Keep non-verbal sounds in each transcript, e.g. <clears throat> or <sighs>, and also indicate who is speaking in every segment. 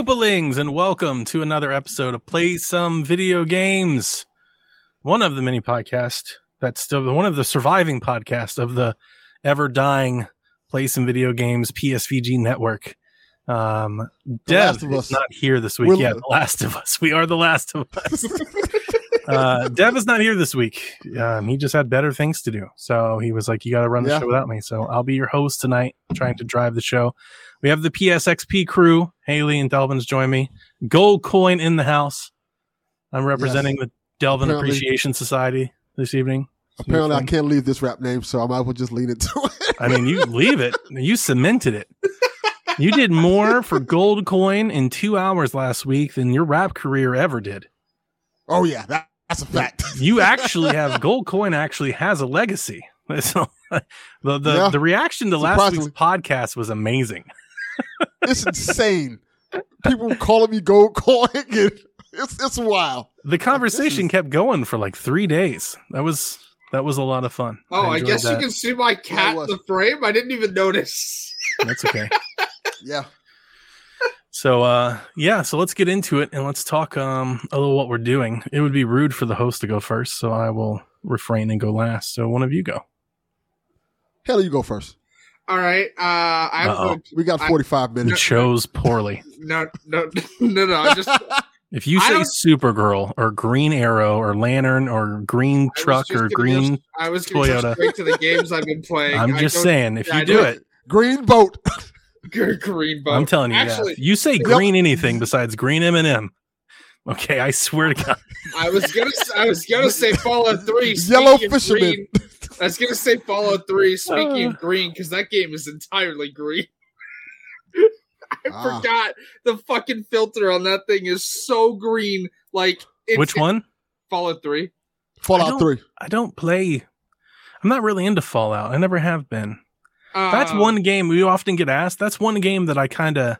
Speaker 1: Greetings, Koopalings, and welcome to another episode of Play Some Video Games. One of the many podcasts that's still one of the surviving podcasts of the ever dying Play Some Video Games PSVG network. Um, Dev is not here this week.
Speaker 2: We're-
Speaker 1: yeah, The Last of Us. We are The Last of Us. <laughs> uh, Dev is not here this week. Um, he just had better things to do. So he was like, You got to run the
Speaker 2: Yeah.
Speaker 1: show without me. So I'll be your host tonight, trying to drive the show. We have the PSXP crew. Haley and Delvin's join me. Gold coin in the house. I'm representing the Delvin
Speaker 2: Apparently-
Speaker 1: Appreciation Society this evening.
Speaker 2: Apparently, I can't leave this rap name, so I might as well just lean into it.
Speaker 1: I mean, you leave it. You cemented it. You did more for gold coin in two hours last week than your rap career ever did.
Speaker 2: oh yeah, that, that's a fact. <laughs>
Speaker 1: You actually have gold coin actually has a legacy. <laughs> So, the the,
Speaker 2: Yeah.
Speaker 1: the reaction to last week's podcast was amazing. <laughs>
Speaker 2: it's insane. People calling me gold <laughs> coin. and It's it's wild.
Speaker 1: The conversation
Speaker 2: is-
Speaker 1: kept going for like three days. That was that was a lot of fun.
Speaker 3: Oh, I,
Speaker 1: enjoyed
Speaker 3: guess
Speaker 1: that.
Speaker 3: you can see my cat in the frame. I didn't even notice. <laughs>
Speaker 1: That's okay.
Speaker 2: Yeah.
Speaker 1: So uh yeah, so let's get into it and let's talk um a little what we're doing. It would be rude for the host to go first, so I will refrain and go last. So one of you go.
Speaker 2: Hell, you go first.
Speaker 3: All right. Uh, I'm
Speaker 1: Uh-oh.
Speaker 2: We got
Speaker 3: I-
Speaker 2: 45
Speaker 1: You
Speaker 2: minutes.
Speaker 1: chose poorly.
Speaker 3: No, no, <laughs> no, no. I just <laughs>
Speaker 1: If you say Supergirl or Green Arrow or Lantern or Green Truck or Green,
Speaker 3: go- I was going to
Speaker 1: Toyota.
Speaker 3: go straight to the games I've been playing.
Speaker 1: I'm
Speaker 3: I
Speaker 1: just saying, if
Speaker 3: yeah,
Speaker 1: you
Speaker 3: I
Speaker 1: do
Speaker 3: know.
Speaker 1: it,
Speaker 2: Green boat. <laughs>
Speaker 3: green boat.
Speaker 1: I'm telling you.
Speaker 3: Actually,
Speaker 1: If you say
Speaker 2: Yep.
Speaker 1: green anything besides green M and M. Okay, I swear to God.
Speaker 3: I was gonna. I was gonna say Fallout Three.
Speaker 2: Yellow
Speaker 3: speaking
Speaker 2: fisherman.
Speaker 3: green. I was gonna say Fallout Three. <laughs> Speaking
Speaker 1: Uh.
Speaker 3: of green, because that game is entirely green. <laughs> I
Speaker 2: Ah.
Speaker 3: forgot the fucking filter on that thing is so green. Like it's,
Speaker 1: Which one?
Speaker 3: Fallout Three.
Speaker 2: Fallout
Speaker 1: don't-
Speaker 2: 3.
Speaker 1: I don't play. I'm not really into Fallout. I never have been. That's
Speaker 3: Um,
Speaker 1: one game we often get asked. That's one game that I kind of,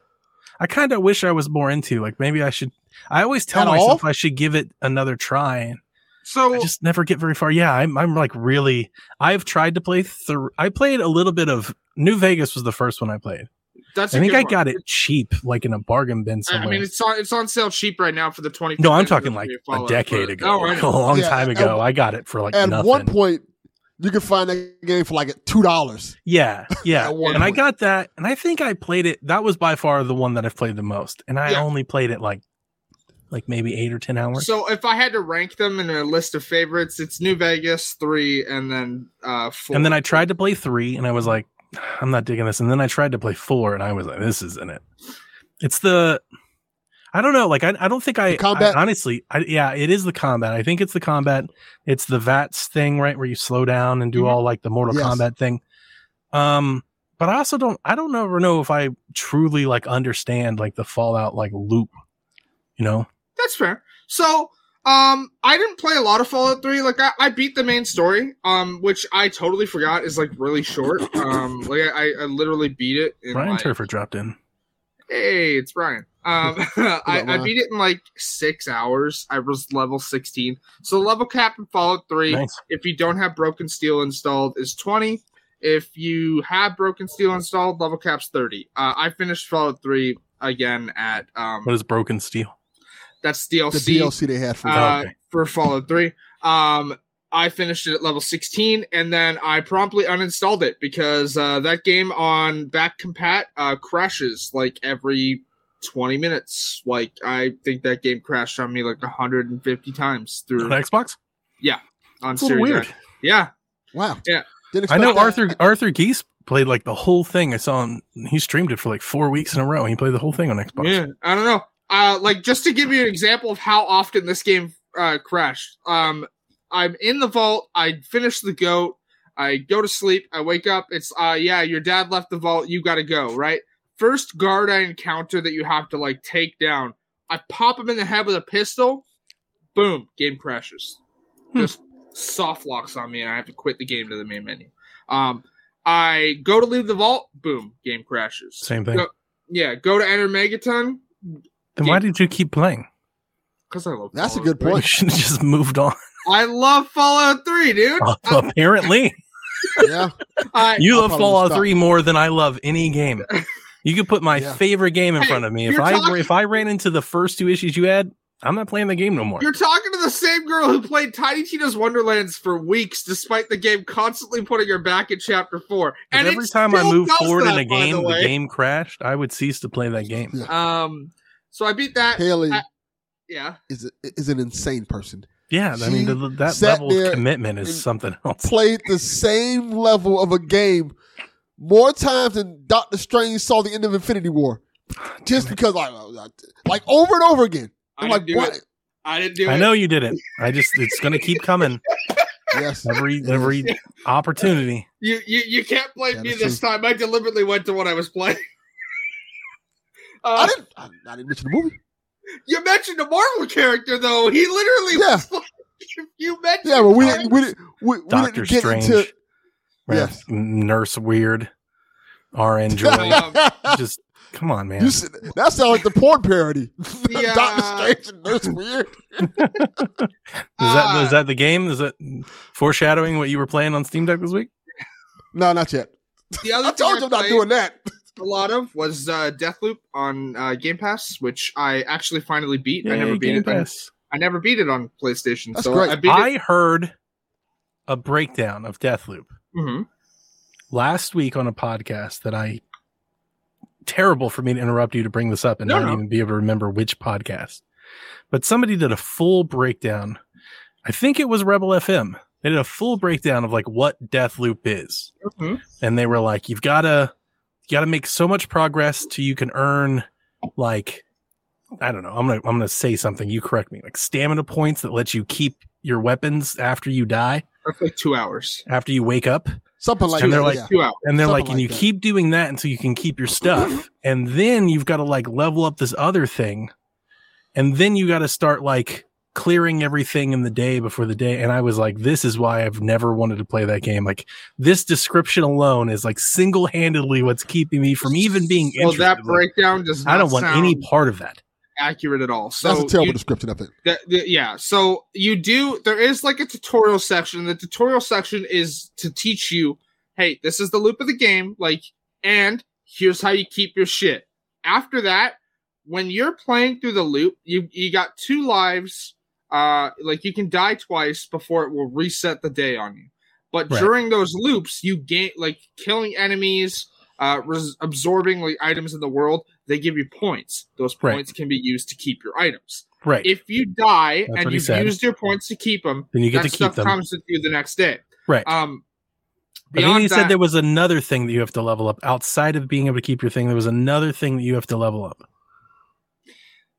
Speaker 1: I kind of wish I was more into. Like maybe I should. I always tell myself
Speaker 2: all?
Speaker 1: I should give it another try, and
Speaker 3: So
Speaker 1: I just never get very far. Yeah, I'm, I'm like really. I've tried to play through. I played a little bit of New Vegas was the first one I played.
Speaker 3: that's.
Speaker 1: I
Speaker 3: a
Speaker 1: think
Speaker 3: good
Speaker 1: I
Speaker 3: one.
Speaker 1: got it cheap, like in a bargain bin somewhere.
Speaker 3: I mean, it's on it's on sale cheap right now for the twenty.
Speaker 1: no, I'm talking like a decade ago,
Speaker 3: Oh, right. <laughs>
Speaker 1: a long
Speaker 2: Yeah,
Speaker 1: time
Speaker 2: at-
Speaker 1: ago. I got it for like
Speaker 2: At
Speaker 1: nothing.
Speaker 2: one point, you could find that game for like $2.
Speaker 1: Yeah, <laughs> yeah.
Speaker 2: At one
Speaker 1: and I got that, and I think I played it. That was by far the one that I've played the most, and I
Speaker 3: Yeah.
Speaker 1: only played it like, like maybe eight or ten hours.
Speaker 3: So if I had to rank them in a list of favorites, it's New Vegas three, and then uh four.
Speaker 1: and then I tried to play three, and I was like, I'm not digging this. And then I tried to play four, and I was like, this isn't it. It's the, I don't know. Like I, I don't think I,
Speaker 2: The combat?
Speaker 1: I- honestly, I, yeah, it is the combat. I think it's the combat. It's the VATS thing, right, where you slow down and do
Speaker 3: Mhm.
Speaker 1: all like the Mortal
Speaker 2: Yes.
Speaker 1: Kombat thing. Um, but I also don't. I don't ever know if I truly like understand like the Fallout like loop. You know,
Speaker 3: that's fair. So um, I didn't play a lot of Fallout three. Like I, I beat the main story, um, which I totally forgot is like really short. Um, like I, I literally beat it. In
Speaker 1: Brian
Speaker 3: like,
Speaker 1: Turfer dropped in.
Speaker 3: Hey, it's Brian. Um, <laughs> I, I beat it in like six hours. I was level sixteen. So level cap in Fallout three.
Speaker 1: Nice.
Speaker 3: if you don't have broken steel installed is 20 if you have broken steel installed level cap's 30 uh, i finished fallout 3 again at um
Speaker 1: What is broken steel?
Speaker 3: That's DLC.
Speaker 2: The
Speaker 3: dlc,
Speaker 2: DLC they had for
Speaker 3: uh,
Speaker 1: Okay.
Speaker 3: for fallout 3 um i finished it at level 16 and then i promptly uninstalled it because uh, that game on back compat uh, crashes like every 20 minutes like i think that game crashed on me like 150 times
Speaker 1: On
Speaker 3: through
Speaker 1: Xbox? Yeah.
Speaker 3: On
Speaker 1: It's a little
Speaker 3: Series
Speaker 1: weird.
Speaker 3: X. yeah
Speaker 2: Wow.
Speaker 3: Yeah.
Speaker 1: I know
Speaker 2: that.
Speaker 1: Arthur Arthur Gies played like the whole thing. I saw him. He streamed it for like four weeks in a row. He played the whole thing on Xbox.
Speaker 3: Yeah, I don't know. Uh, like just to give you an example of how often this game uh, crashed. Um, I'm in the vault. I finish the goat. I go to sleep. I wake up. It's uh, yeah, your dad left the vault. You got to go. Right. First guard I encounter that you have to like take down. I pop him in the head with a pistol. Boom. Game crashes.
Speaker 1: Hmm.
Speaker 3: Just soft locks on me, and I have to quit the game to the main menu. Um, I go to leave the vault. Boom. Game crashes.
Speaker 1: Same thing.
Speaker 3: Go- yeah, go to enter Megaton
Speaker 1: Then why did you keep playing?
Speaker 3: because I love.
Speaker 2: That's a good
Speaker 3: 3. <laughs>
Speaker 1: You
Speaker 2: point.
Speaker 1: should have just moved on.
Speaker 3: I love Fallout Three, dude. Uh, <laughs>
Speaker 1: Apparently,
Speaker 2: Yeah. <laughs>
Speaker 1: You
Speaker 2: I'll
Speaker 1: love Fallout
Speaker 2: stop.
Speaker 1: 3 more than I love any game. You could put my
Speaker 2: Yeah.
Speaker 1: favorite game in
Speaker 3: Hey,
Speaker 1: front of me. If I
Speaker 3: talking-
Speaker 1: if I ran into the first two issues you had, I'm not playing the game no more.
Speaker 3: You're talking to the same girl who played Tiny Tina's Wonderlands for weeks, despite the game constantly putting her back in Chapter Four. And
Speaker 1: every time I moved
Speaker 3: does
Speaker 1: forward in a game,
Speaker 3: the
Speaker 1: the, game crashed, I would cease to play that game.
Speaker 2: Yeah.
Speaker 3: Um, so I beat that.
Speaker 2: Haley
Speaker 3: I- Yeah,
Speaker 2: is a, is an insane person.
Speaker 1: Yeah, I mean the, that level of commitment is something else.
Speaker 2: Played the same level of a game more times than Doctor Strange saw the end of Infinity War. Just because, like, like over and over again.
Speaker 3: I
Speaker 2: I'm
Speaker 3: didn't
Speaker 2: like,
Speaker 3: do
Speaker 2: what?
Speaker 3: it. I didn't do
Speaker 1: I
Speaker 3: it.
Speaker 1: I know you didn't. I just it's gonna keep coming
Speaker 2: Yes.
Speaker 1: every every opportunity.
Speaker 3: You you you can't blame
Speaker 2: Yeah,
Speaker 3: me
Speaker 2: that's
Speaker 3: this time. I deliberately went to what I was playing.
Speaker 2: I
Speaker 3: Uh,
Speaker 2: didn't. I, I didn't mention the movie.
Speaker 3: you mentioned a Marvel character though. He literally
Speaker 2: Yeah.
Speaker 3: was like, <laughs> you mentioned.
Speaker 2: Yeah, but we didn't. We didn't. We, we
Speaker 1: Doctor
Speaker 2: didn't get
Speaker 1: Strange,
Speaker 2: into.
Speaker 1: Yes. Nurse Weird, RN Joy. <laughs> Just come on, man.
Speaker 2: You said, that sounds like the porn parody. <laughs>
Speaker 3: Yeah.
Speaker 2: Doctor Strange and Nurse Weird.
Speaker 1: Is that
Speaker 3: uh,
Speaker 1: is that the game? Is that foreshadowing what you were playing on Steam Deck this week?
Speaker 2: No, not yet.
Speaker 3: the other
Speaker 2: I told you I'm not doing that.
Speaker 3: A lot of was uh, Deathloop on uh, Game Pass, which I actually finally beat. I never beat
Speaker 1: Game
Speaker 3: it. I,
Speaker 1: Pass.
Speaker 3: I never beat it on PlayStation.
Speaker 2: That's
Speaker 3: so
Speaker 2: great.
Speaker 3: I beat it.
Speaker 1: I heard a breakdown of Deathloop
Speaker 3: Mhm.
Speaker 1: last week on a podcast that I terrible for me to interrupt you to bring this up and
Speaker 3: No,
Speaker 1: not
Speaker 3: no.
Speaker 1: even be able to remember which podcast. But somebody did a full breakdown. I think it was Rebel FM. They did a full breakdown of like what Deathloop is.
Speaker 3: Mhm.
Speaker 1: And they were like, you've gotta you gotta make so much progress to you can earn like I don't know. I'm gonna I'm gonna say something. You correct me. Like stamina points that let you keep your weapons after you die,
Speaker 3: That's like two hours.
Speaker 1: after you wake up.
Speaker 2: Something like
Speaker 1: And
Speaker 2: that.
Speaker 1: they're like-
Speaker 2: yeah.
Speaker 3: Two hours.
Speaker 1: And they're
Speaker 2: Something
Speaker 1: like, and
Speaker 2: like
Speaker 1: you
Speaker 2: that.
Speaker 1: keep doing that until you can keep your stuff. and then you've got to like level up this other thing. And then you got to start like clearing everything in the day before the day. And I was like, this is why I've never wanted to play that game. Like this description alone is like single handedly what's keeping me from even being
Speaker 3: Well,
Speaker 1: interested.
Speaker 3: that
Speaker 1: Like,
Speaker 3: breakdown does not
Speaker 1: I don't want any part of that.
Speaker 3: accurate at all. So
Speaker 2: That's a terrible
Speaker 3: you-
Speaker 2: description of it.
Speaker 3: the- the- yeah, so you do. There is like a tutorial section. The tutorial section is to teach you, hey, this is the loop of the game, like, and here's how you keep your shit. After that, when you're playing through the loop, you you got two lives. Uh, like you can die twice before it will reset the day on you. But
Speaker 1: Right.
Speaker 3: during those loops, you gain like killing enemies, uh, res- absorbing like items in the world. They give you points. Those
Speaker 1: Right.
Speaker 3: points can be used to keep your items
Speaker 1: Right.
Speaker 3: if you die
Speaker 1: That's
Speaker 3: and you've
Speaker 1: said.
Speaker 3: used your points to keep them,
Speaker 1: then you get
Speaker 3: that
Speaker 1: to keep
Speaker 3: stuff
Speaker 1: them.
Speaker 3: comes with you the next day.
Speaker 1: right.
Speaker 3: Um,
Speaker 1: I think he
Speaker 3: that,
Speaker 1: said there was another thing that you have to level up outside of being able to keep your thing. There was another thing that you have to level up.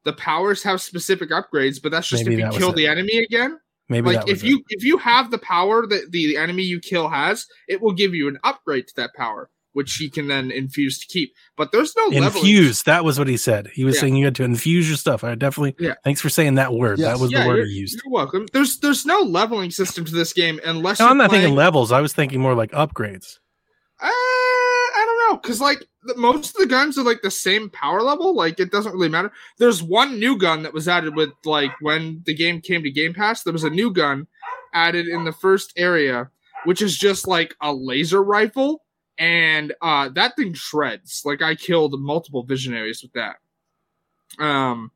Speaker 3: The powers have specific upgrades, but that's just
Speaker 1: Maybe
Speaker 3: if you
Speaker 1: that was
Speaker 3: kill
Speaker 1: it.
Speaker 3: the enemy again.
Speaker 1: Maybe
Speaker 3: like
Speaker 1: that was
Speaker 3: if
Speaker 1: it.
Speaker 3: you if you have the power that the enemy you kill has, it will give you an upgrade to that power, which he can then infuse to keep. But there's no leveling.
Speaker 1: infuse. That was what he said. He was
Speaker 3: Yeah.
Speaker 1: saying you had to infuse your stuff. I definitely.
Speaker 3: Yeah.
Speaker 1: Thanks for saying that word.
Speaker 2: Yes.
Speaker 1: That was
Speaker 3: Yeah,
Speaker 1: the word
Speaker 3: you're,
Speaker 1: he used.
Speaker 3: you're welcome. There's there's no leveling system to this game unless
Speaker 1: No,
Speaker 3: you're
Speaker 1: I'm not
Speaker 3: playing,
Speaker 1: thinking levels. I was thinking more like upgrades.
Speaker 3: Uh, I don't know, cause like the, most of the guns are like the same power level. Like it doesn't really matter. There's one new gun that was added with like when the game came to Game Pass. There was a new gun added in the first area, which is just like a laser rifle, and uh, that thing shreds. Like I killed multiple visionaries with that. Um,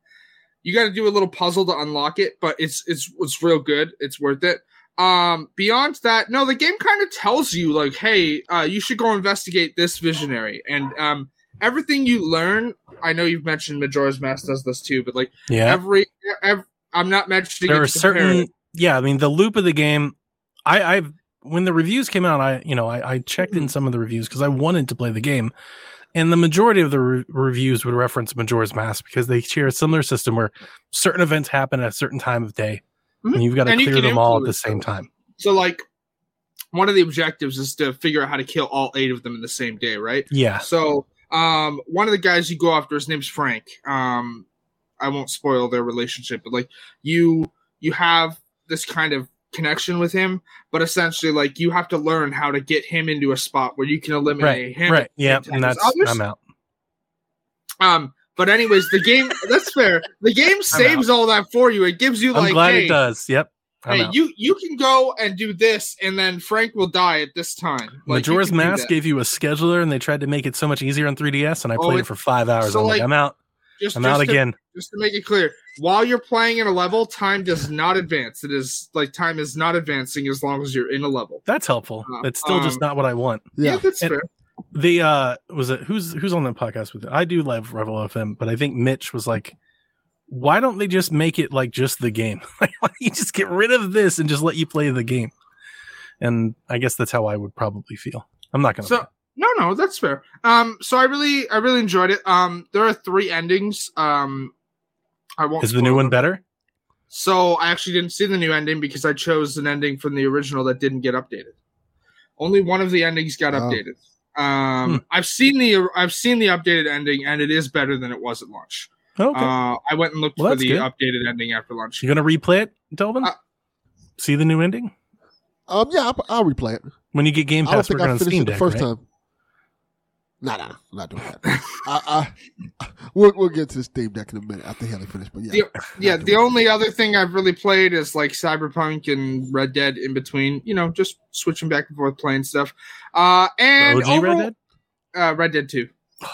Speaker 3: you got to do a little puzzle to unlock it, but it's it's it's real good. It's worth it um beyond that no the game kind of tells you like hey uh you should go investigate this visionary and um everything you learn i know you've mentioned majora's mask does this too but like
Speaker 1: Yeah.
Speaker 3: every, every i'm not mentioning
Speaker 1: there are certain yeah i mean the loop of the game i i've when the reviews came out i you know i, I checked
Speaker 3: Mm-hmm.
Speaker 1: in some of the reviews because i wanted to play the game and the majority of the re- reviews would reference majora's mask because they share a similar system where certain events happen at a certain time of day
Speaker 3: Mhm.
Speaker 1: and you've got to
Speaker 3: And
Speaker 1: clear them all at the same time
Speaker 3: so like one of the objectives is to figure out how to kill all eight of them in the same day right
Speaker 1: yeah
Speaker 3: So, um, one of the guys you go after, his name's Frank. Um, I won't spoil their relationship, but like you, you have this kind of connection with him, but essentially, like you have to learn how to get him into a spot where you can eliminate
Speaker 1: right
Speaker 3: him.
Speaker 1: right yeah and that's
Speaker 3: others.
Speaker 1: i'm out
Speaker 3: Um, but anyways, the game <laughs> that's fair. The game saves all that for you. It gives you
Speaker 1: i'm
Speaker 3: like,
Speaker 1: glad
Speaker 3: hey,
Speaker 1: it does yep I'm
Speaker 3: hey,
Speaker 1: out.
Speaker 3: you you can go and do this, and then Frank will die at this time. Like,
Speaker 1: Majora's Mask gave you a scheduler, and they tried to make it so much easier on 3DS, and I
Speaker 3: Oh,
Speaker 1: played
Speaker 3: it-
Speaker 1: it for five hours.
Speaker 3: so,
Speaker 1: I'm like,
Speaker 3: like,
Speaker 1: I'm out.
Speaker 3: Just,
Speaker 1: I'm
Speaker 3: just
Speaker 1: out
Speaker 3: to,
Speaker 1: again.
Speaker 3: Just to make it clear, while you're playing in a level, time does not advance. It is like time is not advancing as long as you're in a level.
Speaker 1: That's helpful.
Speaker 3: Uh,
Speaker 1: That's still just
Speaker 3: um,
Speaker 1: not what I want.
Speaker 2: Yeah.
Speaker 3: that's
Speaker 1: And-
Speaker 3: fair.
Speaker 1: The uh was it who's who's on the podcast with it? I do love Rebel FM, but I think Mitch was like, why don't they just make it like just the game? <laughs> Like why don't you just get rid of this and just let you play the game? And I guess that's how I would probably feel. I'm not gonna
Speaker 3: So no, no, that's fair. Um, so I really, I really enjoyed it. Um, there are three endings. Um, I won't.
Speaker 1: is the new
Speaker 3: spoil
Speaker 1: one better?
Speaker 3: So I actually didn't see the new ending because I chose an ending from the original that didn't get updated. Only one of the endings got
Speaker 2: Oh.
Speaker 3: updated. Um,
Speaker 1: Hmm.
Speaker 3: I've seen the I've seen the updated ending, and it is better than it was at launch.
Speaker 1: Okay.
Speaker 3: Uh, I went and looked
Speaker 1: Well,
Speaker 3: for the
Speaker 1: good.
Speaker 3: updated ending after lunch.
Speaker 1: you gonna replay it, Delvin?
Speaker 3: Uh,
Speaker 1: See the new ending?
Speaker 2: Um, yeah, I'll, I'll replay it.
Speaker 1: When you get Game Pass.
Speaker 2: I don't
Speaker 1: Pass,
Speaker 2: think
Speaker 1: working
Speaker 2: I
Speaker 1: on
Speaker 2: finished
Speaker 1: Steam
Speaker 2: it the
Speaker 1: Deck,
Speaker 2: first
Speaker 1: right?
Speaker 2: time. Nah, nah, I'm not doing that. I, <laughs> I, we'll, we'll get to the Steam Deck in a minute after Haley finished, but yeah. <laughs>
Speaker 3: Yeah, the
Speaker 2: doing
Speaker 3: only other thing I've really played is like Cyberpunk and Red Dead in between. You know, just switching back and forth playing stuff. Uh, and
Speaker 1: OG Red Dead?
Speaker 3: Uh, Red Dead Two. <sighs>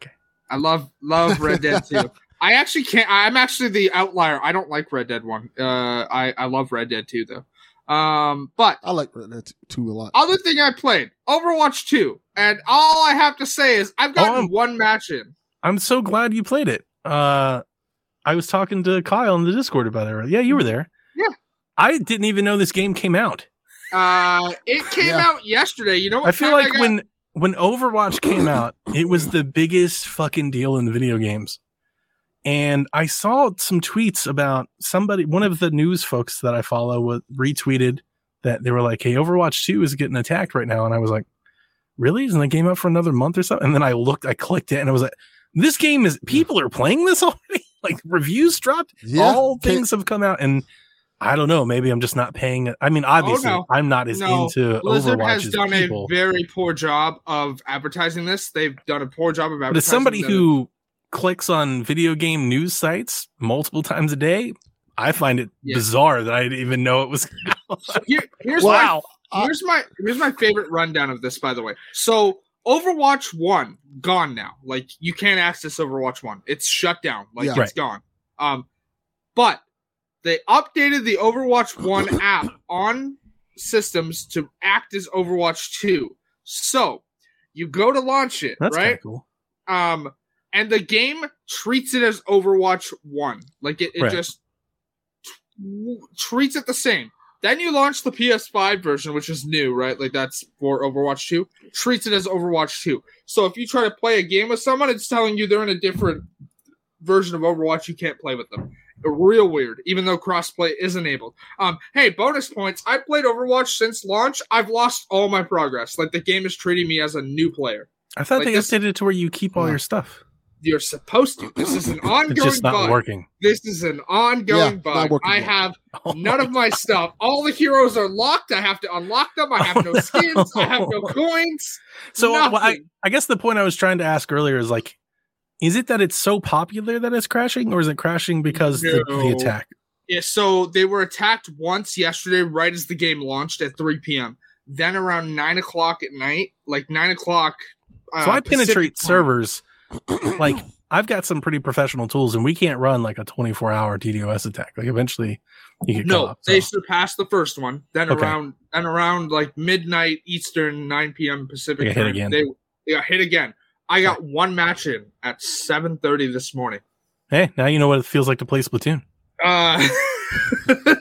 Speaker 1: Okay.
Speaker 3: I love love Red Dead <laughs> Two. I actually can't. I'm actually the outlier. I don't like Red Dead One. Uh, I I love Red Dead Two though. Um, but
Speaker 2: I like Red Dead 2 a lot.
Speaker 3: other thing I played Overwatch Two, and all I have to say is I've gotten
Speaker 1: Oh.
Speaker 3: one match in.
Speaker 1: I'm so glad you played it. Uh, I was talking to Kyle in the Discord about it. Yeah, you were there.
Speaker 3: Yeah.
Speaker 1: I didn't even know this game came out.
Speaker 3: Uh, it came
Speaker 2: Yeah.
Speaker 3: out yesterday. You know what?
Speaker 1: I feel
Speaker 3: time
Speaker 1: like
Speaker 3: got-
Speaker 1: when when Overwatch came out, it was the biggest fucking deal in the video games. And I saw some tweets about somebody, one of the news folks that I follow, was retweeted that they were like, "Hey, Overwatch Two is getting attacked right now," and I was like, "Really? Isn't the game out for another month or something?" And then I looked, I clicked it, and I was like, "This game is people are playing this <laughs> already." like reviews dropped,
Speaker 2: Yeah,
Speaker 1: all things have come out, and I don't know. Maybe I'm just not paying. I mean, oh, obviously,
Speaker 3: no.
Speaker 1: I'm not as
Speaker 3: No.
Speaker 1: into
Speaker 3: Blizzard
Speaker 1: Overwatch
Speaker 3: has
Speaker 1: as
Speaker 3: done
Speaker 1: people.
Speaker 3: a very poor job of advertising this. They've done a poor job of advertising.
Speaker 1: But as somebody
Speaker 3: the-
Speaker 1: who clicks on video game news sites multiple times a day, I find it
Speaker 3: Yeah.
Speaker 1: bizarre that I didn't even know it was. <laughs>
Speaker 3: Here- here's
Speaker 1: wow.
Speaker 3: my here's my here's my favorite rundown of this. By the way, so Overwatch One gone now. Like you can't access Overwatch One. It's shut down. Like
Speaker 2: Yeah.
Speaker 3: it's
Speaker 1: Right.
Speaker 3: gone. Um, but they updated the Overwatch One <coughs> app on systems to act as Overwatch Two. So you go to launch it,
Speaker 1: That's
Speaker 3: right?
Speaker 1: cool.
Speaker 3: um and the game treats it as overwatch 1 like it, it
Speaker 1: Right.
Speaker 3: just t- treats it the same. Then you launch the ps5 version which is new right? Like that's for overwatch 2 treats it as overwatch 2 so if you try to play a game with someone it's telling you they're in a different version of overwatch you can't play with them. Real weird even though crossplay is enabled um hey bonus points. I played overwatch since launch. I've lost all my progress. Like the game is treating me as a new player.
Speaker 1: I thought
Speaker 3: like
Speaker 1: they updated it to where you keep all
Speaker 2: Yeah.
Speaker 1: your stuff.
Speaker 3: You're supposed to. This is an <clears throat>
Speaker 1: It's
Speaker 3: ongoing
Speaker 1: just not
Speaker 3: bug.
Speaker 1: working.
Speaker 3: This is an ongoing
Speaker 2: Yeah,
Speaker 3: bug. I
Speaker 2: yet.
Speaker 3: have <laughs>
Speaker 1: Oh
Speaker 3: none
Speaker 1: my
Speaker 3: of my stuff. All the heroes are locked. I have to unlock them. I have no skins. I have no <laughs> coins.
Speaker 1: So what I, I guess the point I was trying to ask earlier is like, is it that it's so popular that it's crashing, or is it crashing because the, the attack?
Speaker 3: Yeah, so they were attacked once yesterday, right as the game launched at 3 p.m. Then around 9 o'clock at night, like 9 o'clock. Uh,
Speaker 1: So I
Speaker 3: Pacific
Speaker 1: penetrate
Speaker 3: time.
Speaker 1: servers. Like I've got some pretty professional tools, and we can't run like a 24 hour DDoS attack. Like eventually, you get
Speaker 3: No,
Speaker 1: caught.
Speaker 3: they
Speaker 1: so.
Speaker 3: surpassed the first one. Then
Speaker 1: Okay.
Speaker 3: around and around like midnight Eastern, 9 p.m. Pacific
Speaker 1: They got hit
Speaker 3: time,
Speaker 1: again.
Speaker 3: They, they got hit again. I got one match in at 7:30 this morning.
Speaker 1: Hey, now you know what it feels like to play Splatoon.
Speaker 3: Uh, <laughs>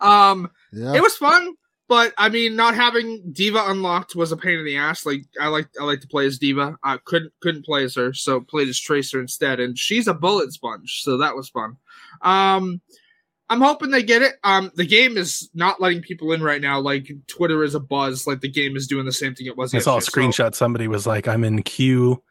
Speaker 3: um,
Speaker 2: Yeah.
Speaker 3: it was fun, but I mean, not having D.Va unlocked was a pain in the ass. Like I like I like to play as D.Va. I couldn't couldn't play as her, so played as Tracer instead. And she's a bullet sponge, so that was fun. Um, I'm hoping they get it. Um, the game is not letting people in right now. Like Twitter is a buzz. Like the game is doing the same thing it was.
Speaker 1: I saw a
Speaker 3: yesterday. So-
Speaker 1: screenshot. Somebody was like, "I'm in queue."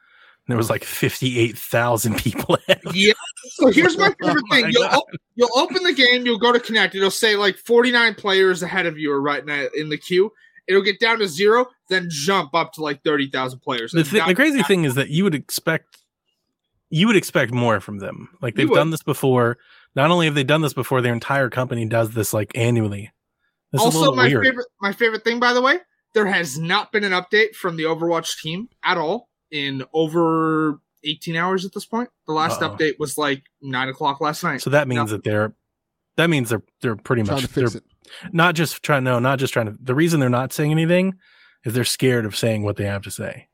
Speaker 1: There was like 58,000 people. <laughs>
Speaker 3: Yeah. So here's my <laughs> oh favorite
Speaker 1: Oh my
Speaker 3: thing. You'll, op- you'll open the game, you'll go to connect, it'll say like 49 players ahead of you are right now in the queue. It'll get down to zero, then jump up to like 30,000 players.
Speaker 1: the,
Speaker 3: that-
Speaker 1: the crazy thing is that you would expect you would expect more from them. Like they've done this before. Not only have they done this before, their entire company does this like annually. This is a
Speaker 3: also,
Speaker 1: little
Speaker 3: my
Speaker 1: weird.
Speaker 3: favorite my favorite thing, by the way, there has not been an update from the Overwatch team at all in over 18 hours at this point. The last
Speaker 1: Uh-oh.
Speaker 3: update was like nine o'clock last night.
Speaker 1: So that means that they're that means they're they're pretty
Speaker 2: Trying
Speaker 1: much
Speaker 2: to fix
Speaker 1: they're
Speaker 2: it.
Speaker 1: not just trying no, not just trying to the reason they're not saying anything is they're scared of saying what they have to say.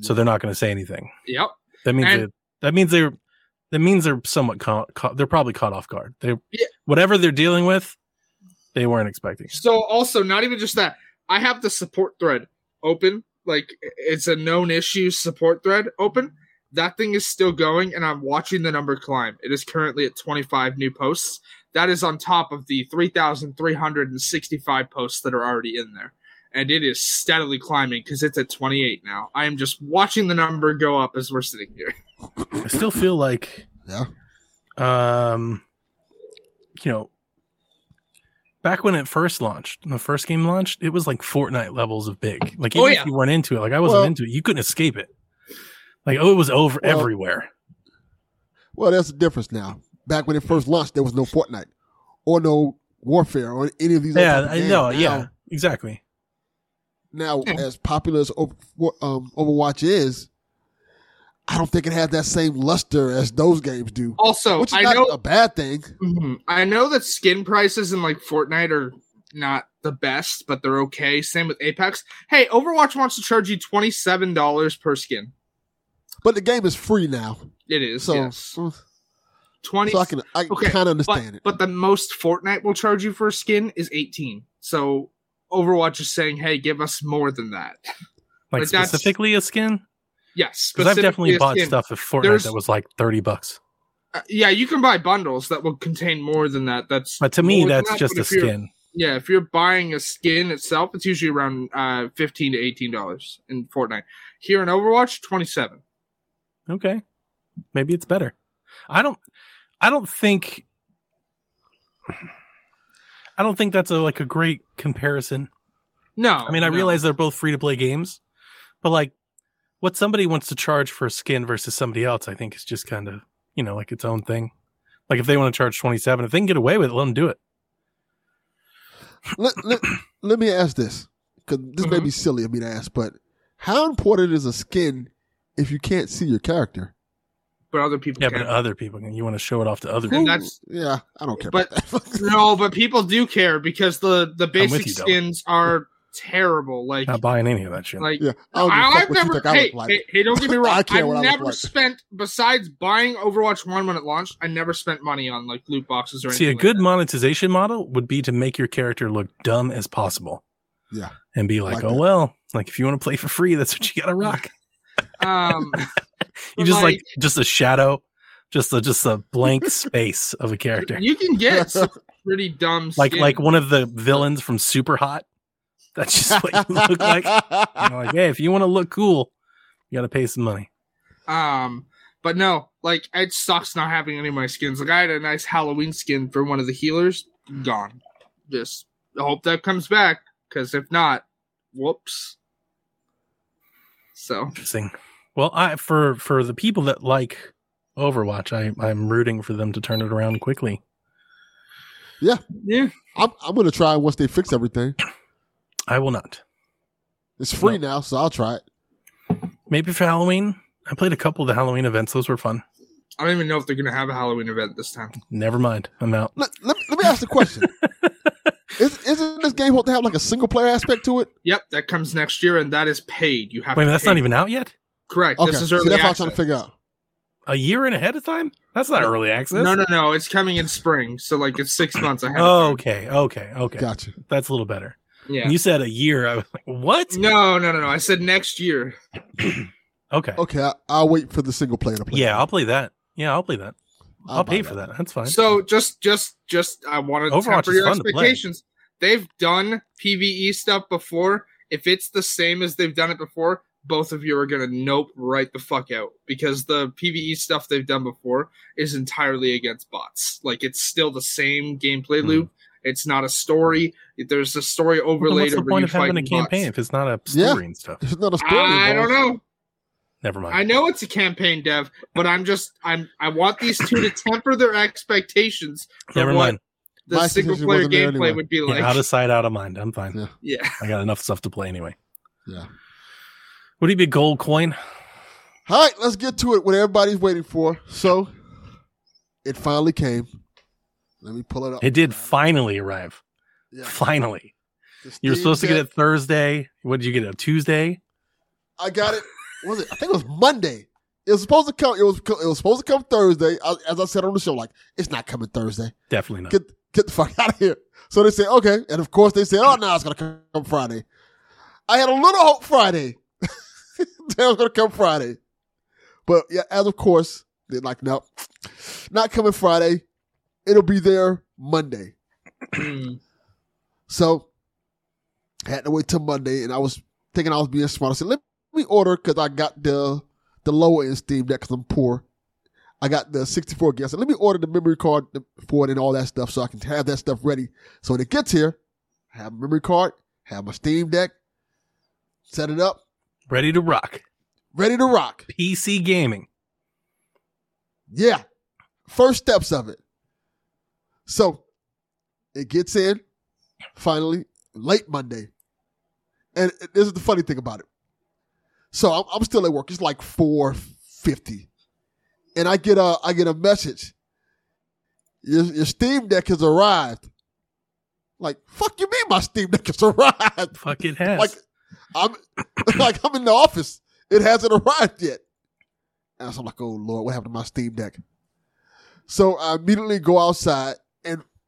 Speaker 1: So they're not going to say anything.
Speaker 3: Yep.
Speaker 1: That means
Speaker 3: And-
Speaker 1: that that means they're that means they're somewhat caught, caught they're probably caught off guard. They
Speaker 3: Yeah.
Speaker 1: whatever they're dealing with, they weren't expecting.
Speaker 3: So also, not even just that, I have the support thread open. Like it's a known issue support thread open. That thing is still going, and I'm watching the number climb. It is currently at 25 new posts. That is on top of the 3,365 posts that are already in there. And it is steadily climbing because it's at 28 now. I am just watching the number go up as we're sitting here.
Speaker 1: I still feel like
Speaker 2: Yeah.
Speaker 1: um you know back when it first launched, when the first game launched, it was like Fortnite levels of big. Like even
Speaker 3: Oh,
Speaker 1: if you weren't into it, like I wasn't
Speaker 2: Well-
Speaker 1: into it, you couldn't escape it. Like oh, it was over
Speaker 2: Well,
Speaker 1: everywhere.
Speaker 2: Well, that's the difference now. Back when it first launched, there was no Fortnite or no Warfare or any of these. other
Speaker 1: Yeah,
Speaker 2: type
Speaker 1: I know.
Speaker 2: Now-
Speaker 1: Yeah, exactly.
Speaker 2: Now,
Speaker 3: Yeah.
Speaker 2: as popular as um, Overwatch is, I don't think it had that same luster as those games do.
Speaker 3: Also,
Speaker 2: Which is
Speaker 3: I
Speaker 2: not
Speaker 3: know
Speaker 2: a bad thing.
Speaker 3: Mhm. I know that skin prices in like Fortnite are not the best, but they're okay. Same with Apex. Hey, Overwatch wants to charge you twenty seven dollars per skin.
Speaker 2: But the game is free now,
Speaker 3: It is
Speaker 2: so
Speaker 3: yes.
Speaker 2: so
Speaker 3: twenty.
Speaker 2: I can I
Speaker 3: Okay,
Speaker 2: kind of
Speaker 3: but,
Speaker 2: understand it.
Speaker 3: but the most Fortnite will charge you for a skin is eighteen. So Overwatch is saying, "Hey, give us more than that."
Speaker 1: Like
Speaker 3: Like, that's-
Speaker 1: specifically a skin.
Speaker 3: Yes,
Speaker 1: Because I've definitely bought
Speaker 3: skin.
Speaker 1: stuff of Fortnite
Speaker 3: There's-
Speaker 1: that was like thirty bucks.
Speaker 3: Uh, yeah, you can buy bundles that will contain more than that. That's
Speaker 1: But to me, that's
Speaker 3: that,
Speaker 1: just
Speaker 3: but
Speaker 1: a skin.
Speaker 3: Yeah, if you're buying a skin itself, it's usually around uh, fifteen to eighteen dollars in Fortnite. Here in Overwatch, twenty seven.
Speaker 1: Okay. Maybe it's better. I don't I don't think I don't think that's a like a great comparison.
Speaker 3: No,
Speaker 1: I mean, I
Speaker 3: no.
Speaker 1: realize they're both free to play games, but like what somebody wants to charge for a skin versus somebody else, I think is just kind of, you know, like its own thing. Like if they want to charge 27, if they can get away with it, let them do it.
Speaker 2: let, let, <clears throat> let me ask this because this may
Speaker 3: Mm-hmm.
Speaker 2: be silly of me to ask, but how important is a skin if you can't see your character?
Speaker 3: but other people
Speaker 1: Yeah,
Speaker 3: can.
Speaker 1: but other people can, you want to show it off to other
Speaker 3: And
Speaker 1: people.
Speaker 3: that's-
Speaker 2: yeah, I don't care
Speaker 3: but-
Speaker 2: about that. <laughs>
Speaker 3: no, but people do care because the the basic
Speaker 1: you,
Speaker 3: skins are terrible. Like
Speaker 1: Not buying any of that shit.
Speaker 3: like
Speaker 2: yeah, I don't give a
Speaker 3: I,
Speaker 2: fuck
Speaker 3: have
Speaker 2: what you
Speaker 3: never.
Speaker 2: think I
Speaker 3: Hey,
Speaker 2: like.
Speaker 3: hey, hey, don't get me <laughs> wrong.
Speaker 2: I care
Speaker 3: I've
Speaker 2: what I look
Speaker 3: never
Speaker 2: like.
Speaker 3: spent besides buying Overwatch One when it launched. I never spent money on like loot boxes or anything.
Speaker 1: See, a
Speaker 3: like
Speaker 1: good
Speaker 3: that.
Speaker 1: monetization model would be to make your character look dumb as possible.
Speaker 2: Yeah.
Speaker 1: And be like,
Speaker 2: Like
Speaker 1: oh,
Speaker 2: that.
Speaker 1: well, like if you want to play for free, that's what you got to rock. <laughs>
Speaker 3: Um, <laughs>
Speaker 1: You just like, just a shadow, just a, just a blank space of a character.
Speaker 3: you can get some pretty dumb.
Speaker 1: Like,
Speaker 3: skins.
Speaker 1: like one of the villains from Super Hot. That's just what you look like. You're like, hey, if you want to look cool, you got to pay some money.
Speaker 3: Um, but no, like it sucks not having any of my skins. Like I had a nice Halloween skin for one of the healers, gone. Just hope that comes back because if not, whoops. So
Speaker 1: Interesting. Well, I for for the people that like Overwatch, I I'm rooting for them to turn it around quickly.
Speaker 3: yeah,
Speaker 2: I'm, I'm gonna try once they fix everything.
Speaker 1: I will not.
Speaker 2: It's free
Speaker 1: No.
Speaker 2: now, so I'll try it.
Speaker 1: Maybe for Halloween. I played a couple of the Halloween events. Those were fun.
Speaker 3: I don't even know if they're gonna have a Halloween event this time.
Speaker 1: Never mind. I'm out.
Speaker 2: Let, let, let me ask the question: <laughs> Is, Isn't this game supposed to have like a single player aspect to it?
Speaker 3: Yep, that comes next year, and that is paid. You have
Speaker 1: Wait, a
Speaker 3: to
Speaker 1: that's
Speaker 3: pay.
Speaker 1: not even out yet.
Speaker 3: correct.
Speaker 2: Okay,
Speaker 3: This is
Speaker 2: see,
Speaker 3: early
Speaker 2: that's what I'm trying to figure out.
Speaker 1: A year and ahead of time? That's not early access.
Speaker 3: No, no, no. It's coming in spring, so like it's six months ahead.
Speaker 1: Oh,
Speaker 3: of time.
Speaker 1: okay, okay, okay.
Speaker 2: Gotcha.
Speaker 1: That's a little better.
Speaker 3: Yeah.
Speaker 1: When you said a year, I was like, what?
Speaker 3: No, no, no, no. I said next year. <clears throat>
Speaker 1: Okay.
Speaker 2: Okay, I, I'll wait for the single player to play.
Speaker 1: Yeah, I'll play that. Yeah, I'll play that. I'll,
Speaker 2: buy
Speaker 1: pay for that. That's fine.
Speaker 3: So just, just, just, I want to
Speaker 1: Overwatch
Speaker 3: temper your
Speaker 1: fun to play.
Speaker 3: expectations. They've done PVE stuff before. If it's the same as they've done it before, both of you are gonna nope right the fuck out because the PVE stuff they've done before is entirely against bots. Like it's still the same gameplay
Speaker 1: Hmm.
Speaker 3: loop. It's not a story. There's a story
Speaker 1: Well,
Speaker 3: overlaid
Speaker 1: what's the
Speaker 3: over
Speaker 1: point
Speaker 3: you
Speaker 1: of having a campaign
Speaker 3: bots.
Speaker 1: if it's not a
Speaker 2: Yeah.
Speaker 1: story and stuff?
Speaker 2: There's not a story.
Speaker 3: I don't know.
Speaker 1: Never mind.
Speaker 3: I know it's a campaign dev, but I'm just I'm I want these two to temper their expectations
Speaker 1: Never mind.
Speaker 3: the
Speaker 2: My
Speaker 3: single player gameplay
Speaker 2: anyway.
Speaker 3: would be
Speaker 1: Yeah,
Speaker 3: like.
Speaker 1: out of sight, out of mind. I'm fine.
Speaker 2: Yeah.
Speaker 3: yeah.
Speaker 1: I got enough stuff to play anyway.
Speaker 2: Yeah.
Speaker 1: Would he be gold coin?
Speaker 2: All right, let's get to it. What everybody's waiting for. So, it finally came. Let me pull it up.
Speaker 1: It did finally arrive.
Speaker 2: Yeah.
Speaker 1: Finally. You were
Speaker 2: Steam
Speaker 1: supposed to get it Thursday. What did you get it? Tuesday?
Speaker 2: I got it. what Was it? I think it was Monday. It was supposed to come. It was. It was supposed to come Thursday. I, as I said on the show, like it's not coming Thursday.
Speaker 1: Definitely not.
Speaker 2: Get get the fuck <laughs> out of here. So they say okay, and of course they say, oh no, it's gonna come Friday. I had a little hope Friday. <laughs> that it was gonna come Friday, but yeah, as of course they're like, nope, not coming Friday. It'll be there Monday. <clears throat> So I had to wait till Monday, and I was thinking I was being smart. I said, let me order because I got the the lower end Steam Deck because I'm poor. I got the 64 gig. I said, let me order the memory card for it and all that stuff so I can have that stuff ready. So when it gets here, I have a memory card, have my Steam Deck, set it up,
Speaker 1: Ready to rock.
Speaker 2: ready to rock.
Speaker 1: PC gaming.
Speaker 2: Yeah. First steps of it. So it gets in finally late Monday. And this is the funny thing about it. So I'm, I'm still at work. It's like 450. And I get a I get a message. Your, your Steam Deck has arrived. Like, fuck you mean my Steam Deck has <laughs> arrived?
Speaker 1: Fuck it has.
Speaker 2: Like I'm <coughs> like I'm in the office. It hasn't arrived yet. And so I'm like, oh Lord, what happened to my Steam Deck? So I immediately go outside,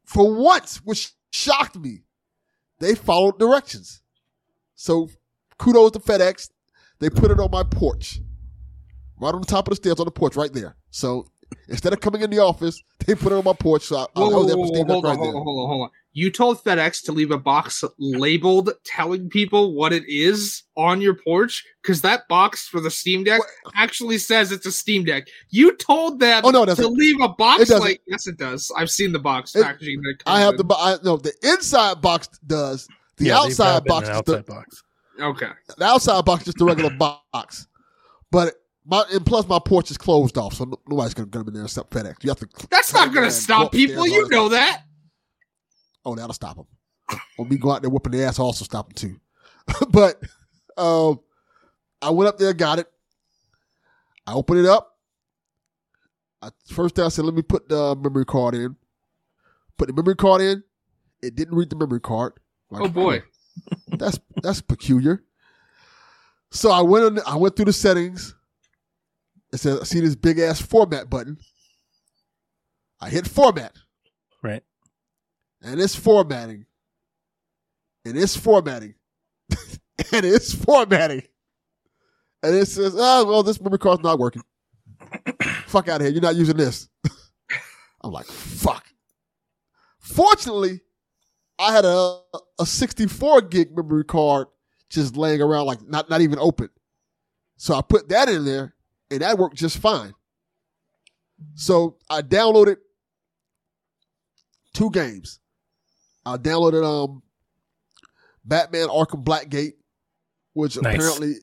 Speaker 2: for once, which shocked me, they followed directions. So kudos to FedEx. They put it on my porch. Right on the top of the stairs on the porch, right there. So instead of coming in the office, <laughs> they put it on my porch. So I, I
Speaker 3: Whoa, whoa,
Speaker 2: know that
Speaker 3: whoa,
Speaker 2: my
Speaker 3: whoa,
Speaker 2: Steam Deck
Speaker 3: hold on,
Speaker 2: right
Speaker 3: hold
Speaker 2: there.
Speaker 3: on, hold on, hold on. You told FedEx to leave a box labeled telling people what it is on your porch because that box for the Steam Deck actually says it's a Steam Deck. You told them
Speaker 2: Oh, no, it
Speaker 3: to leave a box like yes, it does. I've seen the box
Speaker 2: It-
Speaker 3: packaging. That it
Speaker 2: I have
Speaker 3: in.
Speaker 2: the bo- I, no the inside box does. The
Speaker 1: Yeah,
Speaker 2: outside
Speaker 1: wrap it in
Speaker 2: box is the,
Speaker 1: box.
Speaker 3: okay.
Speaker 2: the outside box is just the regular box. But my and plus my porch is closed off, so nobody's gonna come in there except FedEx. You have to.
Speaker 3: That's not
Speaker 2: gonna
Speaker 3: stop people. You know that.
Speaker 2: Oh, that'll stop them. When we go out there whooping the ass, also stop them too. <laughs> but um, I went up there, got it. I opened it up. I, first thing I said, let me put the memory card in. Put the memory card in. It didn't read the memory card. Like,
Speaker 3: Oh boy. <laughs>
Speaker 2: that's that's peculiar. So I went on. I went through the settings. It said, "I see this big ass format button." I hit format,
Speaker 1: Right.
Speaker 2: And it's formatting, and it's formatting, <laughs> and it's formatting, and it says, "Oh well, this memory card's not working. <coughs> fuck out of here! You're not using this." <laughs> I'm like, "Fuck." Fortunately, I had a a 64 gig memory card just laying around, like not not even open. So I put that in there, and that worked just fine. So I downloaded two games. I downloaded um Batman Arkham Blackgate, which
Speaker 1: Nice.
Speaker 2: apparently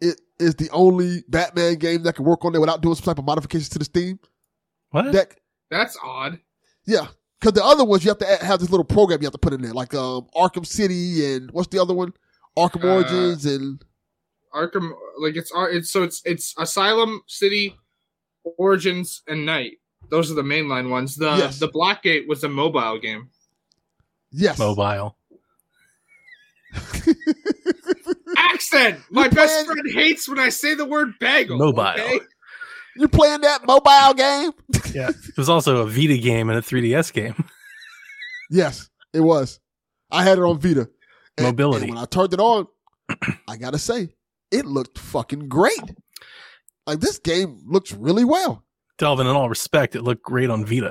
Speaker 2: it is the only Batman game that can work on there without doing some type of modifications to the Steam
Speaker 1: What?
Speaker 2: deck.
Speaker 3: That's odd.
Speaker 2: Yeah, because the other ones you have to add, have this little program you have to put in there, like um Arkham City and what's the other one? Arkham
Speaker 3: Uh,
Speaker 2: Origins and
Speaker 3: Arkham, like it's uh, it's so it's it's Asylum City, Origins, and Knight. Those are the mainline ones. The
Speaker 2: Yes.
Speaker 3: the Blackgate was a mobile game.
Speaker 2: Yes,
Speaker 1: Mobile. <laughs>
Speaker 3: Accent. My
Speaker 2: You
Speaker 3: best
Speaker 2: playing-
Speaker 3: friend hates when I say the word bagel.
Speaker 1: Mobile.
Speaker 3: okay?
Speaker 2: you playing that mobile game? <laughs>
Speaker 1: Yeah. It was also a Vita game and a 3DS game.
Speaker 2: yes, it was. I had it on Vita. And-
Speaker 1: Mobility.
Speaker 2: And when I turned it on, <clears throat> I gotta say, it looked fucking great. Like this game looks really well.
Speaker 1: Delvin, in all respect, it looked great on Vita.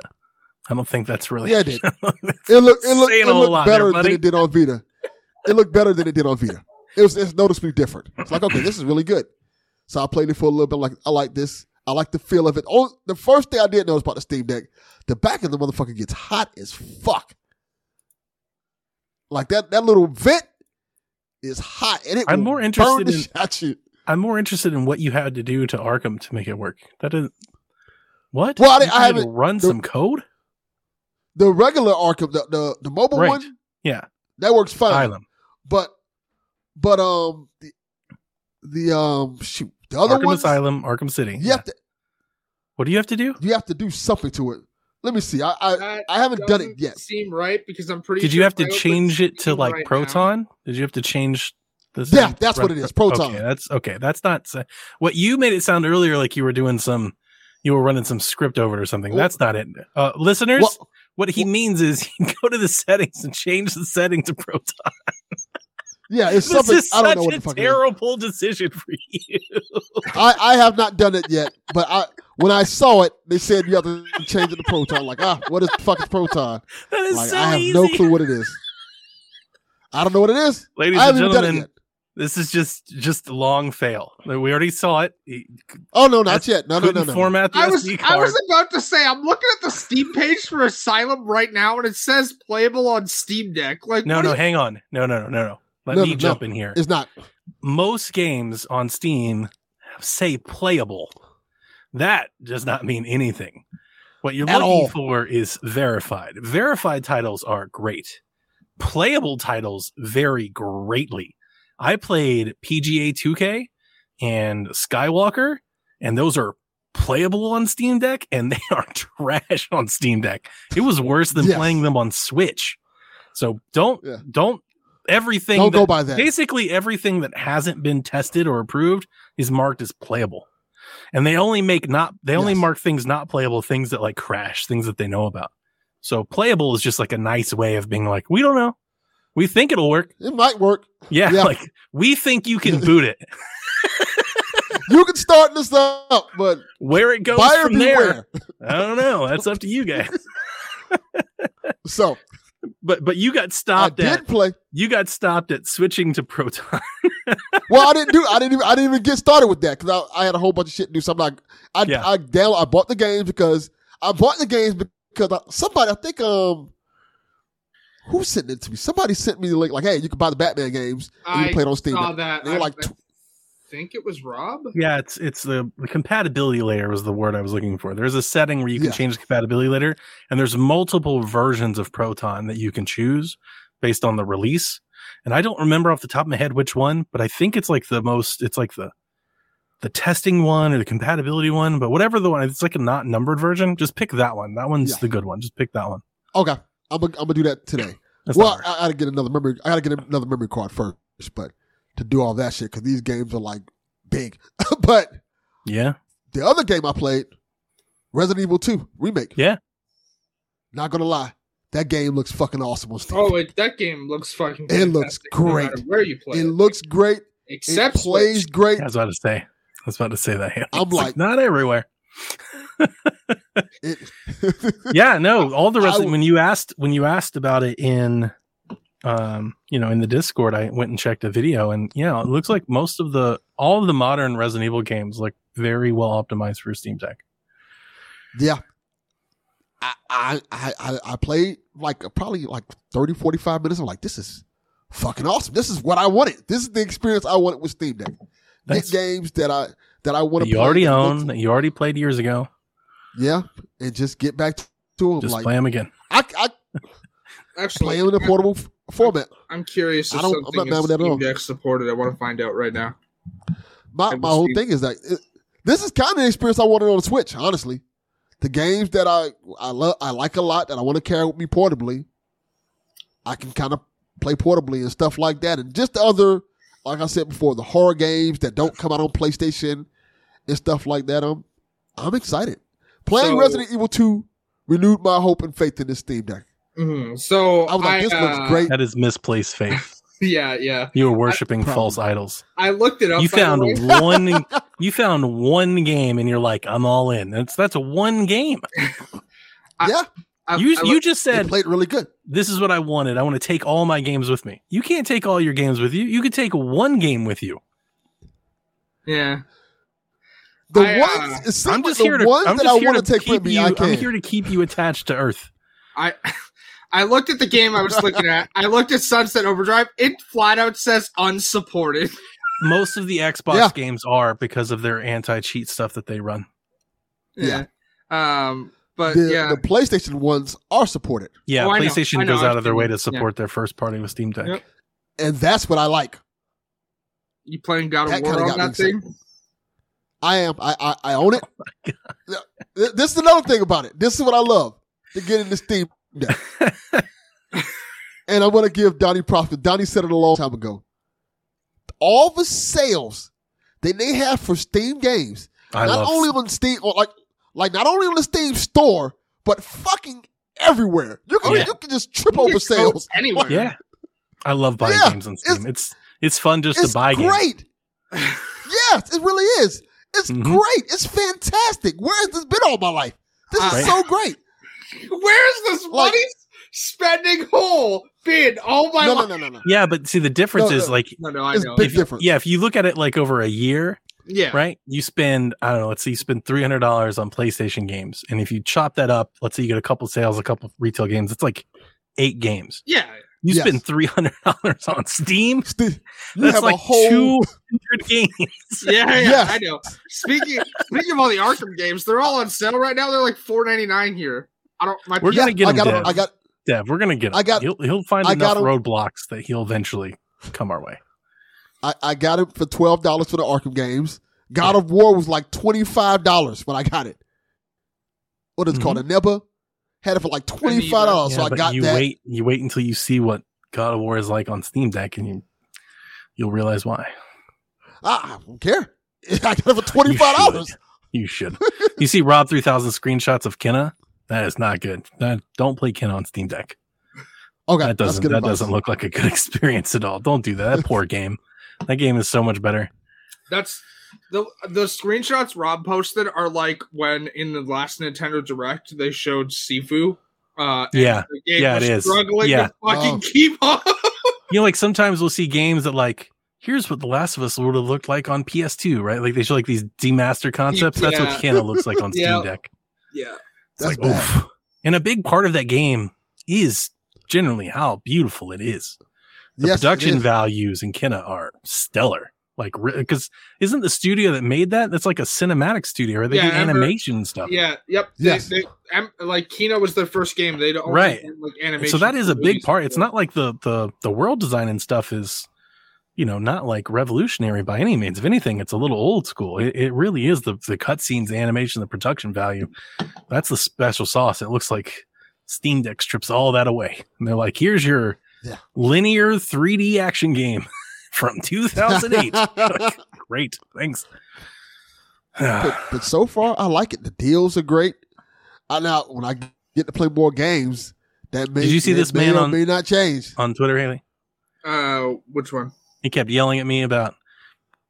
Speaker 1: I don't think that's really.
Speaker 2: Yeah, it did. <laughs> It looked it looked, it looked better
Speaker 1: there,
Speaker 2: than it did on Vita. It looked better than it did on Vita. It was it's noticeably different. It's like okay, this is really good. So I played it for a little bit. Like I like this. I like the feel of it. Oh, the first thing I did notice about the Steam Deck, the back of the motherfucker gets hot as fuck. Like that that little vent is hot, and it
Speaker 1: I'm more interested in-
Speaker 2: you.
Speaker 1: I'm more interested in what you had to do to Arkham to make it work. That is what?
Speaker 2: Well, I- I haven't-
Speaker 1: run
Speaker 2: the-
Speaker 1: some code.
Speaker 2: The regular Arkham, the the, the mobile
Speaker 1: Right.
Speaker 2: one,
Speaker 1: Yeah,
Speaker 2: that works fine.
Speaker 1: Asylum,
Speaker 2: But but um the, the um shoot the other
Speaker 1: Arkham
Speaker 2: ones
Speaker 1: Asylum, Arkham City.
Speaker 2: you have to
Speaker 1: What do you have to do?
Speaker 2: you have to do something to it. Let me see. I I, I haven't done it yet.
Speaker 3: Seem right because I'm pretty.
Speaker 1: Did
Speaker 3: sure
Speaker 1: you have to change it to like
Speaker 3: right now-
Speaker 1: Proton? Did you have to change this?
Speaker 2: Yeah, that's what it is, Proton.
Speaker 1: Okay, that's okay. That's not sa- what you made it sound earlier like you were doing some. You were running some script over it or something.
Speaker 2: Well-
Speaker 1: That's not it. Uh, listeners,
Speaker 2: Well,
Speaker 1: what he means is <laughs> you go to the settings and change the setting to Proton.
Speaker 2: yeah, it's <laughs>
Speaker 1: This
Speaker 2: something
Speaker 1: is
Speaker 2: I don't
Speaker 1: such
Speaker 2: know what
Speaker 1: a
Speaker 2: the fuck.
Speaker 1: terrible decision for you. <laughs>
Speaker 2: I I have not done it yet, but I when I saw it, they said you have to change it to Proton. Like ah, what is the fuck is Proton?
Speaker 1: That is
Speaker 2: Like
Speaker 1: so
Speaker 2: I have
Speaker 1: easy.
Speaker 2: no clue what it is. I don't know what it is.
Speaker 1: Ladies
Speaker 2: I
Speaker 1: and
Speaker 2: haven't done it
Speaker 1: gentlemen,
Speaker 2: yet.
Speaker 1: This is just just long fail. We already saw it. He
Speaker 2: Oh no, not
Speaker 1: That's-
Speaker 2: yet. No, no, no, no.
Speaker 1: format the
Speaker 3: I was
Speaker 1: SD
Speaker 3: I was about to say I'm looking at the Steam page for Asylum right now and it says playable on Steam Deck. Like
Speaker 1: no, no,
Speaker 3: do you-
Speaker 1: hang on. No, no, no, no, no. Let
Speaker 2: No,
Speaker 1: me
Speaker 2: no,
Speaker 1: jump
Speaker 2: no.
Speaker 1: in here.
Speaker 2: It's not.
Speaker 1: most games on Steam say playable. That does not mean anything. What you're
Speaker 2: At
Speaker 1: looking
Speaker 2: all.
Speaker 1: for is verified. Verified titles are great. Playable titles vary greatly. I played PGA 2K and Skywalker, and those are playable on Steam Deck, and <laughs> they are trash on Steam Deck. It was worse than
Speaker 2: Yes.
Speaker 1: playing them on Switch. So don't
Speaker 2: Yeah.
Speaker 1: don't everything
Speaker 2: Don't
Speaker 1: that-
Speaker 2: go by that.
Speaker 1: basically everything that hasn't been tested or approved is marked as playable and they only make not they only
Speaker 2: Yes.
Speaker 1: mark things not playable things that like crash things that they know about so playable is just like a nice way of being like we don't know we think it'll work
Speaker 2: It might work.
Speaker 1: yeah,
Speaker 2: Yeah.
Speaker 1: like we think you can boot it <laughs>
Speaker 2: You can start this up, but
Speaker 1: where it goes from there i don't know that's up to you guys <laughs> <laughs>
Speaker 2: So
Speaker 1: but but you got
Speaker 2: I
Speaker 1: stopped
Speaker 2: did
Speaker 1: at
Speaker 2: play.
Speaker 1: you got stopped at switching to proton
Speaker 2: Well, I didn't do. I didn't even. I didn't even get started with that because I, I had a whole bunch of shit to do. So I'm like, I
Speaker 1: Yeah.
Speaker 2: I. I bought the games because I bought the games because I, somebody. I think um. Who sent it to me? Somebody sent me the link. Like, hey, you can buy the Batman games and you
Speaker 3: I
Speaker 2: can play it on Steam.
Speaker 3: saw that.
Speaker 2: They were
Speaker 3: I,
Speaker 2: like,
Speaker 3: I think it was Rob.
Speaker 1: Yeah, it's it's the, the compatibility layer was the word I was looking for. There's a setting where you can
Speaker 2: Yeah.
Speaker 1: change the compatibility layer, and there's multiple versions of Proton that you can choose based on the release. And I don't remember off the top of my head which one, but I think it's like the most it's like the the testing one or the compatibility one, but whatever the one, it's like a not numbered version. Just pick that one. That one's
Speaker 2: Yeah.
Speaker 1: the good one. Just pick that one.
Speaker 2: okay, I'm gonna I'm gonna do that today.
Speaker 1: That's
Speaker 2: well. I, I gotta get another memory. I gotta get another memory card first, but to do all that shit because these games are like big. <laughs> but
Speaker 1: yeah,
Speaker 2: the other game I played, Resident Evil 2 remake.
Speaker 1: Yeah.
Speaker 2: Not gonna lie, that game looks fucking awesome on Steam.
Speaker 3: Oh, it, that game looks fucking.
Speaker 2: It looks
Speaker 3: fantastic, no
Speaker 2: great.
Speaker 3: where you play
Speaker 2: it
Speaker 3: it,
Speaker 2: looks great.
Speaker 3: except
Speaker 2: it plays
Speaker 3: Switch.
Speaker 2: great.
Speaker 1: I was about to say. I was about to say that.
Speaker 2: I'm
Speaker 1: It's
Speaker 2: like-
Speaker 1: not everywhere.
Speaker 2: It, <laughs>
Speaker 1: yeah no all the rest when you asked when you asked about it in um you know in the discord i went and checked a video and yeah it looks like most of the all of the modern resident evil games look very well optimized for steam deck
Speaker 2: yeah. I, I I I played like probably like 30, 45 minutes. I'm like, this is fucking awesome. This is what I wanted. This is the experience I wanted with Steam Deck.
Speaker 1: That's-
Speaker 2: Get games that I that I want to
Speaker 1: you already own that you already played years ago
Speaker 2: Yeah, and just get back to them.
Speaker 1: just
Speaker 2: like
Speaker 1: play them again
Speaker 2: I I <laughs>
Speaker 3: Actually,
Speaker 2: play them in a portable f- format.
Speaker 3: I'm curious if
Speaker 2: I don't- I'm not mad with that at all.
Speaker 3: Steam Deck supported. I want to find out right now.
Speaker 2: My my whole thing is that it, this is kind of the experience I wanted on the Switch. Honestly, the games that I I love I like a lot that I want to carry with me portably, I can kind of play portably and stuff like that, and just the other, like I said before, the horror games that don't come out on PlayStation and stuff like that. I'm I'm excited. Playing
Speaker 3: So-
Speaker 2: Resident Evil Two renewed my hope and faith in this Steam Deck.
Speaker 3: Mhm. So
Speaker 2: I was like,
Speaker 3: I,
Speaker 2: this
Speaker 3: uh,
Speaker 2: looks great.
Speaker 1: that is misplaced faith <laughs>
Speaker 3: Yeah, yeah.
Speaker 1: you were worshiping
Speaker 2: Probably.
Speaker 1: false idols
Speaker 3: I looked it up.
Speaker 1: you found one <laughs> you found one game and you're like i'm all in that's that's a one game <laughs>
Speaker 3: I-
Speaker 2: yeah,
Speaker 3: I-
Speaker 1: you
Speaker 3: I
Speaker 1: you
Speaker 3: looked-
Speaker 1: just
Speaker 2: it
Speaker 1: said
Speaker 2: played really good.
Speaker 1: this is what I wanted. I want to take all my games with me. You can't take all your games with you. You could take one game with you.
Speaker 3: yeah.
Speaker 2: The
Speaker 3: I, uh,
Speaker 2: ones, it seems
Speaker 1: I'm
Speaker 2: like
Speaker 1: just
Speaker 2: the
Speaker 1: here to.
Speaker 2: ones
Speaker 1: I'm
Speaker 2: that
Speaker 1: just
Speaker 2: I
Speaker 1: here
Speaker 2: want
Speaker 1: to
Speaker 2: to take
Speaker 1: keep
Speaker 2: with me.
Speaker 1: you.
Speaker 2: I
Speaker 1: I'm here to keep you attached to Earth.
Speaker 3: I <laughs> I looked at the game I was looking at. I looked at Sunset Overdrive. It flat out says unsupported. <laughs>
Speaker 1: most of the Xbox
Speaker 2: Yeah.
Speaker 1: games are because of their anti-cheat stuff that they run.
Speaker 3: Yeah. Um. But
Speaker 2: the,
Speaker 3: yeah.
Speaker 2: the PlayStation ones are supported,
Speaker 1: Yeah,
Speaker 3: Oh, I know.
Speaker 1: PlayStation
Speaker 3: I know.
Speaker 1: goes out of their way
Speaker 3: it.
Speaker 1: to
Speaker 3: Yeah.
Speaker 1: support their first party with Steam Deck.
Speaker 3: Yep.
Speaker 2: and that's what I like.
Speaker 3: you playing God of
Speaker 2: that
Speaker 3: War on that thing?
Speaker 2: excited. I am. I I, I own it. <laughs>
Speaker 1: Oh
Speaker 2: this is another thing about it. This is what I love to get in the Steam Deck. and I'm going to give Donnie profit. Donnie said it a long time ago. All the sales that they have for Steam games,
Speaker 1: I
Speaker 2: not
Speaker 1: love
Speaker 2: only on Steam, or like like not only on the Steam store, but fucking everywhere. You can
Speaker 1: Yeah.
Speaker 2: you can just trip
Speaker 3: You
Speaker 2: over sales.
Speaker 3: anywhere.
Speaker 1: Yeah. I love buying
Speaker 2: Yeah,
Speaker 1: games on Steam. It's it's fun just
Speaker 2: It's
Speaker 1: to buy games.
Speaker 2: great. <laughs> yes, it really is. It's
Speaker 1: Mhm.
Speaker 2: great. It's fantastic. Where has this been all my life? This is
Speaker 1: Right.
Speaker 2: so great. <laughs>
Speaker 3: Where's this
Speaker 2: Like-
Speaker 3: money spending hole been all my
Speaker 2: No, no,
Speaker 3: life?
Speaker 2: no, no, no.
Speaker 1: Yeah, but see the difference
Speaker 2: No,
Speaker 1: is
Speaker 2: no.
Speaker 1: like
Speaker 3: No, no, I
Speaker 2: It's
Speaker 3: know.
Speaker 2: big
Speaker 1: if
Speaker 2: difference.
Speaker 1: yeah, if you look at it like over a year,
Speaker 3: yeah.
Speaker 1: right? You spend I don't know, let's say you spend three hundred dollars on PlayStation games, and if you chop that up, let's say you get a couple sales, a couple retail games, it's like eight games.
Speaker 3: Yeah.
Speaker 1: You
Speaker 2: Yes.
Speaker 1: spend three hundred dollars on Steam.
Speaker 2: Steve, you <laughs>
Speaker 1: That's
Speaker 2: have
Speaker 1: like
Speaker 2: a whole.
Speaker 1: two hundred games. <laughs>
Speaker 3: Yeah, yeah,
Speaker 2: Yes.
Speaker 3: I know. Speaking speaking of all the Arkham games, they're all on sale right now. They're like four ninety nine here. I don't. My
Speaker 1: We're
Speaker 2: yeah,
Speaker 1: gonna get
Speaker 2: I
Speaker 1: him
Speaker 2: got.
Speaker 1: dead.
Speaker 2: I got.
Speaker 1: Dev, we're gonna get him.
Speaker 2: I got-
Speaker 1: He'll he'll find
Speaker 2: I
Speaker 1: enough
Speaker 2: got
Speaker 1: roadblocks that he'll eventually come our way.
Speaker 2: I, I got it for twelve dollars for the Arkham games. God of War was like twenty five dollars when I got it. What is it called? Mm-hmm. Eneba had it for like twenty five dollars.
Speaker 1: Yeah,
Speaker 2: so I
Speaker 1: but
Speaker 2: got
Speaker 1: you
Speaker 2: that.
Speaker 1: wait. You wait until you see what God of War is like on Steam Deck, and you you'll realize why.
Speaker 2: Ah, I don't care. <laughs> I got it for twenty five dollars.
Speaker 1: You should. <laughs> you see Rob three thousand screenshots of Kena. That is not good. That, don't play Kena on Steam Deck.
Speaker 2: Okay,
Speaker 1: That doesn't. That
Speaker 2: advice.
Speaker 1: doesn't look like a good <laughs> experience at all. Don't do that. That poor game. That game is so much better.
Speaker 3: That's the the screenshots Rob posted are like when in the last Nintendo Direct they showed Sifu. Uh, and
Speaker 1: Yeah.
Speaker 3: the game
Speaker 1: Yeah,
Speaker 3: was
Speaker 1: it is.
Speaker 3: Struggling
Speaker 1: Yeah.
Speaker 3: to fucking
Speaker 2: Oh.
Speaker 3: keep up. <laughs>
Speaker 1: You know, like sometimes we'll see games that like. Here's what The Last of Us would have looked like on PS2, right? Like they show like these demaster concepts. That's what Kena looks like on <laughs> Steam Deck.
Speaker 3: yeah,
Speaker 1: It's
Speaker 2: That's
Speaker 1: like, oof. And a big part of that game is generally how beautiful it is. The
Speaker 2: Yes,
Speaker 1: production values in Kena are stellar. Like, because isn't the studio that made that? That's like a cinematic studio, right? They
Speaker 3: Yeah,
Speaker 1: do
Speaker 3: Ember-
Speaker 1: animation stuff.
Speaker 3: yeah, yep.
Speaker 2: Yes.
Speaker 3: They, they, em, like Kino was their first game. They don't
Speaker 1: Right.
Speaker 3: like animation.
Speaker 1: So that is a big part. It's not like the the the world design and stuff is, you know, not like revolutionary by any means. If anything, it's a little old school. It, it really is the the cutscenes, the animation, the production value. That's the special sauce. It looks like Steam Deck strips all that away. And they're like, here's your
Speaker 2: Yeah.
Speaker 1: linear 3D action game <laughs> from 2008. Like, <laughs> Great, thanks.
Speaker 2: but, but so far, I like it. The deals are great. I now when I get to play more games, that may,
Speaker 1: Did you see this
Speaker 2: may
Speaker 1: man
Speaker 2: or
Speaker 1: on-
Speaker 2: may not change.
Speaker 1: On Twitter, Haley,
Speaker 3: Uh, which one?
Speaker 1: he kept yelling at me about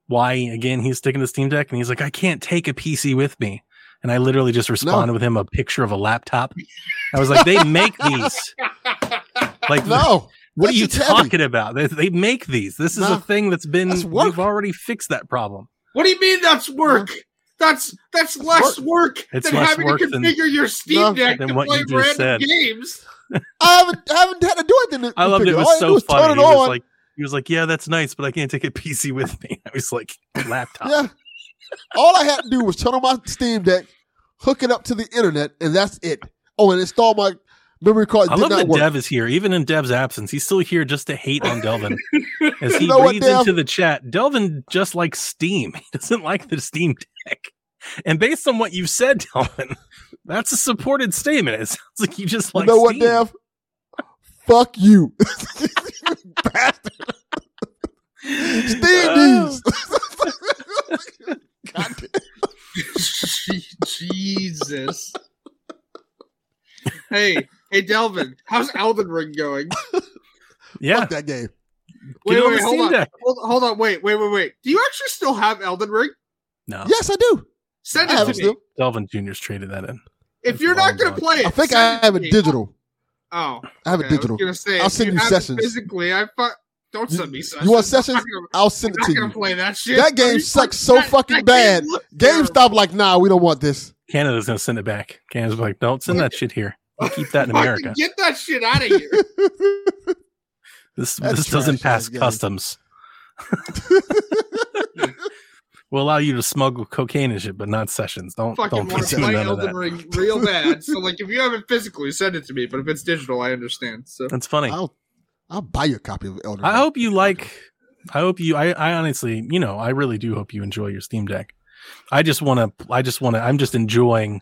Speaker 1: why again he's sticking to Steam Deck, and he's like, I can't take a PC with me. And I literally just responded with him a picture of a laptop. I was like, they make these. <laughs> Like,
Speaker 2: No,
Speaker 1: what are you
Speaker 2: shit's heavy.
Speaker 1: talking about? They, they make these. This is
Speaker 2: No,
Speaker 1: a thing that's been.
Speaker 2: that's.
Speaker 1: We've already fixed that problem.
Speaker 3: What do you mean that's work? That's that's less work
Speaker 1: It's
Speaker 3: than
Speaker 1: less
Speaker 3: having
Speaker 1: work
Speaker 3: to
Speaker 1: than-
Speaker 3: configure your Steam
Speaker 2: No,
Speaker 3: Deck
Speaker 1: than
Speaker 3: to
Speaker 1: what
Speaker 3: play
Speaker 1: you just
Speaker 3: random
Speaker 1: said.
Speaker 3: games. <laughs>
Speaker 2: I haven't I haven't had to do anything. To
Speaker 1: I loved it. It.
Speaker 2: All
Speaker 1: was so
Speaker 2: is
Speaker 1: funny.
Speaker 2: it
Speaker 1: He was
Speaker 2: on.
Speaker 1: like, he was like, yeah, that's nice, but I can't take a <laughs> PC with me. <laughs> I was like, laptop.
Speaker 2: yeah. All I had to do was turn on my Steam Deck, hook it up to the internet, and that's it. Oh, and install my memory card.
Speaker 1: I love that
Speaker 2: work.
Speaker 1: Dev is here, even in Dev's absence. He's still here just to hate on Delvin. <laughs> As he
Speaker 2: You know
Speaker 1: reads
Speaker 2: Dev?
Speaker 1: into the chat, Delvin just likes Steam. <laughs> He doesn't like the Steam Deck. And based on what you've said, Delvin, that's a supported statement. It sounds like you just
Speaker 2: You
Speaker 1: like
Speaker 2: know what,
Speaker 1: Steam.
Speaker 2: Dev? Fuck you, bastard. <laughs> Steam
Speaker 1: Oh.
Speaker 2: these. God damn.
Speaker 3: Jesus. hey, hey, Delvin, how's Elden Ring going? <laughs>
Speaker 1: Yeah,
Speaker 2: Fuck that game.
Speaker 1: get
Speaker 3: Wait, wait, hold on.
Speaker 1: Deck.
Speaker 3: Hold, hold on, wait, wait, wait, wait. Do you actually still have Elden Ring?
Speaker 1: No,
Speaker 2: Yes, I do.
Speaker 3: Send
Speaker 2: I
Speaker 3: it
Speaker 2: have
Speaker 3: to me.
Speaker 2: still.
Speaker 1: Delvin Jr.'s traded that in.
Speaker 3: If
Speaker 1: That's
Speaker 3: you're not going
Speaker 1: gone.
Speaker 3: to play it,
Speaker 2: I think I have
Speaker 3: to
Speaker 2: it
Speaker 3: me.
Speaker 2: digital.
Speaker 3: Oh,
Speaker 2: I have
Speaker 3: okay,
Speaker 2: it digital.
Speaker 3: I was gonna say,
Speaker 2: I'll send you
Speaker 3: have it
Speaker 2: sessions.
Speaker 3: physically. I fu- don't send me sessions.
Speaker 2: You want sessions?
Speaker 3: gonna-
Speaker 2: I'll send
Speaker 3: I'm
Speaker 2: it
Speaker 3: not
Speaker 2: to
Speaker 3: gonna
Speaker 2: you.
Speaker 3: play that shit.
Speaker 2: That game sucks so
Speaker 3: that-
Speaker 2: fucking
Speaker 3: that
Speaker 2: bad.
Speaker 3: game looks terrible.
Speaker 2: GameStop like, nah, we don't want this.
Speaker 1: Canada's going to send it back. Canada's like, don't send <laughs> that shit here. We'll keep that in <laughs> America.
Speaker 3: Get that shit out of here. <laughs>
Speaker 1: This
Speaker 2: That's
Speaker 1: this doesn't pass customs. <laughs> We'll allow you to smuggle cocaine and shit, but not sessions. Don't
Speaker 3: fucking
Speaker 1: don't
Speaker 3: want
Speaker 1: be
Speaker 3: to play
Speaker 1: none of
Speaker 3: Elden
Speaker 1: that.
Speaker 3: Ring real bad. so like, if you have it physically, send it to me. But if it's digital, I understand. So
Speaker 1: That's funny.
Speaker 2: I'll I'll buy you a copy of Elder.
Speaker 1: I hope you like. I hope you. I, I honestly, you know, I really do hope you enjoy your Steam Deck. I just want to. I just want to. I'm just enjoying,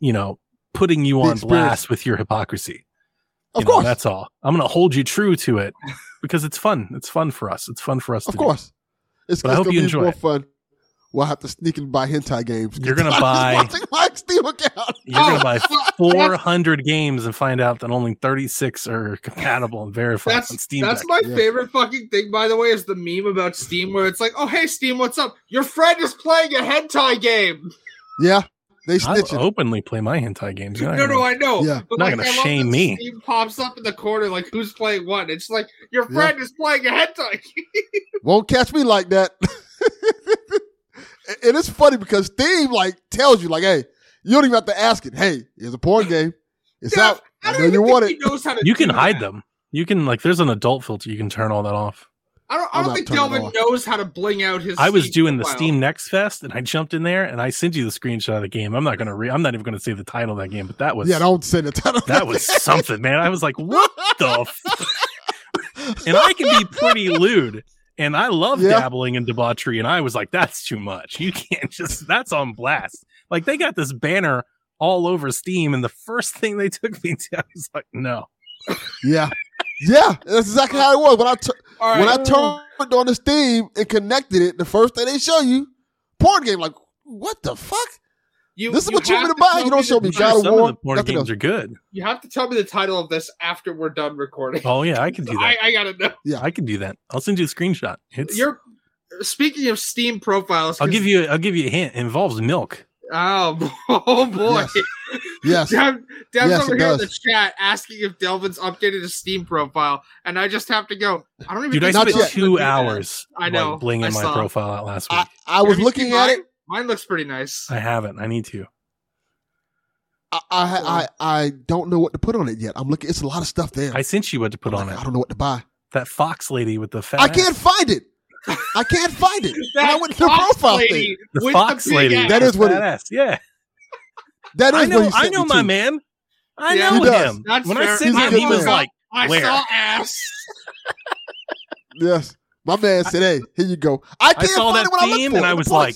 Speaker 1: you know, putting you
Speaker 2: The
Speaker 1: on
Speaker 2: experience.
Speaker 1: blast with your hypocrisy.
Speaker 2: Of
Speaker 1: You know,
Speaker 2: course,
Speaker 1: that's all. I'm going to hold you true to it because it's fun. It's fun for us. It's fun for us.
Speaker 2: of
Speaker 1: to do.
Speaker 2: course. It's,
Speaker 1: But I hope
Speaker 2: gonna
Speaker 1: you
Speaker 2: be
Speaker 1: enjoy
Speaker 2: more
Speaker 1: it.
Speaker 2: fun. We'll have to sneak and buy hentai games.
Speaker 1: You're gonna buy- <laughs>
Speaker 2: watching my Steam account.
Speaker 1: You're going
Speaker 3: Oh,
Speaker 1: to buy <laughs> 400 games and find out that only 36 are compatible and verified on
Speaker 3: That's
Speaker 1: Steam
Speaker 3: that's
Speaker 1: Deck.
Speaker 3: my
Speaker 2: Yeah.
Speaker 3: favorite fucking thing, by the way, is the meme about Steam where it's like, "Oh hey Steam, what's up? Your friend is playing a hentai game."
Speaker 2: Yeah, they
Speaker 1: I'll
Speaker 2: snitching.
Speaker 1: openly play my hentai games. You're not
Speaker 3: No,
Speaker 1: gonna-
Speaker 3: no, I know.
Speaker 2: Yeah.
Speaker 3: but
Speaker 1: Not
Speaker 3: like,
Speaker 1: gonna
Speaker 3: I
Speaker 1: shame me.
Speaker 3: Steam pops up in the corner like, "Who's playing what?" It's like your
Speaker 2: Yeah.
Speaker 3: friend is playing a hentai. game. <laughs>
Speaker 2: Won't catch me like that. <laughs> and it's funny because Steam like tells you like, hey, you don't even have to ask it. Hey, here's a porn game. It's
Speaker 3: Yeah,
Speaker 2: out.
Speaker 3: I
Speaker 2: I know you want it.
Speaker 3: knows how to.
Speaker 1: You can
Speaker 3: do
Speaker 1: hide
Speaker 3: that.
Speaker 1: them. You can like. There's an adult filter. You can turn all that off.
Speaker 3: I don't. I don't think Delvin knows how to bling out his.
Speaker 1: I was
Speaker 3: Steam
Speaker 1: doing the
Speaker 3: profile.
Speaker 1: Steam Next Fest, and I jumped in there, and I sent you the screenshot of the game. I'm not gonna. Re- I'm not even gonna say the title of that game, but that was
Speaker 2: Yeah, don't say the title.
Speaker 1: that was something, man. I was like, what the? F-? <laughs> And I can be pretty <laughs> lewd, and I love
Speaker 2: Yeah.
Speaker 1: dabbling in debauchery, and I was like, that's too much. You can't just. That's on blast. Like they got this banner all over Steam, and the first thing they took me to, I was like, no.
Speaker 2: Yeah, yeah. That's exactly how it was. When I tur-
Speaker 3: All right.
Speaker 2: when I turned on the Steam and connected it, the first thing they show you, porn game. Like, what the fuck?
Speaker 3: You,
Speaker 2: This is
Speaker 3: you
Speaker 2: what you want
Speaker 3: have
Speaker 2: me to buy? You don't show me God of
Speaker 1: some
Speaker 2: War,
Speaker 1: of the porn
Speaker 2: nothing
Speaker 1: games
Speaker 2: else.
Speaker 1: are good.
Speaker 3: You have to tell me the title of this after we're done recording.
Speaker 1: Oh yeah, I can do that.
Speaker 3: I, I gotta know.
Speaker 1: Yeah, I can do that. I'll send you a screenshot. It's.
Speaker 3: You're speaking of Steam profiles.
Speaker 1: I'll
Speaker 3: 'cause-
Speaker 1: give you. I'll give you a hint. It involves milk.
Speaker 3: Oh, <laughs> oh boy.
Speaker 2: Yes.
Speaker 3: Dev, Dev's
Speaker 2: Yes,
Speaker 3: over
Speaker 2: it
Speaker 3: here in the chat asking if Delvin's updated his Steam profile, and I just have to go. I don't even.
Speaker 1: Dude, I
Speaker 3: think
Speaker 2: Not
Speaker 1: spent
Speaker 3: I'm
Speaker 2: yet.
Speaker 3: supposed to
Speaker 1: two hours.
Speaker 3: I know.
Speaker 1: like, blinging
Speaker 3: I
Speaker 1: my profile out last week.
Speaker 2: I, I was looking at
Speaker 3: mine?
Speaker 2: it.
Speaker 3: Mine looks pretty nice.
Speaker 1: I haven't. I need to.
Speaker 2: I, I I I don't know what to put on it yet. I'm looking. It's a lot of stuff there.
Speaker 1: I sent you what to put
Speaker 2: I'm
Speaker 1: on
Speaker 2: like,
Speaker 1: it.
Speaker 2: I don't know what to buy.
Speaker 1: That fox lady with the fat.
Speaker 2: I
Speaker 1: ass.
Speaker 2: can't find it. I can't find it. And I went to the profile
Speaker 3: lady
Speaker 2: thing.
Speaker 1: The
Speaker 3: with
Speaker 1: fox
Speaker 3: big
Speaker 1: lady.
Speaker 2: That is what it-
Speaker 1: Badass. Yeah.
Speaker 2: That is
Speaker 1: I
Speaker 2: what
Speaker 1: know.
Speaker 2: he
Speaker 1: I know my
Speaker 2: to.
Speaker 1: man. I
Speaker 3: Yeah.
Speaker 1: know him.
Speaker 3: That's
Speaker 1: when I
Speaker 3: fair.
Speaker 1: sent
Speaker 2: He's
Speaker 1: him, he was
Speaker 2: man.
Speaker 1: like,
Speaker 3: I
Speaker 1: "Where?"
Speaker 3: saw ass. <laughs>
Speaker 2: Yes, my man said, "Hey, here you go." I
Speaker 1: I
Speaker 2: can't
Speaker 1: saw
Speaker 2: find
Speaker 1: that
Speaker 2: it when I look
Speaker 1: theme
Speaker 2: for
Speaker 1: and
Speaker 2: it.
Speaker 1: I was like,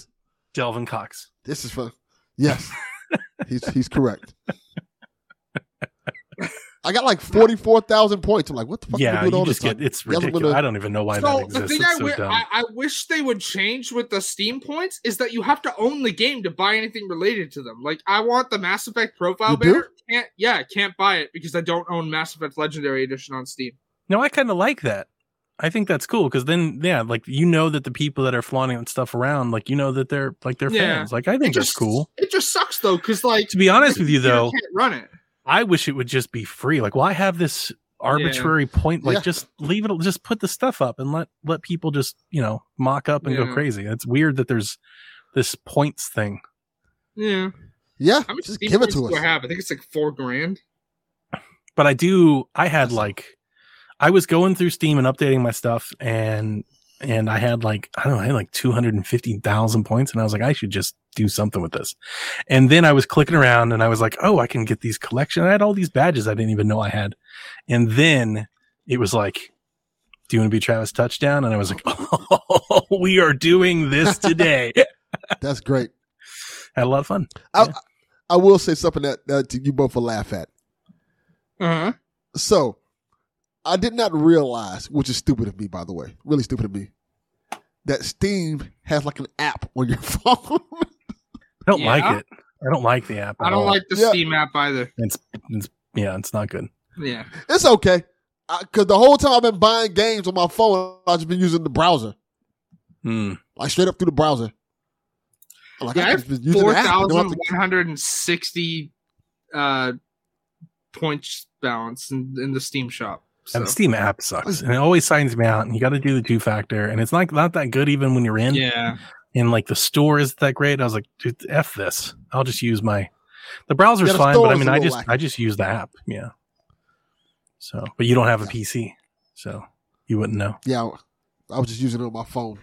Speaker 1: Delvin Cox.
Speaker 2: "This is fun." Yes, <laughs> he's he's correct. <laughs> I got like forty four thousand points. I'm like, what the fuck? am I
Speaker 1: Yeah,
Speaker 2: doing
Speaker 1: you
Speaker 2: this
Speaker 1: just get. It's ridiculous.
Speaker 2: gonna-
Speaker 1: I don't even know why
Speaker 3: So
Speaker 1: that
Speaker 3: the thing
Speaker 1: It's
Speaker 3: I,
Speaker 1: so
Speaker 3: wi-
Speaker 1: dumb.
Speaker 3: I, I wish they would change with the Steam points is that you have to own the game to buy anything related to them. Like I want the Mass Effect profile
Speaker 2: You do?
Speaker 3: banner. Can't yeah, I can't buy it because I don't own Mass Effect Legendary Edition on Steam.
Speaker 1: No, I kind of like that. I think that's cool because then, yeah, like you know that the people that are flaunting stuff around, like you know that they're like they're
Speaker 3: Yeah.
Speaker 1: fans. Like I think
Speaker 3: It
Speaker 1: that's
Speaker 3: just,
Speaker 1: cool.
Speaker 3: It just sucks though, because like
Speaker 1: To be honest with you, though,
Speaker 3: can't run it.
Speaker 1: I wish it would just be free. Like, why have this arbitrary point? Like,
Speaker 2: Yeah.
Speaker 1: just leave it. Just put the stuff up and let let people just you know mock up and go crazy. It's weird that there's this points thing.
Speaker 3: Yeah,
Speaker 2: Yeah,
Speaker 3: how many
Speaker 2: just give it
Speaker 3: points
Speaker 2: to
Speaker 3: do I have? I think it's like four grand.
Speaker 1: But I do. I had like, I was going through Steam and updating my stuff, and and I had like I don't know, I had like two hundred and fifty thousand points, and I was like, I should just do something with this. And then I was clicking around, and I was like, oh, I can get these collection. I had all these badges I didn't even know I had, and then it was like. Do you want to be Travis Touchdown? And I was like, "Oh, <laughs> we are doing this today." <laughs>
Speaker 2: That's great.
Speaker 1: Had a lot of fun.
Speaker 2: I, I will say something that, that you both will laugh at.
Speaker 3: Huh.
Speaker 2: So, I did not realize, which is stupid of me, by the way, really stupid of me, that Steam has like an app on your <laughs> phone.
Speaker 1: I don't like it. I don't like the app.
Speaker 3: I don't
Speaker 1: all.
Speaker 3: like the
Speaker 2: Yeah.
Speaker 3: Steam app either.
Speaker 1: It's, it's yeah, it's not good.
Speaker 3: Yeah.
Speaker 2: it's okay. Because the whole time I've been buying games on my phone, I've just been using the browser,
Speaker 1: Hmm.
Speaker 2: like straight up through the browser. Like,
Speaker 3: Yeah, I
Speaker 2: I
Speaker 3: have
Speaker 2: can just use the
Speaker 3: four
Speaker 2: app. I don't have
Speaker 3: thousand
Speaker 2: to-
Speaker 3: one hundred and sixty uh points balance in, in the Steam shop. So,
Speaker 1: And the Steam app sucks, and it always signs me out. And you got to do the two factor, and it's not not that good even when you're in.
Speaker 3: yeah.
Speaker 1: And like the store is that great. I was like, dude, f this. I'll just use my. The browser's
Speaker 2: Yeah, the
Speaker 1: fine, but I mean, I just
Speaker 2: wacky.
Speaker 1: I just use the app. Yeah. So, but you don't have a PC, so you wouldn't know.
Speaker 2: Yeah, I was just using it on my phone.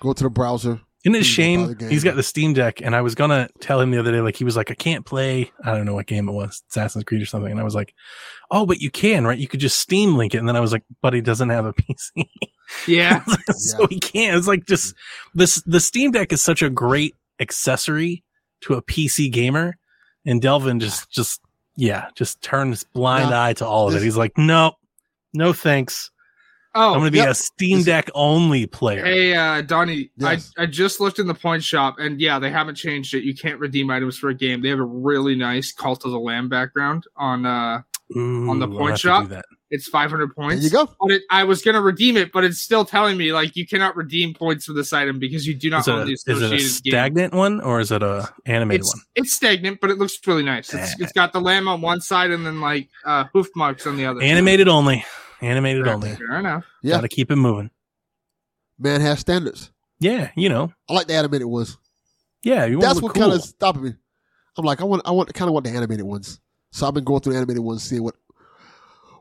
Speaker 2: Go to the browser.
Speaker 1: Isn't it a shame?
Speaker 2: about the game.
Speaker 1: He's got the Steam Deck, and I was gonna tell him the other day, like he was like, I can't play. I don't know what game it was, Assassin's Creed or something. And I was like, Oh, but you can, right? You could just Steam link it. And then I was like, But he doesn't have a <laughs> PC,
Speaker 3: Yeah. <laughs>
Speaker 1: so he can't. It's like just this. The Steam Deck is such a great accessory to a PC gamer, and Delvin just just yeah, just turns blind
Speaker 2: No,
Speaker 1: eye to all of it. He's like, No, no thanks.
Speaker 3: Oh,
Speaker 1: I'm gonna be
Speaker 2: yep.
Speaker 1: a Steam Deck only player.
Speaker 3: Hey, uh, Donnie,
Speaker 2: Yes.
Speaker 3: I, I just looked in the point shop, and yeah, they haven't changed it. You can't redeem items for a game. They have a really nice Cult of the Lamb background on. uh on the
Speaker 1: Ooh, I'll
Speaker 3: point shop?
Speaker 1: that.
Speaker 3: It's 500
Speaker 2: There
Speaker 3: points.
Speaker 2: you go.
Speaker 3: But it, I was gonna redeem it, but it's still telling me like you cannot redeem points for this item because you do not
Speaker 1: Is it,
Speaker 3: own
Speaker 1: a,
Speaker 3: the
Speaker 1: is it a
Speaker 3: associated game.
Speaker 1: stagnant one or is it a animated
Speaker 3: It's
Speaker 1: one?
Speaker 3: it's stagnant, but it looks really nice. It's, it's got the lamb on one side and then like uh, hoof marks on the other.
Speaker 1: Animated only. Animated
Speaker 3: Fair,
Speaker 1: only.
Speaker 3: fair enough.
Speaker 2: Yeah.
Speaker 1: Got to keep it moving.
Speaker 2: Man has standards.
Speaker 1: Yeah, you know.
Speaker 2: I like the animated ones.
Speaker 1: Yeah, you want
Speaker 2: That's what
Speaker 1: look
Speaker 2: kind of stopping me. I'm like, I want, I want, kind of want the animated ones. So I've been going through the animated ones, seeing what,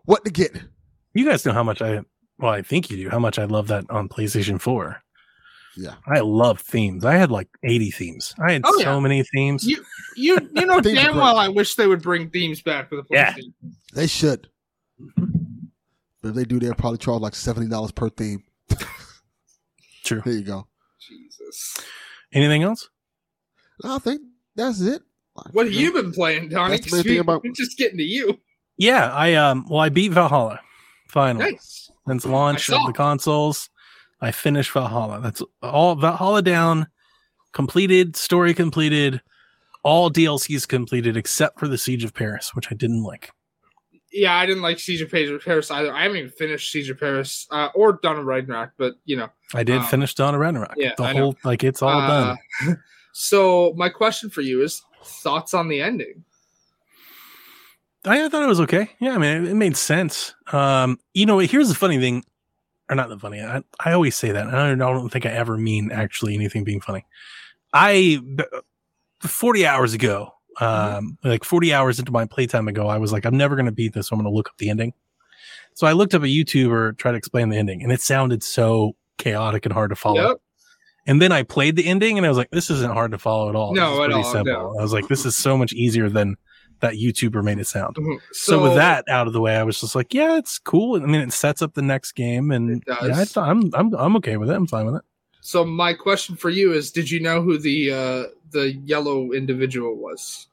Speaker 2: what to get.
Speaker 1: You guys know how much I. Well, I think you do. How much I love that on PlayStation Four.
Speaker 2: Yeah.
Speaker 1: I love themes. I had like 80 themes. I had
Speaker 3: Oh,
Speaker 1: so
Speaker 3: yeah.
Speaker 1: many themes.
Speaker 3: You you you know <laughs> damn well I wish they would bring themes back for the
Speaker 1: Yeah.
Speaker 3: PlayStation.
Speaker 2: They should. But if they do, they'll probably charge like seventy dollars per theme. <laughs>
Speaker 1: True.
Speaker 2: There you go.
Speaker 3: Jesus.
Speaker 1: Anything else?
Speaker 2: I think that's it.
Speaker 3: What have you been playing, Donnie?
Speaker 2: That's the main thing about-
Speaker 3: We're just getting to you.
Speaker 1: Yeah, I um. Well, I beat Valhalla finally.
Speaker 3: Nice.
Speaker 1: Since launch of the consoles, I finished Valhalla. That's all Valhalla down, completed, story completed, all DLCs completed except for the Siege of Paris, which I didn't like.
Speaker 3: Yeah, I didn't like Siege of Paris either. I haven't even finished Siege of Paris uh, or of Ragnarok, but you know.
Speaker 1: I did
Speaker 3: Um,
Speaker 1: finish of Ragnarok.
Speaker 3: yeah,
Speaker 1: the
Speaker 3: I know.
Speaker 1: whole like it's all done.
Speaker 3: Uh, <laughs> so my question for you is thoughts on the ending?
Speaker 1: I, I thought it was okay. Yeah, I mean, it, it made sense. Um, you know, here's the funny thing, or not the funny. I, I always say that. and I don't, I don't think I ever mean actually anything being funny. I forty hours ago, um, like forty hours into my playtime ago, I was like, I'm never going to beat this. So I'm going to look up the ending. So I looked up a YouTuber try to explain the ending, and it sounded so chaotic and hard to follow.
Speaker 3: Yep.
Speaker 1: And then I played the ending, and I was like, this isn't hard to follow at all.
Speaker 3: No, at
Speaker 1: pretty
Speaker 3: all,
Speaker 1: simple.
Speaker 3: no.
Speaker 1: I was like, this is so much easier than that YouTuber made it sound.
Speaker 3: Mhm.
Speaker 1: So, with that out of the way, I was just like, yeah, it's cool. I mean, it sets up the next game, and yeah, I thought, I'm I'm I'm okay with it. I'm fine with it.
Speaker 3: So my question for you is: Did you know who the uh, the yellow individual was?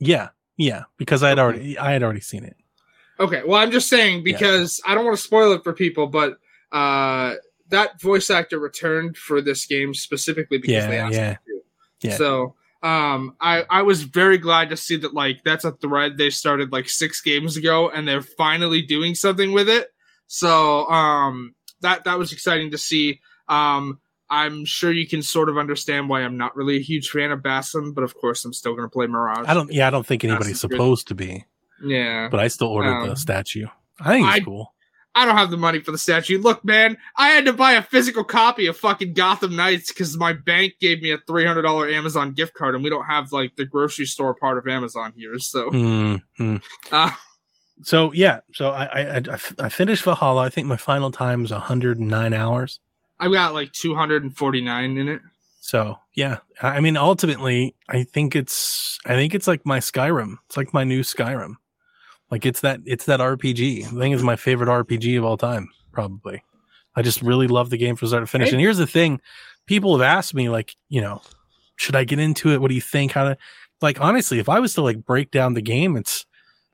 Speaker 1: Yeah, yeah, because I had
Speaker 3: Okay.
Speaker 1: already I had already seen it.
Speaker 3: Okay, well, I'm just saying because I don't want to spoil it for people, but uh, that voice actor returned for this game specifically because they asked
Speaker 1: yeah,
Speaker 3: him to.
Speaker 1: yeah.
Speaker 3: So um, I I was very glad to see that like that's a thread they started like six games ago, and they're finally doing something with it. So um, that that was exciting to see. Um, I'm sure you can sort of understand why I'm not really a huge fan of Basim, but of course I'm still going to play Mirage.
Speaker 1: I don't. Yeah, I don't think anybody's
Speaker 3: good.
Speaker 1: supposed to be,
Speaker 3: Yeah.
Speaker 1: but I still ordered
Speaker 3: Um,
Speaker 1: the statue. I think it's
Speaker 3: I-
Speaker 1: cool.
Speaker 3: I don't have the money for the statue. Look, man, I had to buy a physical copy of fucking Gotham Knights because my bank gave me a three hundred dollar Amazon gift card, and we don't have like the grocery store part of Amazon here. So,
Speaker 1: Mm, mm. <laughs>
Speaker 3: uh,
Speaker 1: So yeah, so I, I I I finished Valhalla. I think my final time is 109 hours.
Speaker 3: I've got like two hundred and forty nine in it.
Speaker 1: So yeah, I I mean, ultimately, I think it's I think it's like my Skyrim. It's like my new Skyrim. Like it's that it's that RPG. I think it's my favorite RPG of all time, probably. I just really love the game from start to finish. And here's the thing: people have asked me, like, you know, should I get into it? What do you think? How to like honestly, if I was to like break down the game, it's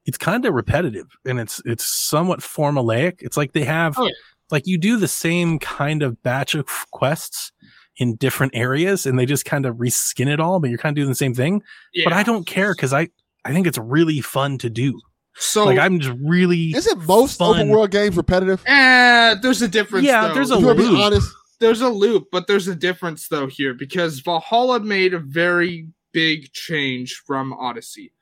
Speaker 1: it's kind of repetitive and it's it's somewhat formulaic. It's like they have
Speaker 3: Oh, yeah.
Speaker 1: Like you do the same kind of batch of quests in different areas and they just kind of reskin it all, but you're kind of doing the same thing.
Speaker 3: Yeah.
Speaker 1: But I don't care because I I think it's really fun to do.
Speaker 3: So,
Speaker 1: like I'm just really
Speaker 2: Isn't most
Speaker 1: Fun.
Speaker 2: open world games repetitive?
Speaker 3: eh, there's a difference.
Speaker 1: Yeah,
Speaker 3: though.
Speaker 1: there's a
Speaker 2: If you want to be
Speaker 1: loop.
Speaker 2: honest,
Speaker 3: there's a loop, but there's a difference though here because Valhalla made a very big change from Odyssey.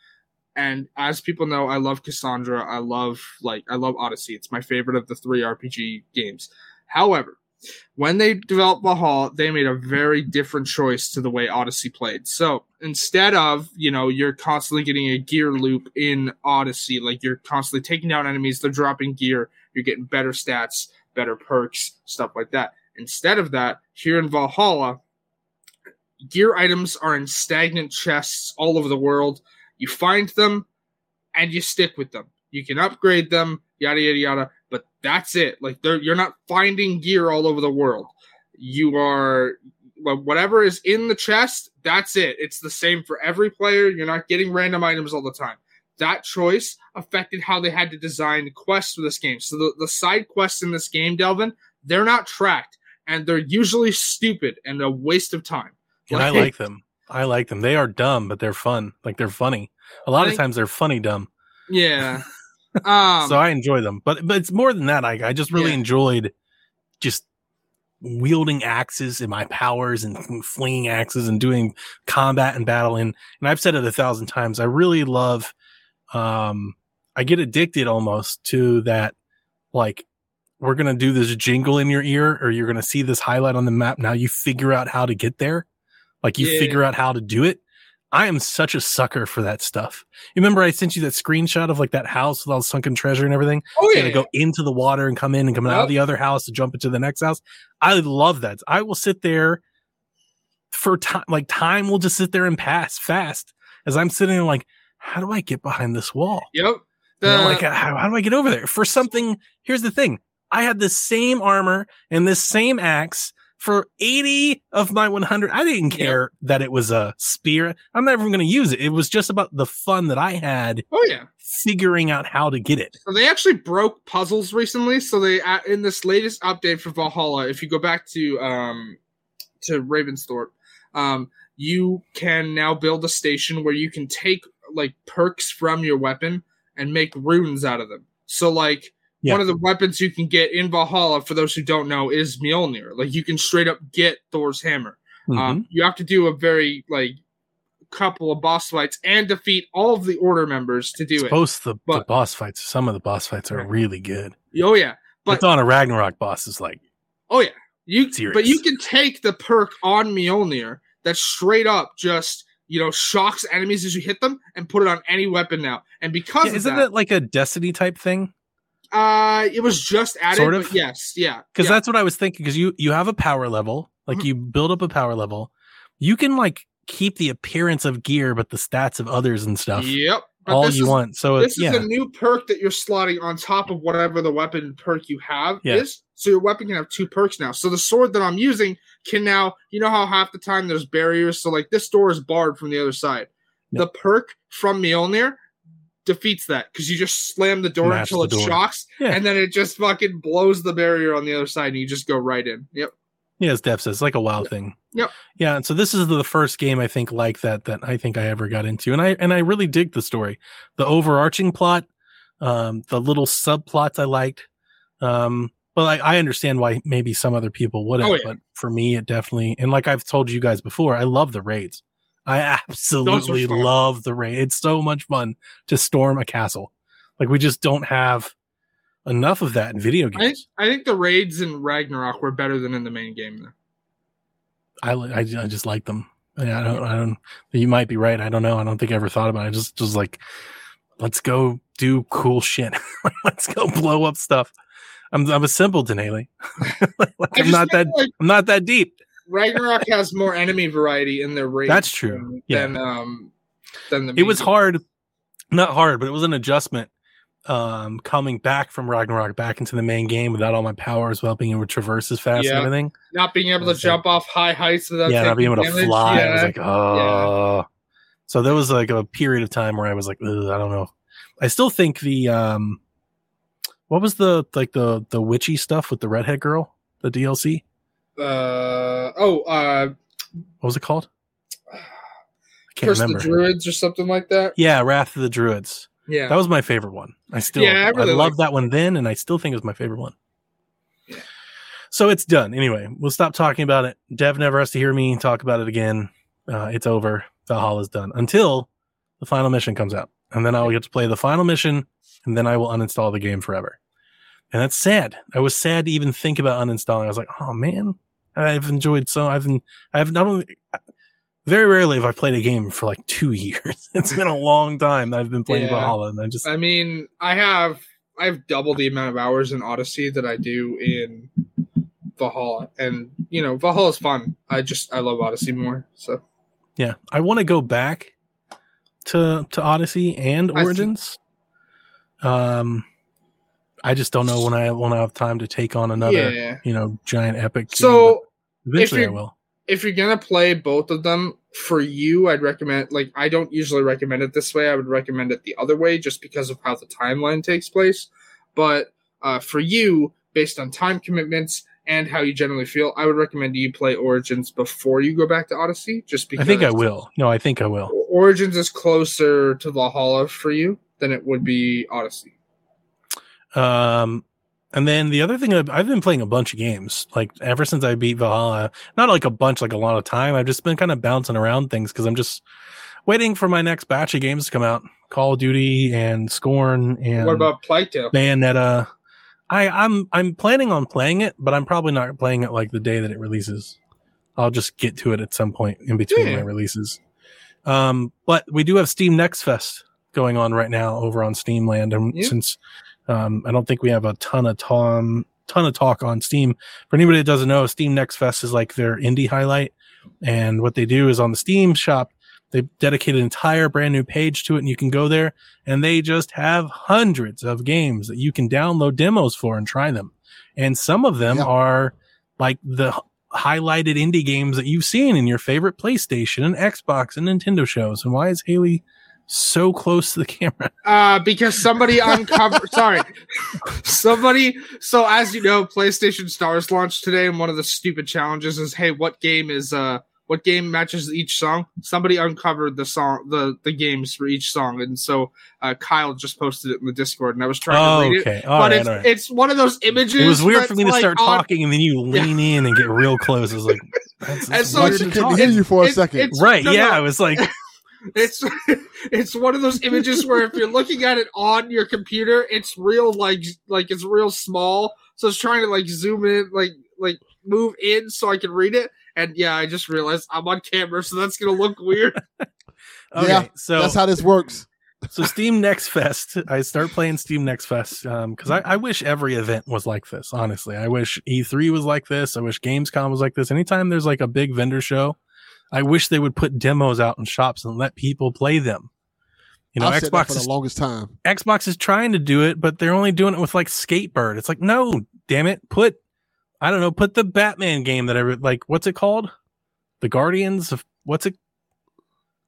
Speaker 3: And as people know, I love Cassandra. I love like I love Odyssey. It's my favorite of the three RPG games. However, when they developed Valhalla, they made a very different choice to the way Odyssey played. So instead of, you know, you're constantly getting a gear loop in Odyssey, like you're constantly taking down enemies, they're dropping gear, you're getting better stats, better perks, stuff like that Instead of that, here in Valhalla, gear items are in stagnant chests all over the world. You find them and you stick with them. You can upgrade them, yada yada yada, but that's it. Like they're, you're not finding gear all over the world. You are whatever is in the chest, that's it. It's the same for every player. You're not getting random items all the time. That choice affected how they had to design quests for this game. So the, the side quests in this game, Delvin, they're not tracked and they're usually stupid and a waste of time.
Speaker 1: And I like them. I like them. They are dumb, but they're fun. Like they're funny. A lot of times they're funny dumb.
Speaker 3: Yeah. <laughs> Um,
Speaker 1: so I enjoy them. But but it's more than that. I I just really
Speaker 3: Yeah.
Speaker 1: enjoyed just wielding axes and my powers and flinging axes and doing combat and battle and and I've said it a thousand times. I really love um I get addicted almost to that like we're going to do this jingle in your ear or you're going to see this highlight on the map now you figure out how to get there. Like you
Speaker 3: Yeah.
Speaker 1: figure out how to do it. I am such a sucker for that stuff. You remember I sent you that screenshot of like that house with all the sunken treasure and everything?
Speaker 3: oh
Speaker 1: You
Speaker 3: yeah,
Speaker 1: gotta go into the water and come in and come out of the other house to jump into the next house. I love that. I will sit there for time, like time will just sit there and pass fast as I'm sitting there like, how do I get behind this wall?
Speaker 3: yep.
Speaker 1: You know, like, how, how do I get over there? For something, here's the thing. I had the same armor and this same axe for 80 of my 100. I didn't care that it was a spear. I'm never going to use it. It was just about the fun that I had
Speaker 3: oh yeah.
Speaker 1: figuring out how to get it.
Speaker 3: So they actually broke puzzles recently. So they uh, in this latest update for Valhalla, if you go back to um to Ravensthorpe, um you can now build a station where you can take like perks from your weapon and make runes out of them. So like
Speaker 1: Yeah.
Speaker 3: one of the weapons you can get in Valhalla, for those who don't know, is Mjolnir. Like you can straight up get Thor's hammer.
Speaker 1: Mhm.
Speaker 3: Um, you have to do a very like couple of boss fights and defeat all of the order members to do
Speaker 1: It's
Speaker 3: it.
Speaker 1: both the, the boss fights. Some of the boss fights are really good.
Speaker 3: Oh yeah,
Speaker 1: But
Speaker 3: but
Speaker 1: on a Ragnarok boss is like
Speaker 3: Oh yeah, you
Speaker 1: Serious.
Speaker 3: but you can take the perk on Mjolnir that straight up just you know shocks enemies as you hit them and put it on any weapon now. And because
Speaker 1: Yeah, isn't
Speaker 3: that,
Speaker 1: it like a Destiny type thing?
Speaker 3: Uh, it was just added.
Speaker 1: Sort of?
Speaker 3: yes, yeah,
Speaker 1: Because
Speaker 3: yeah.
Speaker 1: that's what I was thinking. Because you you have a power level, like
Speaker 3: Mhm.
Speaker 1: you build up a power level, you can like keep the appearance of gear, but the stats of others and stuff
Speaker 3: yep.
Speaker 1: All you
Speaker 3: is,
Speaker 1: want. So
Speaker 3: This
Speaker 1: it's yeah,
Speaker 3: is a new perk that you're slotting on top of whatever the weapon perk you have
Speaker 1: Yeah.
Speaker 3: is. So your weapon can have two perks now. So the sword that I'm using can now, you know how half the time there's barriers. So like this door is barred from the other side.
Speaker 1: Yeah.
Speaker 3: The perk from Mjolnir defeats that because you just slam the door until
Speaker 1: the
Speaker 3: it
Speaker 1: door.
Speaker 3: shocks,
Speaker 1: Yeah.
Speaker 3: and then it just fucking blows the barrier on the other side, and you just go right in. Yep.
Speaker 1: yeah, as Dev says, it's like a wild thing.
Speaker 3: Yep.
Speaker 1: Yeah, and so this is the first game I think like that that I think I ever got into, and I and I really dig the story, the overarching plot, um, the little subplots I liked. Um, but I, I understand why maybe some other people wouldn't,
Speaker 3: Oh, yeah.
Speaker 1: but for me, it definitely and like I've told you guys before, I love the raids. I absolutely love the raid. It's so much fun to storm a castle. Like we just don't have enough of that in video games.
Speaker 3: I think the raids in Ragnarok were better than in the main game. Though.
Speaker 1: I, I, I just like them. I don't, I don't, you might be right. I don't know. I don't think I ever thought about it. I just, just like, let's go do cool shit. <laughs> let's go blow up stuff. I'm, I'm a simpleton, Haley. <laughs> like,
Speaker 3: I
Speaker 1: I'm not that,
Speaker 3: like
Speaker 1: I'm not that deep.
Speaker 3: Ragnarok has more enemy variety in their raids.
Speaker 1: That's true.
Speaker 3: Than,
Speaker 1: Yeah.
Speaker 3: than, um, than the
Speaker 1: It was hard, not hard, but it was an adjustment. Um, coming back from Ragnarok back into the main game without all my powers, without being able to traverse as fast
Speaker 3: Yeah.
Speaker 1: and everything.
Speaker 3: not being able to
Speaker 1: Okay.
Speaker 3: jump off high heights without
Speaker 1: yeah, not being able to
Speaker 3: damage.
Speaker 1: fly. I was like, oh. So there was like a period of time where I was like, Ugh, I don't know. I still think the um, what was the like the the witchy stuff with the redhead girl, the DLC?
Speaker 3: Uh, oh, uh,
Speaker 1: What was it called? I can't
Speaker 3: Curse of
Speaker 1: remember.
Speaker 3: the Druids or something like that.
Speaker 1: yeah, Wrath of the Druids.
Speaker 3: Yeah,
Speaker 1: That was my favorite one. I still,
Speaker 3: Yeah, I
Speaker 1: I, loved that one then, and I still think it was my favorite one.
Speaker 3: Yeah.
Speaker 1: So it's done. Anyway, we'll stop talking about it. Dev never has to hear me talk about it again. Uh, it's over. Valhalla's done until the final mission comes out, and then I'll get to play the final mission, and then I will uninstall the game forever. And that's sad. I was sad to even think about uninstalling. I was like, oh man, I've enjoyed so. I've I've not only very rarely have I played a game for like two <laughs> years. it's been a long time that I've been playing
Speaker 3: Yeah.
Speaker 1: Valhalla, and I just
Speaker 3: I mean, I have I have double the amount of hours in Odyssey that I do in Valhalla, and you know Valhalla's fun. I just I love Odyssey more. So
Speaker 1: Yeah, I want to go back to to Odyssey and
Speaker 3: I.
Speaker 1: Origins. Um, I just don't know when I when I have time to take on another,
Speaker 3: yeah.
Speaker 1: you know, giant epic. game,
Speaker 3: So
Speaker 1: eventually I will.
Speaker 3: if you're gonna play both of them for you, I'd recommend like I don't usually recommend it this way. I would recommend it the other way just because of how the timeline takes place. But uh, for you, based on time commitments and how you generally feel, I would recommend you play Origins before you go back to Odyssey. Just because
Speaker 1: I think I will. No, I think I will.
Speaker 3: Origins is closer to Valhalla for you than it would be Odyssey.
Speaker 1: Um, and then the other thing I've, I've been playing a bunch of games, like ever since I beat Valhalla. Not like a bunch, like a lot of time. I've just been kind of bouncing around things because I'm just waiting for my next batch of games to come out. Call of Duty and Scorn and
Speaker 3: what about Tale?
Speaker 1: Bayonetta. I, I'm I'm planning on playing it, but I'm probably not playing it like the day that it releases. I'll just get to it at some point in between
Speaker 3: Yeah.
Speaker 1: my releases. Um, but we do have Steam Next Fest going on right now over on Steam Land, and
Speaker 3: Yeah.
Speaker 1: since um, I don't think we have a ton of tom ton of talk on Steam. For anybody that doesn't know, Steam Next Fest is like their indie highlight, and what they do is on the Steam shop. They dedicate an entire brand new page to it, and you can go there and they just have hundreds of games that you can download demos for and try them. And some of them
Speaker 2: Yeah.
Speaker 1: are like the highlighted indie games that you've seen in your favorite PlayStation and Xbox and Nintendo shows. And why is Haley so close to the camera?
Speaker 3: Uh, because somebody <laughs> uncovered. sorry, somebody. So as you know, PlayStation Stars launched today, and one of the stupid challenges is, hey, what game is uh, what game matches each song? Somebody uncovered the song, the the games for each song, and so uh, Kyle just posted it in the Discord, and I was trying
Speaker 1: Oh,
Speaker 3: to read it.
Speaker 1: okay. All
Speaker 3: but
Speaker 1: right,
Speaker 3: it's,
Speaker 1: all right.
Speaker 3: it's one of those images.
Speaker 1: It was weird for me to
Speaker 3: like
Speaker 1: start
Speaker 3: on-
Speaker 1: talking and then you
Speaker 3: Yeah.
Speaker 1: lean in and get real close. I was like, <laughs> that's,
Speaker 3: And
Speaker 1: that's
Speaker 3: so
Speaker 1: weird
Speaker 3: it's-
Speaker 1: to
Speaker 2: couldn't hear you for a
Speaker 3: It-
Speaker 2: second.
Speaker 3: it's-
Speaker 1: Right.
Speaker 3: no,
Speaker 1: yeah.
Speaker 3: no.
Speaker 1: I was like,
Speaker 3: It's <laughs> it's one of those images where if you're looking at it on your computer, it's real like like it's real small. So it's trying to like zoom in, like like move in so I can read it. And yeah, I just realized I'm on camera, so that's gonna look weird. <laughs>
Speaker 1: okay.
Speaker 2: Yeah,
Speaker 1: so
Speaker 2: That's how this works.
Speaker 1: so Steam Next Fest. I start playing Steam Next Fest um, because I, I wish every event was like this. Honestly, I wish E3 was like this. I wish Gamescom was like this. Anytime there's like a big vendor show, I wish they would put demos out in shops and let people play them. You know,
Speaker 2: I've
Speaker 1: Xbox
Speaker 2: for the
Speaker 1: is,
Speaker 2: longest time.
Speaker 1: Xbox is trying to do it, but they're only doing it with like Skatebird. It's like, no, damn it, put I don't know, put the Batman game that I re- like. What's it called? The Guardians of what's it?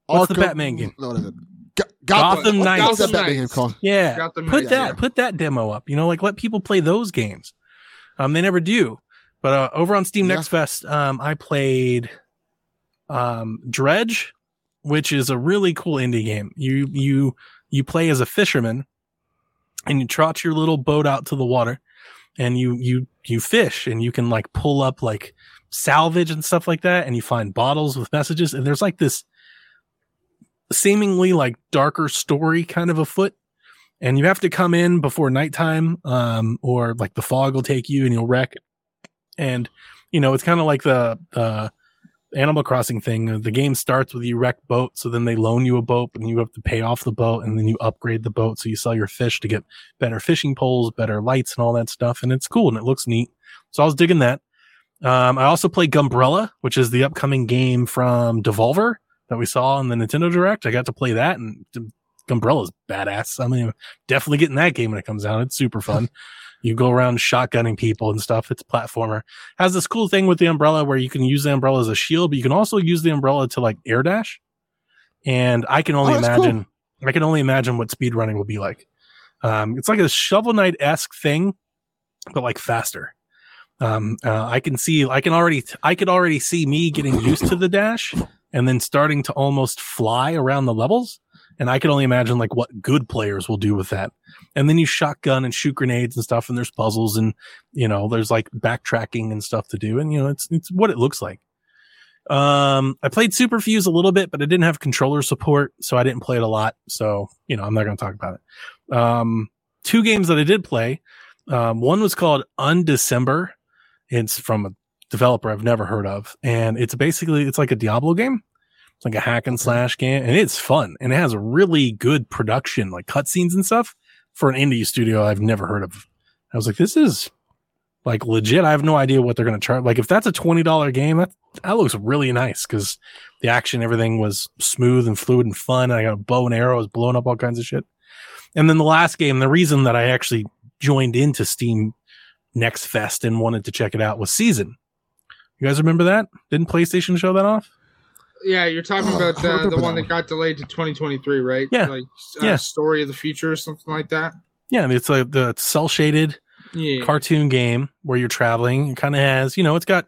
Speaker 1: What's the Batman game?
Speaker 2: No, no, no. Go-
Speaker 1: Gotham
Speaker 2: what-
Speaker 1: Knights.
Speaker 2: What's that
Speaker 3: Gotham
Speaker 2: Batman game
Speaker 3: Knights.
Speaker 2: called?
Speaker 1: Yeah,
Speaker 3: Got them
Speaker 1: put
Speaker 3: right
Speaker 1: that
Speaker 3: there.
Speaker 1: put that demo up you know like let people play those games um they never do but uh, over on steam
Speaker 2: Yeah.
Speaker 1: next fest um i played um dredge which is a really cool indie game. You you you play as a fisherman and you trot your little boat out to the water and you you you fish and you can like pull up like salvage and stuff like that and you find bottles with messages and there's like this seemingly like darker story kind of afoot. And you have to come in before nighttime um or like the fog will take you and you'll wreck. And you know it's kind of like the uh animal crossing thing the game starts with you wreck boat so then they loan you a boat and you have to pay off the boat and then you upgrade the boat so you sell your fish to get better fishing poles better lights and all that stuff and it's cool and it looks neat so i was digging that um i also played Gunbrella which is the upcoming game from devolver that we saw in the nintendo direct i got to play that and Umbrella's badass. I mean, definitely getting that game when it comes out. It's super fun. <laughs> you go around shotgunning people and stuff. It's a platformer. Has this cool thing with the umbrella where you can use the umbrella as a shield, but you can also use the umbrella to like air dash. And I can only
Speaker 2: Oh, that's cool.
Speaker 1: imagine, I can only imagine what speed running will be like. Um, it's like a shovel knight esque thing, but like faster. Um, uh, I can see, I can already, I could already see me getting used to the dash and then starting to almost fly around the levels. And I can only imagine like what good players will do with that. And then you shotgun and shoot grenades and stuff, and there's puzzles and you know, there's like backtracking and stuff to do. And you know, it's it's what it looks like. Um, I played Superfuse a little bit, but I didn't have controller support, so I didn't play it a lot. So, you know, I'm not gonna talk about it. Um, two games that I did play. Um, one was called Undecember. It's from a developer I've never heard of. And it's basically it's like a Diablo game. It's like a hack and slash game, and it's fun, and it has a really good production, like cutscenes and stuff, for an indie studio I've never heard of. I was like, this is Like legit, I have no idea what they're going to charge. Like if that's a twenty dollar game, that that looks really nice because the action, everything was smooth and fluid and fun. And I got a bow and arrow, I was blowing up all kinds of shit. And then the last game, the reason that I actually joined into Steam Next Fest and wanted to check it out was Season. You guys remember that? Didn't PlayStation show that off?
Speaker 3: Yeah, you're talking
Speaker 2: Oh,
Speaker 3: about uh, the one that
Speaker 2: one.
Speaker 3: got delayed to 2023, right?
Speaker 1: Yeah.
Speaker 3: Like uh,
Speaker 1: Yeah.
Speaker 3: Story of the Future or something like that.
Speaker 1: Yeah, it's like the cell shaded
Speaker 3: Yeah.
Speaker 1: cartoon game where you're traveling. It kind of has, you know, it's got,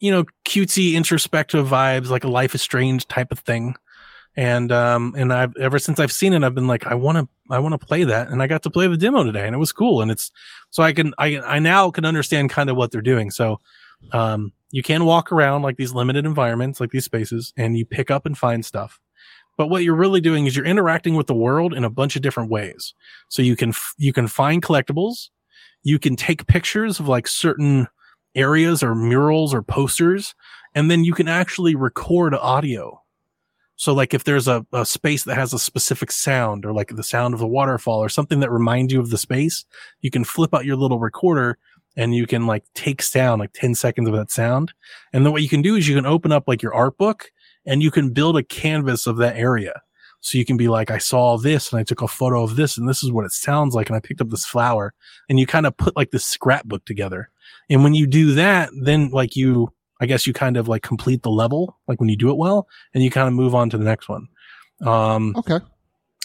Speaker 1: you know, cutesy introspective vibes, like a Life is Strange type of thing. And um, and I've ever since I've seen it, I've been like, I want to, I want to play that, and I got to play the demo today, and it was cool. And it's so I can, I I now can understand kind of what they're doing. So, um, you can walk around like these limited environments, like these spaces, and you pick up and find stuff. But what you're really doing is you're interacting with the world in a bunch of different ways. So you can f- you can find collectibles, you can take pictures of like certain areas or murals or posters, and then you can actually record audio. So like if there's a, a space that has a specific sound or like the sound of the waterfall or something that reminds you of the space, you can flip out your little recorder and you can like take sound, like 10 seconds of that sound. And then what you can do is you can open up like your art book and you can build a canvas of that area. So you can be like, I saw this and I took a photo of this and this is what it sounds like. And I picked up this flower and you kind of put like this scrapbook together. And when you do that, then like you, I guess you kind of like complete the level, like when you do it well and you kind of move on to the next one. Um,
Speaker 2: Okay.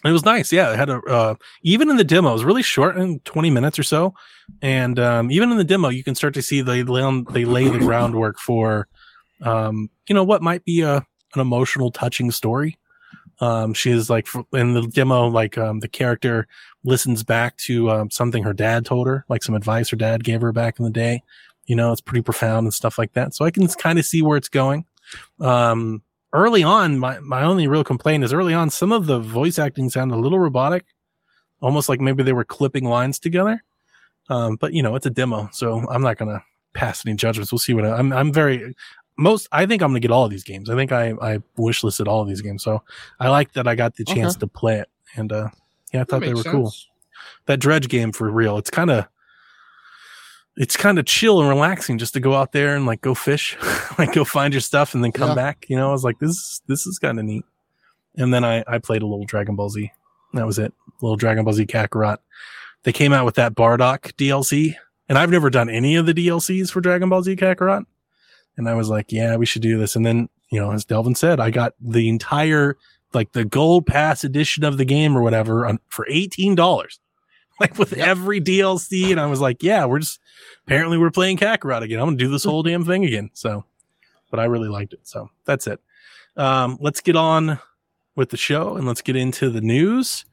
Speaker 1: It was nice. Yeah. It had a, uh, even in the demo, it was really short in 20 minutes or so. And, um, even in the demo, you can start to see they lay, on, they lay the groundwork for, um, you know, what might be a, an emotional, touching story. Um, she is like in the demo, like, um, the character listens back to, um, something her dad told her, like some advice her dad gave her back in the day. You know, it's pretty profound and stuff like that. So I can kind of see where it's going. Um, early on, my, my only real complaint is early on, some of the voice acting sounded a little robotic, almost like maybe they were clipping lines together. Um, but you know, it's a demo, so I'm not gonna pass any judgments. We'll see what I, I'm. I'm very most. I think I'm gonna get all of these games. I think I I wish listed all of these games, so I like that I got the chance to play it. And uh, yeah, I
Speaker 3: That
Speaker 1: thought they were
Speaker 3: makes
Speaker 1: cool. That dredge game for real. It's kind of it's kind of chill and relaxing just to go out there and like go fish, <laughs> like go find your stuff and then come
Speaker 2: Yeah.
Speaker 1: back. You know, I was like, this is this is kind of neat. And then I I played a little Dragon Ball Z. That was it. A little Dragon Ball Z Kakarot. They came out with that Bardock DLC, and I've never done any of the DLCs for Dragon Ball Z Kakarot. And I was like, yeah, we should do this. And then, you know, as Delvin said, I got the entire like the gold pass edition of the game or whatever on, for eighteen dollars, <laughs> like with
Speaker 2: Yep.
Speaker 1: every DLC. And I was like, yeah, we're just apparently we're playing Kakarot again. I'm gonna do this whole damn thing again. So, but I really liked it. So that's it. Um, let's get on with the show and let's get into the news.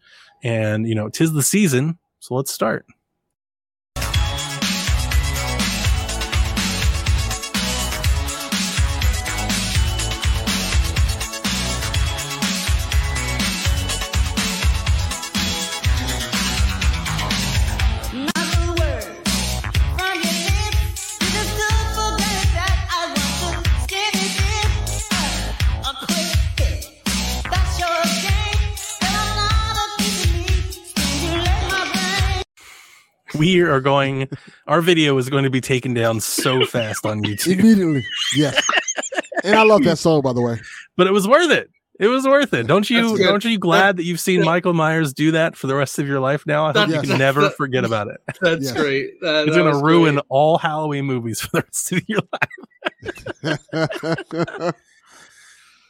Speaker 1: And you know, tis the season, so let's start. <laughs> We are going. Our video is going to be taken down so fast on YouTube,
Speaker 2: Immediately. Yes. and I love that song, by the way.
Speaker 1: but it was worth it. It was worth it. Don't you?
Speaker 3: That's good.
Speaker 1: Don't you glad that you've seen Michael Myers do that for the rest of your life now? I hope
Speaker 3: That-
Speaker 1: you can never
Speaker 3: that-
Speaker 1: forget about it. <laughs>
Speaker 3: That's
Speaker 2: Yes.
Speaker 3: great. That,
Speaker 1: It's
Speaker 3: that
Speaker 1: going to ruin
Speaker 3: great.
Speaker 1: all Halloween movies <laughs> for the rest of your life.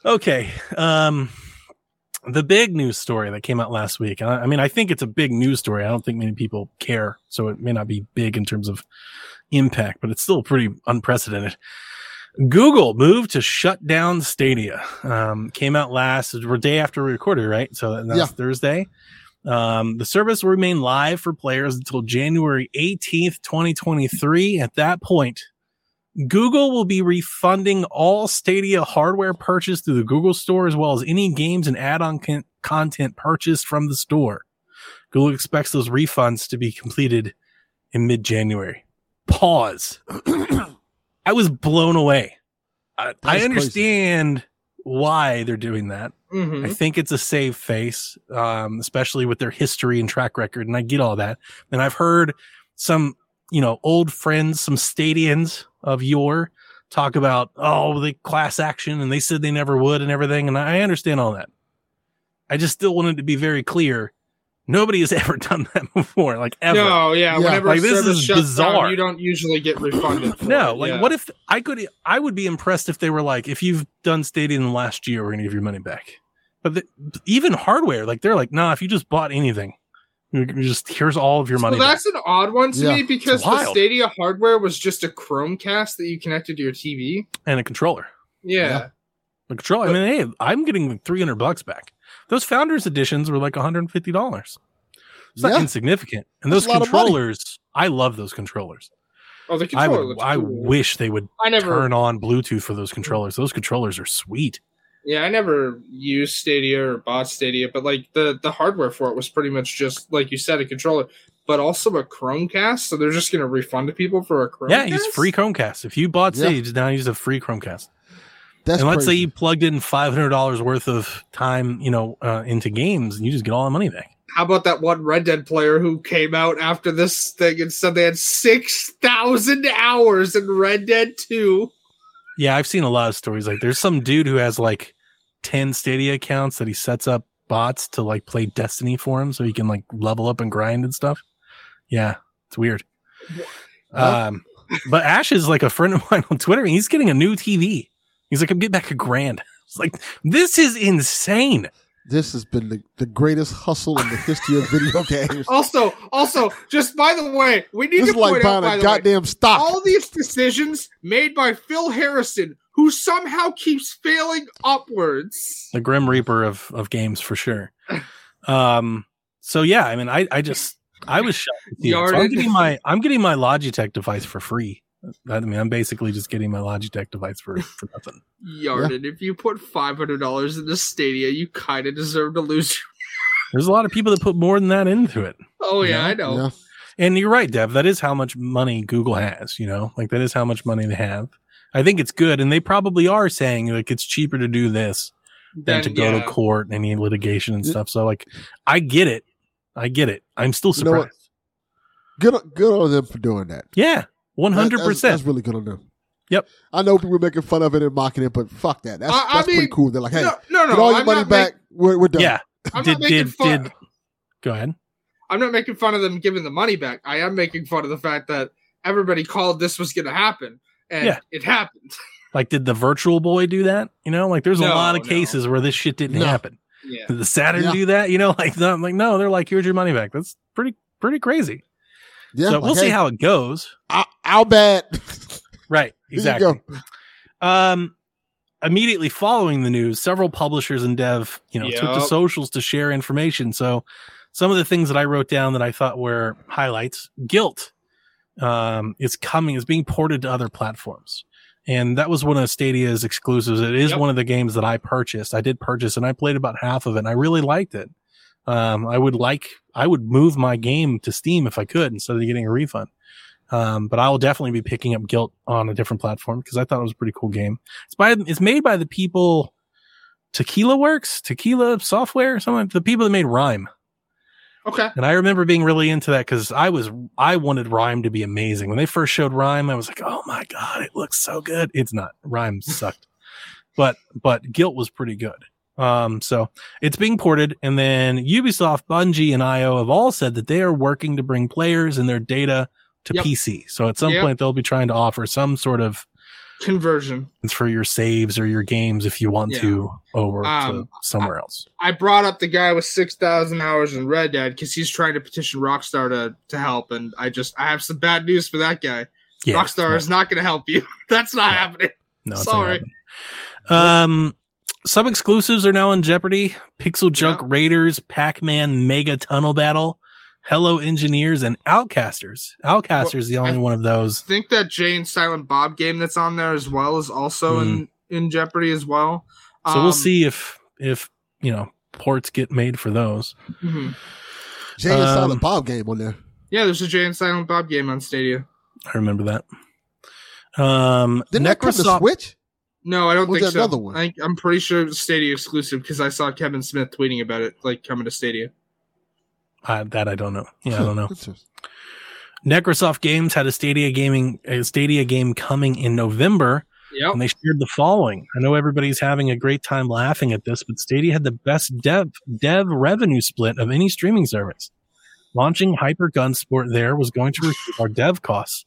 Speaker 1: Okay. Um, the big news story that came out last week. I, I mean, I think it's a big news story. I don't think many people care, so it may not be big in terms of impact, but it's still pretty unprecedented. Google moved to shut down Stadia. Um, came out last day after we recorded, right? So that's
Speaker 2: Yeah.
Speaker 1: Thursday. Um, the service will remain live for players until January 18th, 2023. At that point, Google will be refunding all Stadia hardware purchased through the Google Store as well as any games and add-on con- content purchased from the store. Google expects those refunds to be completed in mid-January. Pause. I was blown away. I, I
Speaker 2: That's crazy.
Speaker 1: understand why they're doing that.
Speaker 3: Mhm.
Speaker 1: I think it's a save face, um, especially with their history and track record. And I get all that. And I've heard some you know, old friends, some Stadians of yore talk about, oh, the class action and they said they never would and everything. And I understand all that. I just still wanted to be very clear. Nobody has <laughs> ever done that before, like ever.
Speaker 3: No, yeah.
Speaker 2: Yeah.
Speaker 3: Whenever
Speaker 1: Like, this is bizarre.
Speaker 3: down, you don't usually get refunded. For
Speaker 1: No,
Speaker 3: it,
Speaker 1: like
Speaker 3: yeah.
Speaker 1: what if I could? I would be impressed if they were like, if you've done Stadia in the last year, we're gonna give your money back. But the, even hardware, like they're like, nah, if you just bought anything, you you just here's all of your money.
Speaker 3: So
Speaker 1: back.
Speaker 3: that's an odd one to
Speaker 2: Yeah.
Speaker 3: me because the. Stadia hardware was just a Chromecast that you connected to your TV.
Speaker 1: and a controller.
Speaker 3: Yeah.
Speaker 2: Yeah.
Speaker 1: The controller. I mean, hey, I'm getting like 300 bucks back. Those founders editions were like 150 dollars. It's not
Speaker 2: Yeah.
Speaker 1: insignificant. And
Speaker 2: That's
Speaker 1: those
Speaker 2: a lot of money.
Speaker 1: controllers, I love those controllers.
Speaker 3: Oh, the
Speaker 1: I would,
Speaker 3: looks
Speaker 1: I
Speaker 3: cool.
Speaker 1: wish they would
Speaker 3: I never.
Speaker 1: turn on Bluetooth for those controllers. Those controllers are sweet.
Speaker 3: Yeah, I never used Stadia or bought Stadia, but like the the hardware for it was pretty much just like you said, a controller, but also a Chromecast. So they're just gonna refund people for a Chromecast.
Speaker 1: Yeah, use free Chromecast. If you bought
Speaker 2: Yeah.
Speaker 1: Now use a free Chromecast.
Speaker 2: That's
Speaker 1: and let's say you plugged in five hundred dollars worth of time, you know, uh, into games, and you just get all the money back.
Speaker 3: How about that one Red Dead player who came out after this thing and said they had six thousand hours in Red Dead Two?
Speaker 1: Yeah, I've seen a lot of stories. Like, there's some dude who has like ten Stadia accounts that he sets up bots to like play Destiny for him, so he can like level up and grind and stuff. Yeah, it's weird.
Speaker 2: Huh?
Speaker 1: Um, but Ash is like a friend of <laughs> mine on Twitter. And he's getting a new TV. He's like, I'm getting back a grand. <laughs> It's like this is insane.
Speaker 2: this has been the, the greatest hustle in the history of video <laughs> games.
Speaker 3: Also, also, just by the way, we need
Speaker 2: this
Speaker 3: to
Speaker 2: is like
Speaker 3: point out
Speaker 2: buying
Speaker 3: by
Speaker 2: a
Speaker 3: the way,
Speaker 2: goddamn stock.
Speaker 3: all these decisions made by Phil Harrison, who somehow keeps failing upwards.
Speaker 1: the grim reaper of of games for sure um so yeah i mean i i just i was shocked to. So i'm getting my i'm getting my logitech device for free i mean i'm basically just getting my logitech device for for nothing
Speaker 3: Yarden, if you put five hundred dollars in the Stadia, you kind of deserve to lose. <laughs>
Speaker 1: there's a lot of people that put more than that into it
Speaker 3: Oh yeah,
Speaker 1: Yeah.
Speaker 3: I know.
Speaker 2: Yeah.
Speaker 1: and you're right dev that is how much money google has you know like that is how much money they have i think it's good and they probably are saying like it's cheaper to do this than
Speaker 3: Then,
Speaker 1: to go
Speaker 3: yeah.
Speaker 1: to court and any litigation and stuff so like i get it i get it i'm still
Speaker 2: You know
Speaker 1: surprised
Speaker 2: Good, good on them for doing that.
Speaker 1: yeah 100%
Speaker 2: That's, that's really good on them.
Speaker 1: Yep.
Speaker 2: I know people making fun of it and mocking it, but fuck that. That's,
Speaker 3: I- I
Speaker 2: that's pretty cool. They're like, hey,
Speaker 3: no, no, no.
Speaker 2: get all your
Speaker 3: I'm
Speaker 2: money
Speaker 3: not
Speaker 2: back. we're, we're done.
Speaker 1: yeah
Speaker 3: I'm
Speaker 1: did
Speaker 3: not making
Speaker 1: did
Speaker 3: fun.
Speaker 1: did go ahead
Speaker 3: I'm not making fun of them giving the money back. I am making fun of the fact that everybody called this was going to happen, and
Speaker 1: Yeah.
Speaker 3: it happened. <laughs>
Speaker 1: like did the virtual boy do that you know like there's a lot of
Speaker 3: no.
Speaker 1: cases where this shit didn't
Speaker 2: No.
Speaker 1: happen
Speaker 3: Yeah.
Speaker 1: did the saturn
Speaker 2: Yeah.
Speaker 1: do that you know <laughs> like no, I'm like no they're like here's your money back that's pretty pretty crazy
Speaker 2: Yeah,
Speaker 1: so
Speaker 2: like,
Speaker 1: we'll see how it goes
Speaker 2: I'll, I'll bet. <laughs>
Speaker 1: right exactly um immediately following the news several publishers and dev you know took to
Speaker 3: Yep.
Speaker 1: socials to share information so some of the things that i wrote down that i thought were highlights GYLT um is coming is being ported to other platforms. And that was one of stadia's exclusives. It is
Speaker 3: Yep.
Speaker 1: one of the games that i purchased. I did purchase and i played about half of it and i really liked it. Um i would like i would move my game to steam if i could instead of getting a refund. Um, but I will definitely be picking up GYLT on a different platform because I thought it was a pretty cool game. It's by it's made by the people Tequila Works, Tequila Software, something the people that made RiME.
Speaker 3: Okay.
Speaker 1: And I remember being really into that because I was I wanted RiME to be amazing. When they first showed RiME, I was like, oh my god, it looks so good. It's not. RiME <laughs> sucked. but but GYLT was pretty good. Um, so it's being ported, and then Ubisoft, Bungie, and IO have all said that they are working to bring players and their data to
Speaker 3: Yep.
Speaker 1: PC. So at some
Speaker 3: Yep.
Speaker 1: point they'll be trying to offer some sort of
Speaker 3: Conversion.
Speaker 1: It's for your saves or your games if you want
Speaker 3: Yeah.
Speaker 1: to over to
Speaker 3: Um,
Speaker 1: somewhere else.
Speaker 3: I brought up the guy with six thousand hours in Red Dead because he's trying to petition Rockstar to to help, and I just I have some bad news for that guy.
Speaker 1: Yeah,
Speaker 3: Rockstar
Speaker 1: no,
Speaker 3: is not going to help you. <laughs> That's not happening.
Speaker 1: no,
Speaker 3: sorry.
Speaker 1: Um, some exclusives are now in jeopardy. PixelJunk
Speaker 3: Yeah.
Speaker 1: Raiders, Pac Man Mega Tunnel Battle, Hello Engineers, and Outcasters. Outcasters is the only
Speaker 3: I-
Speaker 1: one of those.
Speaker 3: I think that Jay and Silent Bob game that's on there as well is also in in jeopardy as well.
Speaker 1: Hmm. So we'll
Speaker 3: Um,
Speaker 1: see if if you know ports get made for those.
Speaker 3: mhm.
Speaker 2: Jay and
Speaker 1: Um,
Speaker 2: Silent Bob game on there.
Speaker 3: Yeah, there's a Jay and Silent Bob game on Stadia.
Speaker 1: I remember that. Um,
Speaker 2: Didn't that come to
Speaker 1: Necrosoft-
Speaker 2: Switch?
Speaker 3: No, I don't
Speaker 2: Was
Speaker 3: think
Speaker 2: there
Speaker 3: so.
Speaker 2: another one?
Speaker 3: I, I'm pretty sure it's Stadia exclusive because I saw Kevin Smith tweeting about it, like coming to Stadia.
Speaker 1: Uh, that I don't know. Yeah, I don't know.
Speaker 2: Interesting.
Speaker 1: Necrosoft Games had a Stadia gaming a Stadia game coming in November,
Speaker 3: Yep.
Speaker 1: and they shared the following. I know everybody's having a great time laughing at this, but Stadia had the best dev dev revenue split of any streaming service. Launching Hyper Gun Sport there was going to recoup our dev costs.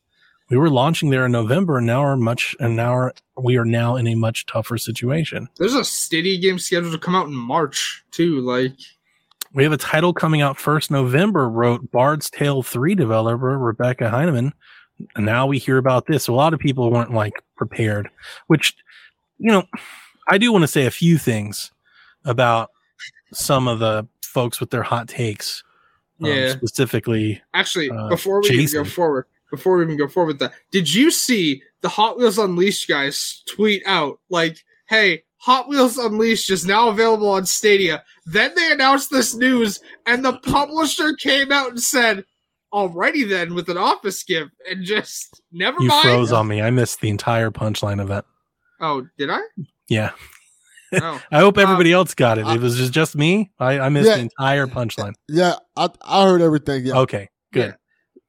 Speaker 1: We were launching there in November, and now are much and now are, we are now in a much tougher situation.
Speaker 3: There's a Stadia game scheduled to come out in March too. Like,
Speaker 1: We have a title coming out first November, wrote Bard's Tale 3 developer Rebecca Heineman. And now we hear about this. A lot of people weren't like prepared, which, you know, I do want to say a few things about some of the folks with their hot takes. um,
Speaker 3: Yeah.
Speaker 1: specifically,
Speaker 3: actually,
Speaker 1: Uh,
Speaker 3: before we go forward, before we even go forward with that, did you see the Hot Wheels Unleashed guys tweet out like, "Hey, Hot Wheels Unleashed is now available on Stadia." Then they announced this news, and the publisher came out and said, "Alrighty then," with an office gift, and just never
Speaker 1: you
Speaker 3: mind.
Speaker 1: froze on me. I missed the entire punchline of that.
Speaker 3: Oh, did I?
Speaker 1: Yeah.
Speaker 3: Oh, <laughs>
Speaker 1: I hope everybody else got it.
Speaker 2: I-
Speaker 1: it was just, just me. I, I missed
Speaker 2: Yeah.
Speaker 1: the entire punchline.
Speaker 2: Yeah, I I heard everything. Yeah,
Speaker 1: Okay, good.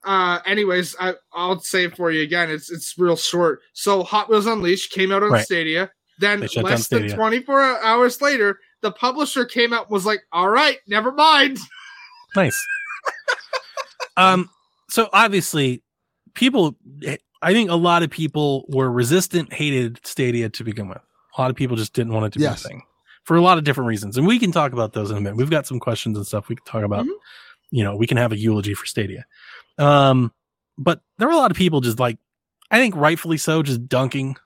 Speaker 3: uh anyways I, i'll say it for you again it's it's real short so hot wheels unleashed came out on
Speaker 1: Right.
Speaker 3: stadia then
Speaker 1: They shut down
Speaker 3: less than
Speaker 1: Stadia.
Speaker 3: 24 hours later the publisher came out and was like all right never mind <laughs>
Speaker 1: Nice. um, so obviously, people, I think a lot of people were resistant, hated Stadia to begin with. A lot of people just didn't want it to
Speaker 2: Yes.
Speaker 1: be a thing for a lot of different reasons. And we can talk about those in a minute. We've got some questions and stuff we can talk about.
Speaker 3: Mhm.
Speaker 1: You know, we can have a eulogy for Stadia. Um, but there were a lot of people just like, I think rightfully so, just dunking,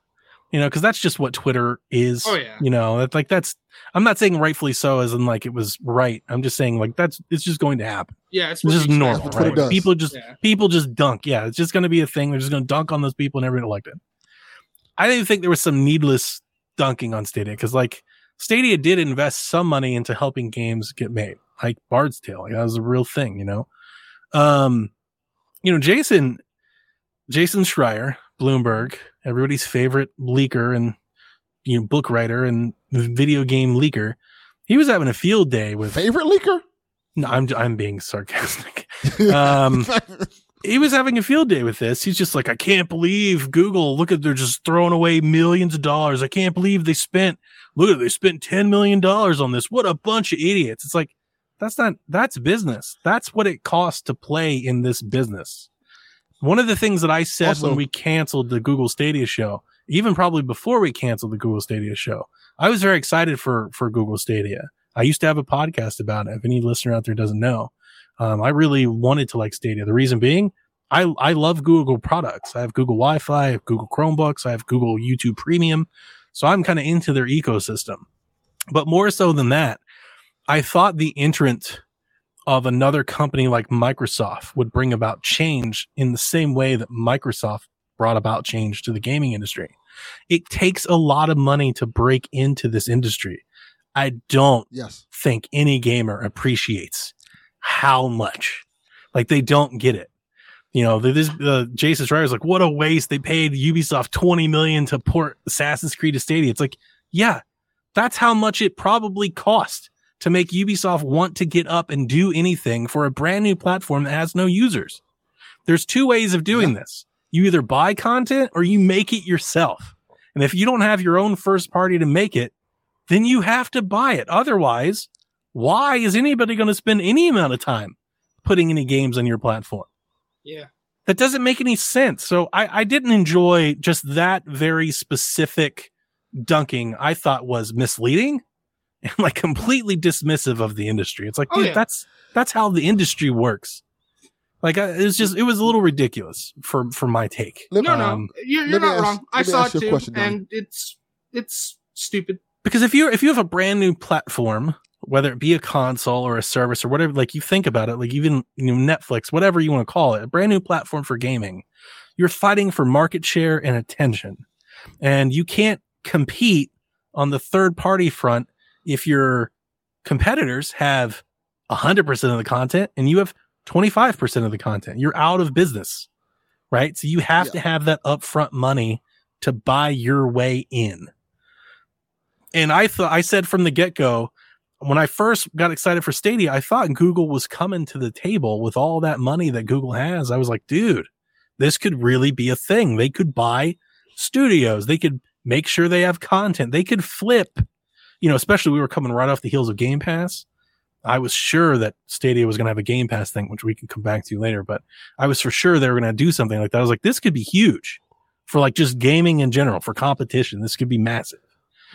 Speaker 1: you know, because that's just what Twitter is.
Speaker 3: Oh, yeah.
Speaker 1: You know, that's like that's, I'm not saying rightfully so as in like it was right. I'm just saying like that's, it's just going to happen.
Speaker 3: yeah it's
Speaker 1: It's just normal, right?
Speaker 2: does.
Speaker 1: People just
Speaker 3: Yeah.
Speaker 1: people just dunk. Yeah, it's just going to be a thing. They're just going to dunk on those people and everyone elected. I didn't think there was some needless dunking on Stadia because like Stadia did invest some money into helping games get made, like Bard's Tale. Like that was a real thing, you know. Um, you know, Jason, Jason Schreier, Bloomberg, everybody's favorite leaker and you know book writer and video game leaker. He was having a field day with.
Speaker 2: favorite leaker.
Speaker 1: No, I'm I'm being sarcastic. <laughs> Um, <laughs> he was having a field day with this. He's just like, I can't believe Google. Look at they're just throwing away millions of dollars. I can't believe they spent. Look at they spent ten million dollars on this. What a bunch of idiots! It's like that's not that's business. That's what it costs to play in this business. One of the things that I said
Speaker 2: Also-
Speaker 1: when we canceled the Google Stadia show, even probably before we canceled the Google Stadia show, I was very excited for for Google Stadia. I used to have a podcast about it. If any listener out there doesn't know, um, I really wanted to like Stadia. The reason being, I I love Google products. I have Google Wi-Fi, I have Google Chromebooks, I have Google YouTube Premium, so I'm kind of into their ecosystem. But more so than that, I thought the entrant of another company like Microsoft would bring about change in the same way that Microsoft brought about change to the gaming industry. It takes a lot of money to break into this industry. I don't
Speaker 2: yes,
Speaker 1: think any gamer appreciates how much. Like they don't get it. You know, this uh, Jason Schreier's like, what a waste! They paid Ubisoft twenty million to port Assassin's Creed to Stadia. It's like, yeah, that's how much it probably cost to make Ubisoft want to get up and do anything for a brand new platform that has no users. There's two ways of doing this. You either buy content or you make it yourself. And if you don't have your own first party to make it, then you have to buy it. Otherwise, why is anybody going to spend any amount of time putting any games on your platform?
Speaker 3: yeah
Speaker 1: That doesn't make any sense. So I, I didn't enjoy just that very specific dunking. I thought was misleading and <laughs> like completely dismissive of the industry. It's like,
Speaker 3: Oh,
Speaker 1: dude,
Speaker 3: yeah.
Speaker 1: that's that's how the industry works. Like I, it was just it was a little ridiculous for for my take.
Speaker 2: Let me-
Speaker 3: no no
Speaker 1: Um,
Speaker 3: you're, you're not
Speaker 2: ask-
Speaker 3: wrong i saw
Speaker 2: ask
Speaker 3: it
Speaker 2: a
Speaker 3: too
Speaker 2: question, Donnie.
Speaker 3: and it's it's stupid
Speaker 1: because if you if you have a brand new platform whether it be a console or a service or whatever like you think about it like even you know netflix whatever you want to call it a brand new platform for gaming you're fighting for market share and attention and you can't compete on the third party front if your competitors have 100% of the content and you have 25% of the content you're out of business right so you have
Speaker 2: Yeah.
Speaker 1: to have that upfront money to buy your way in and I thought I said from the get go, when I first got excited for Stadia, I thought Google was coming to the table with all that money that Google has. I was like, dude, this could really be a thing. They could buy studios. They could make sure they have content. They could flip, you know, especially we were coming right off the heels of Game Pass. I was sure that Stadia was going to have a Game Pass thing, which we can come back to later, but I was for sure they were going to do something like that. I was like, this could be huge for like just gaming in general, for competition. This could be massive.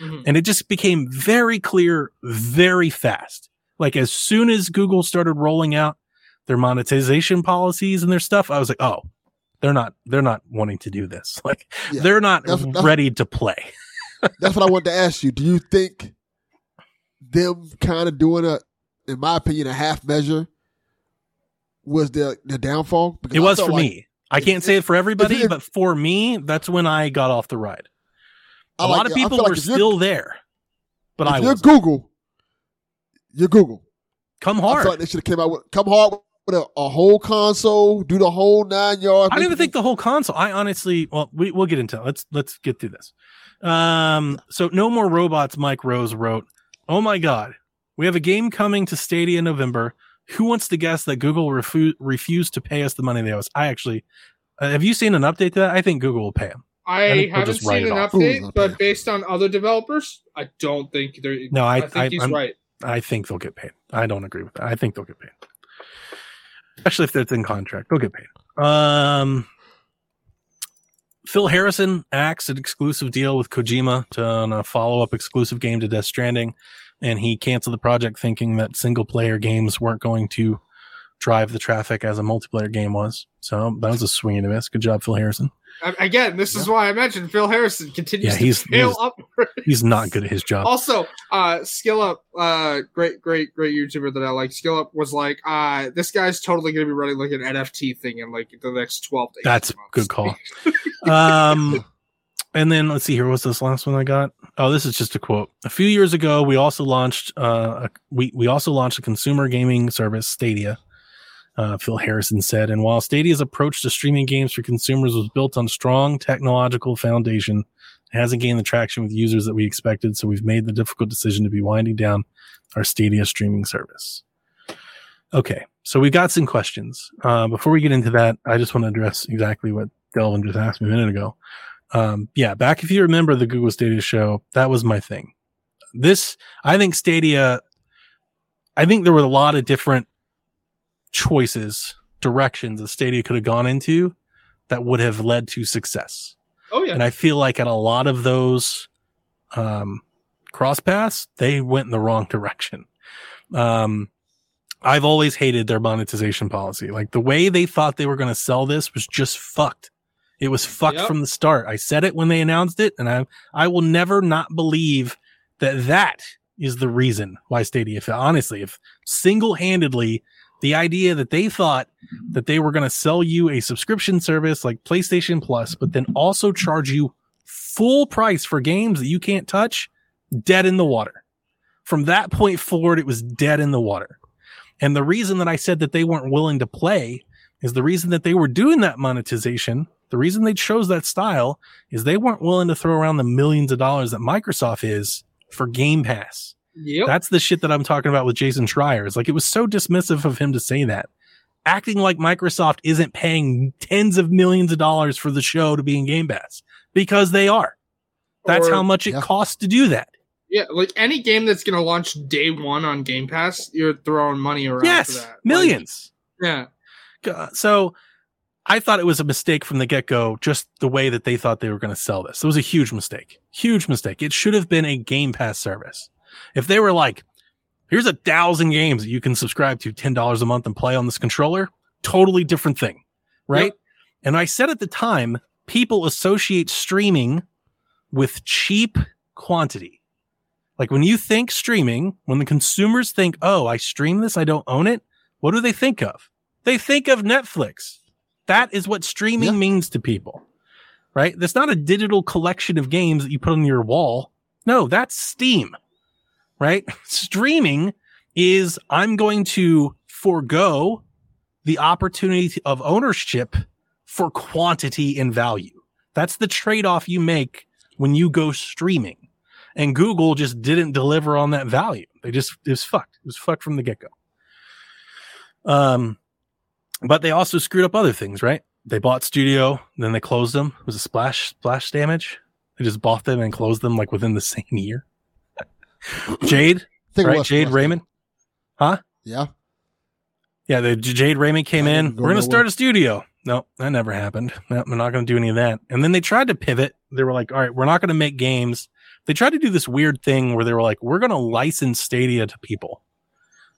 Speaker 3: Mhm.
Speaker 1: And it just became very clear very fast. Like as soon as Google started rolling out their monetization policies and their stuff, I was like, oh, they're not, they're not wanting to do this. <laughs> Like
Speaker 2: Yeah.
Speaker 1: they're not
Speaker 2: That's- that's-
Speaker 1: ready to play.
Speaker 2: That's what I wanted to ask you. Do you think them kind of doing a, in my opinion, a half measure was the the downfall? Because
Speaker 1: It was for
Speaker 2: like-
Speaker 1: me. I can't say it for everybody,
Speaker 2: if-
Speaker 1: but for me, that's when I got off the ride. A
Speaker 2: I like
Speaker 1: lot of people
Speaker 2: like
Speaker 1: were
Speaker 2: you're-
Speaker 1: still there, but I
Speaker 2: you're
Speaker 1: was
Speaker 2: Google, you're Google.
Speaker 1: come
Speaker 2: I
Speaker 1: hard.
Speaker 2: feel like they should have came out with come hard with a, a whole console, do the whole nine yards.
Speaker 1: I don't even think the whole console. I honestly, well, we we'll get into it. let's let's get through this. Um, so no more robots. Mike Rose wrote, "Oh my God, we have a game coming to Stadia in November. Who wants to guess that Google refu- refused to pay us the money they owe us? I actually, uh, have you seen an update to that? I think Google will pay them. I
Speaker 3: I, haven't
Speaker 1: just
Speaker 3: seen an
Speaker 1: off.
Speaker 3: update,
Speaker 2: Ooh,
Speaker 3: but based on other developers, I don't think they're.
Speaker 1: No, I-
Speaker 3: I think
Speaker 1: I-
Speaker 3: he's
Speaker 1: I'm-
Speaker 3: right.
Speaker 1: I think they'll get paid. I don't agree with that. I think they'll get paid, especially if it's in contract. They'll get paid. Um, Phil Harrison acts an exclusive deal with Kojima to on a follow up exclusive game to Death Stranding, and he canceled the project thinking that single player games weren't going to drive the traffic as a multiplayer game was. So that was a swing and a miss. Good job, Phil Harrison.
Speaker 3: Again, this is why I mentioned Phil Harrison continues
Speaker 1: Yeah, he's- he's- He's not good at his job.
Speaker 3: Also, uh, Skill Up, uh, great, great, great YouTuber that I like. Skill Up was like, uh, this guy's totally going to be running like an NFT thing in like the next 12 to 18
Speaker 1: That's a
Speaker 3: months.
Speaker 1: good call. <laughs> um, and then let's see here. What's this last one I got? Oh, this is just a quote. A few years ago, we also launched, uh, a, we, we also launched a consumer gaming service, Stadia. Uh, Phil Harrison said, and while Stadia's approach to streaming games for consumers was built on strong technological foundation, it hasn't gained the traction with users that we expected. So we've made the difficult decision to be winding down our Stadia streaming service. Okay. So we've got some questions. Uh, before we get into that, I just want to address exactly what Delvin just asked me a minute ago. Um, yeah, back if you remember the Google Stadia show, that was my thing. This, I think Stadia, I think there were a lot of different choices, directions the Stadia could have gone into that would have led to success.
Speaker 3: Oh, yeah.
Speaker 1: And I feel like at a lot of those um, cross paths, they went in the wrong direction. Um, I've always hated their monetization policy. Like the way they thought they were going to sell this was just fucked. It was fucked
Speaker 3: Yep.
Speaker 1: from the start. I said it when they announced it, and I I will never not believe that that is the reason why Stadia. If honestly, if single handedly the idea that they thought that they were going to sell you a subscription service like PlayStation Plus, but then also charge you full price for games that you can't touch, dead in the water. From that point forward, it was dead in the water. And the reason that I said that they weren't willing to play is the reason that they were doing that monetization. The reason they chose that style is they weren't willing to throw around the millions of dollars that Microsoft is for Game Pass.
Speaker 3: Yep.
Speaker 1: That's the shit that I'm talking about with Jason Schreier. It's like it was so dismissive of him to say that. Acting like Microsoft isn't paying tens of millions of dollars for the show to be in Game Pass because they are. That's
Speaker 3: Or-
Speaker 1: how much it
Speaker 2: Yeah.
Speaker 1: costs to do that.
Speaker 3: Yeah, like any game that's going to launch day one on Game Pass, you're throwing money around for
Speaker 1: Yes,
Speaker 3: that. Like,
Speaker 1: millions.
Speaker 3: yeah.
Speaker 1: Uh, so I thought it was a mistake from the get go, just the way that they thought they were going to sell this. It was a huge mistake. Huge mistake. It should have been a Game Pass service. If they were like, here's a thousand games that you can subscribe to $10 a month and play on this controller, totally different thing. Right.
Speaker 3: Yep.
Speaker 1: And I said at the time, people associate streaming with cheap quantity. Like when you think streaming, when the consumers think, oh, I stream this, I don't own it. What do they think of? They think of Netflix. That is what streaming
Speaker 2: Yeah.
Speaker 1: means to people, right? That's not a digital collection of games that you put on your wall. No, that's Steam, right? Streaming is I'm going to forego the opportunity of ownership for quantity and value. That's the trade off you make when you go streaming. And Google just didn't deliver on that value. They just it was fucked. It was fucked from the get go. Um, but they also screwed up other things, right? They bought studio, then they closed them. It was a splash splash damage. They just bought them and closed them like within the <laughs> same year. Jade, right? Jade Raymond. Huh?
Speaker 2: Yeah.
Speaker 1: Yeah, the Jade Raymond came in.
Speaker 2: go
Speaker 1: We're going to
Speaker 2: nowhere.
Speaker 1: start a studio. No, that never happened. No, we're not going to do any of that. And then they tried to pivot. They were like, all right, we're not going to make games. They tried to do this weird thing where they were like, we're going to license Stadia to people.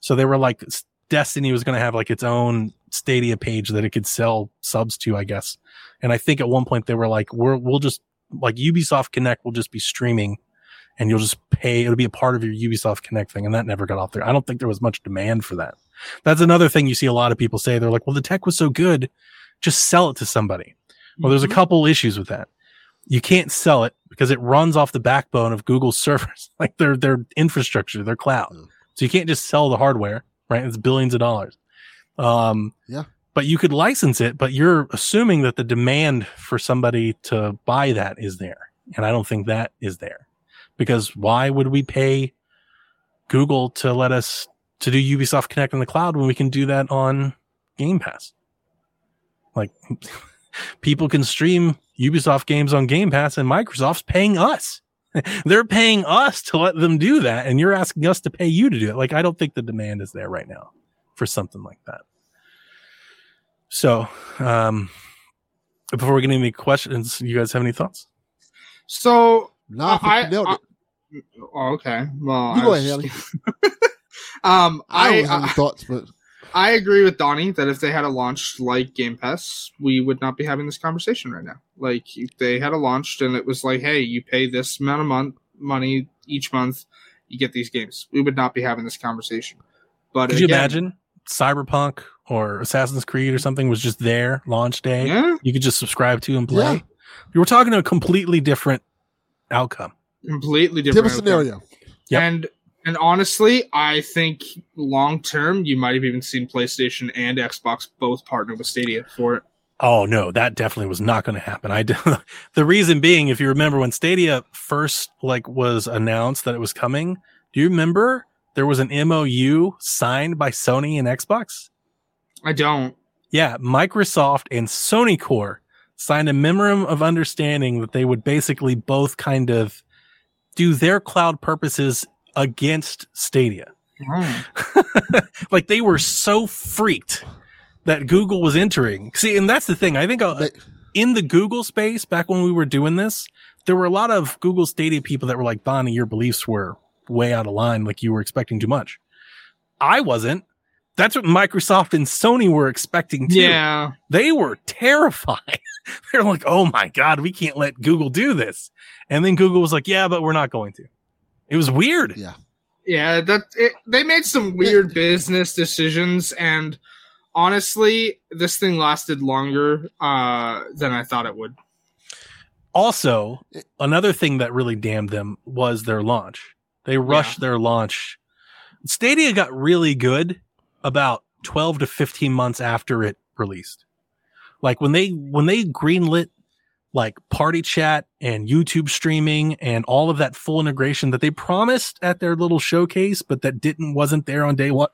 Speaker 1: So they were like, Destiny was going to have like its own Stadia page that it could sell subs to, I guess. And I think at one point they were like, we're, we'll just, like Ubisoft Connect will just be streaming and you'll just pay. It'll be a part of your Ubisoft Connect thing. And that never got off there. I don't think there was much demand for that. That's another thing you see a lot of people say. They're like, well, the tech was so good, just sell it to somebody. Well, there's a
Speaker 3: Mhm.
Speaker 1: couple issues with that. You can't sell it because it runs off the backbone of Google's <laughs> servers, like their their infrastructure, their cloud.
Speaker 2: Mm.
Speaker 1: So you can't just sell the hardware, right? It's billions of dollars. Um,
Speaker 2: Yeah.
Speaker 1: But you could license it, but you're assuming that the demand for somebody to buy that is there, and I don't think that is there. Because why would we pay Google to let us to do Ubisoft Connect in the cloud when we can do that on Game Pass? Like <laughs> people can stream Ubisoft games on Game Pass and Microsoft's paying us. <laughs> They're paying us to let them do that and you're asking us to pay you to do it. Like I don't think the demand is there right now for something like that. So, um before we get into any questions, you guys have any thoughts?
Speaker 3: So
Speaker 2: no, I think
Speaker 3: I-
Speaker 2: you nailed
Speaker 3: I-
Speaker 2: it.
Speaker 3: oh, okay. Well,
Speaker 2: You
Speaker 3: I
Speaker 2: go ahead,
Speaker 3: just- <laughs> um,
Speaker 2: I
Speaker 3: I
Speaker 2: don't have any
Speaker 3: I,
Speaker 2: thoughts, but
Speaker 3: I agree with Donnie that if they had a launch like Game Pass, we would not be having this conversation right now. Like if they had a launched and it was like, hey, you pay this amount of month money each month, you get these games. We would not be having this conversation. But
Speaker 1: Could you imagine Cyberpunk or Assassin's Creed or something was just there launch day?
Speaker 3: Yeah,
Speaker 1: You could just subscribe to and play.
Speaker 2: Yeah.
Speaker 1: You were talking to a completely different outcome.
Speaker 3: Completely different,
Speaker 2: different scenario.
Speaker 1: Yep.
Speaker 3: And and honestly, I think long term, you might have even seen PlayStation and Xbox both partner with Stadia for it.
Speaker 1: Oh no, that definitely was not going to happen. I d- <laughs> the reason being, if you remember when Stadia first like was announced that it was coming, do you remember there was an MOU signed by Sony and Xbox?
Speaker 3: I don't.
Speaker 1: Yeah, Microsoft and Sony Core signed a memorandum of understanding that they would basically both kind of do their cloud purposes against Stadia.
Speaker 3: Oh. <laughs>
Speaker 1: like they were so freaked that Google was entering. See, and that's the thing. I think uh,
Speaker 2: They-
Speaker 1: in the Google space, back when we were doing this, there were a lot of Google Stadia people that were like, Donnie, your beliefs were way out of line. Like you were expecting too much. I wasn't. That's what Microsoft and Sony were expecting too.
Speaker 3: Yeah.
Speaker 1: They were terrified. <laughs> They're like, oh my God, we can't let Google do this. And then Google was like, yeah, but we're not going to. It was weird.
Speaker 2: Yeah.
Speaker 3: Yeah, that it, they made some weird business decisions, and honestly, this thing lasted longer uh, than I thought it would.
Speaker 1: Also, another thing that really damned them was their launch. They rushed their launch. Stadia got really good about 12 to 15 months after it released. Like when they when they greenlit like party chat and YouTube streaming and all of that full integration that they promised at their little showcase but that didn't wasn't there on day 1.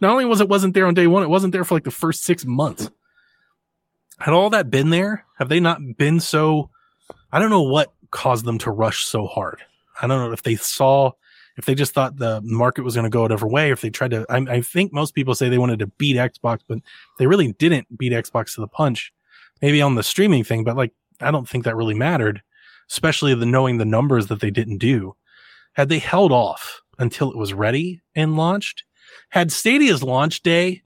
Speaker 1: Not only was it wasn't there on day 1, it wasn't there for like the first 6 months. Had all that been there? Have they not been so I don't know what caused them to rush so hard. I don't know if they saw, if they just thought the market was going to go a different way, if they tried to. I, I think most people say they wanted to beat Xbox, but they really didn't beat Xbox to the punch. Maybe on the streaming thing, but like I don't think that really mattered, especially the knowing the numbers that they didn't do. Had they held off until it was ready and launched, had Stadia's launch day